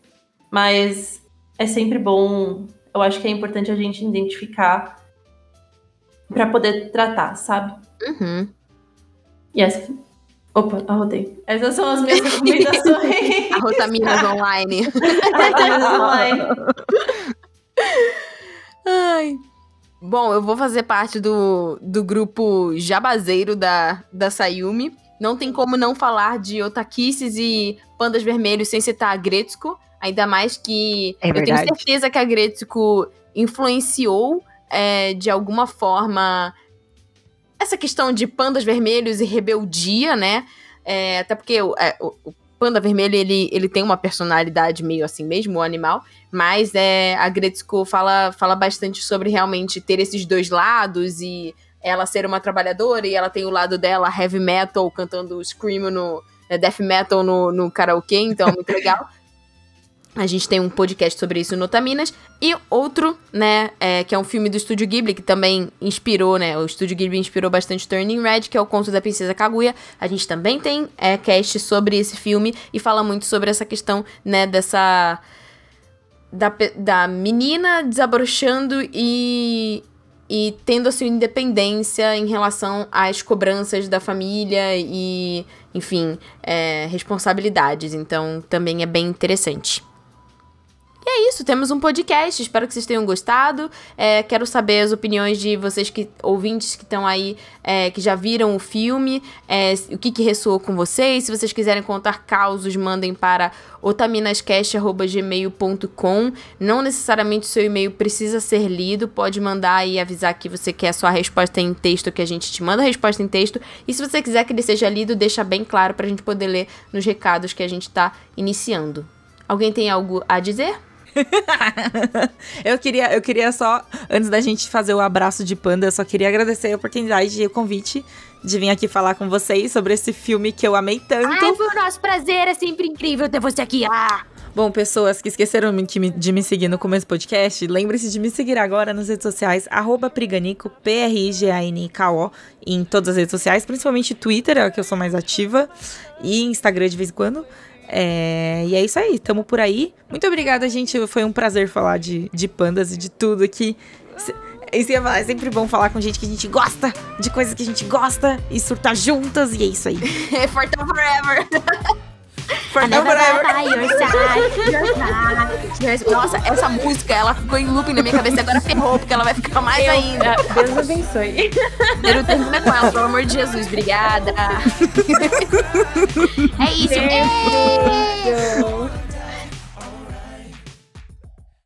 Mas é sempre bom. Eu acho que é importante a gente identificar para poder tratar, sabe? Uhum. E essa. Opa, arrotei. Essas são as minhas (laughs) recomendações. (laughs) Arrotaminas online. Arrotaminas (laughs) online. Ai. Bom, eu vou fazer parte do, do grupo jabazeiro da, da Sayumi. Não tem como não falar de otakices e pandas vermelhos sem citar a Gretzko. Ainda mais que é eu tenho certeza que a Gretzko influenciou é, de alguma forma essa questão de pandas vermelhos e rebeldia, né? É, até porque o, é, o, o, panda vermelho, ele, ele tem uma personalidade meio assim mesmo, o animal. Mas é, a Gretzko fala, fala bastante sobre realmente ter esses dois lados e ela ser uma trabalhadora e ela tem o lado dela heavy metal cantando scream no né, death metal no, no karaokê, então é muito legal. (laughs) A gente tem um podcast sobre isso no Taminas. E outro, né, é, que é um filme do Estúdio Ghibli, que também inspirou, né? O Estúdio Ghibli inspirou bastante Turning Red, que é o conto da Princesa Kaguya. A gente também tem é, cast sobre esse filme e fala muito sobre essa questão, né, dessa. Da, da menina desabrochando e, e tendo a sua independência em relação às cobranças da família e, enfim, é, responsabilidades. Então, também é bem interessante. E é isso, temos um podcast. Espero que vocês tenham gostado. É, quero saber as opiniões de vocês que ouvintes que estão aí, é, que já viram o filme, é, o que, que ressoou com vocês. Se vocês quiserem contar causos, mandem para otaminascast.gmail.com. Não necessariamente o seu e-mail precisa ser lido, pode mandar e avisar que você quer a sua resposta em texto, que a gente te manda a resposta em texto. E se você quiser que ele seja lido, deixa bem claro para a gente poder ler nos recados que a gente está iniciando. Alguém tem algo a dizer? (laughs) eu, queria, eu queria só, antes da gente fazer o abraço de panda, eu só queria agradecer a oportunidade e o convite de vir aqui falar com vocês sobre esse filme que eu amei tanto. Ai, foi o nosso prazer, é sempre incrível ter você aqui. Ah! Bom, pessoas que esqueceram de me seguir no começo do podcast, lembre-se de me seguir agora nas redes sociais, arroba Priganico, P-R-I-G-A-N-K-O, em todas as redes sociais, principalmente Twitter, é o que eu sou mais ativa, e Instagram de vez em quando. É, e é isso aí, tamo por aí. Muito obrigada, gente. Foi um prazer falar de, de pandas e de tudo aqui. Isso ia falar, é sempre bom falar com gente que a gente gosta, de coisas que a gente gosta e surtar juntas, e é isso aí. (laughs) Fortão forever! (laughs) For never, forever. (laughs) Nossa, essa música, ela ficou em looping na minha cabeça. Agora ferrou, porque ela vai ficar mais eu, ainda. (laughs) Deus abençoe. Quero terminar com ela, pelo amor de Jesus. Obrigada. (laughs) é isso. Beijo.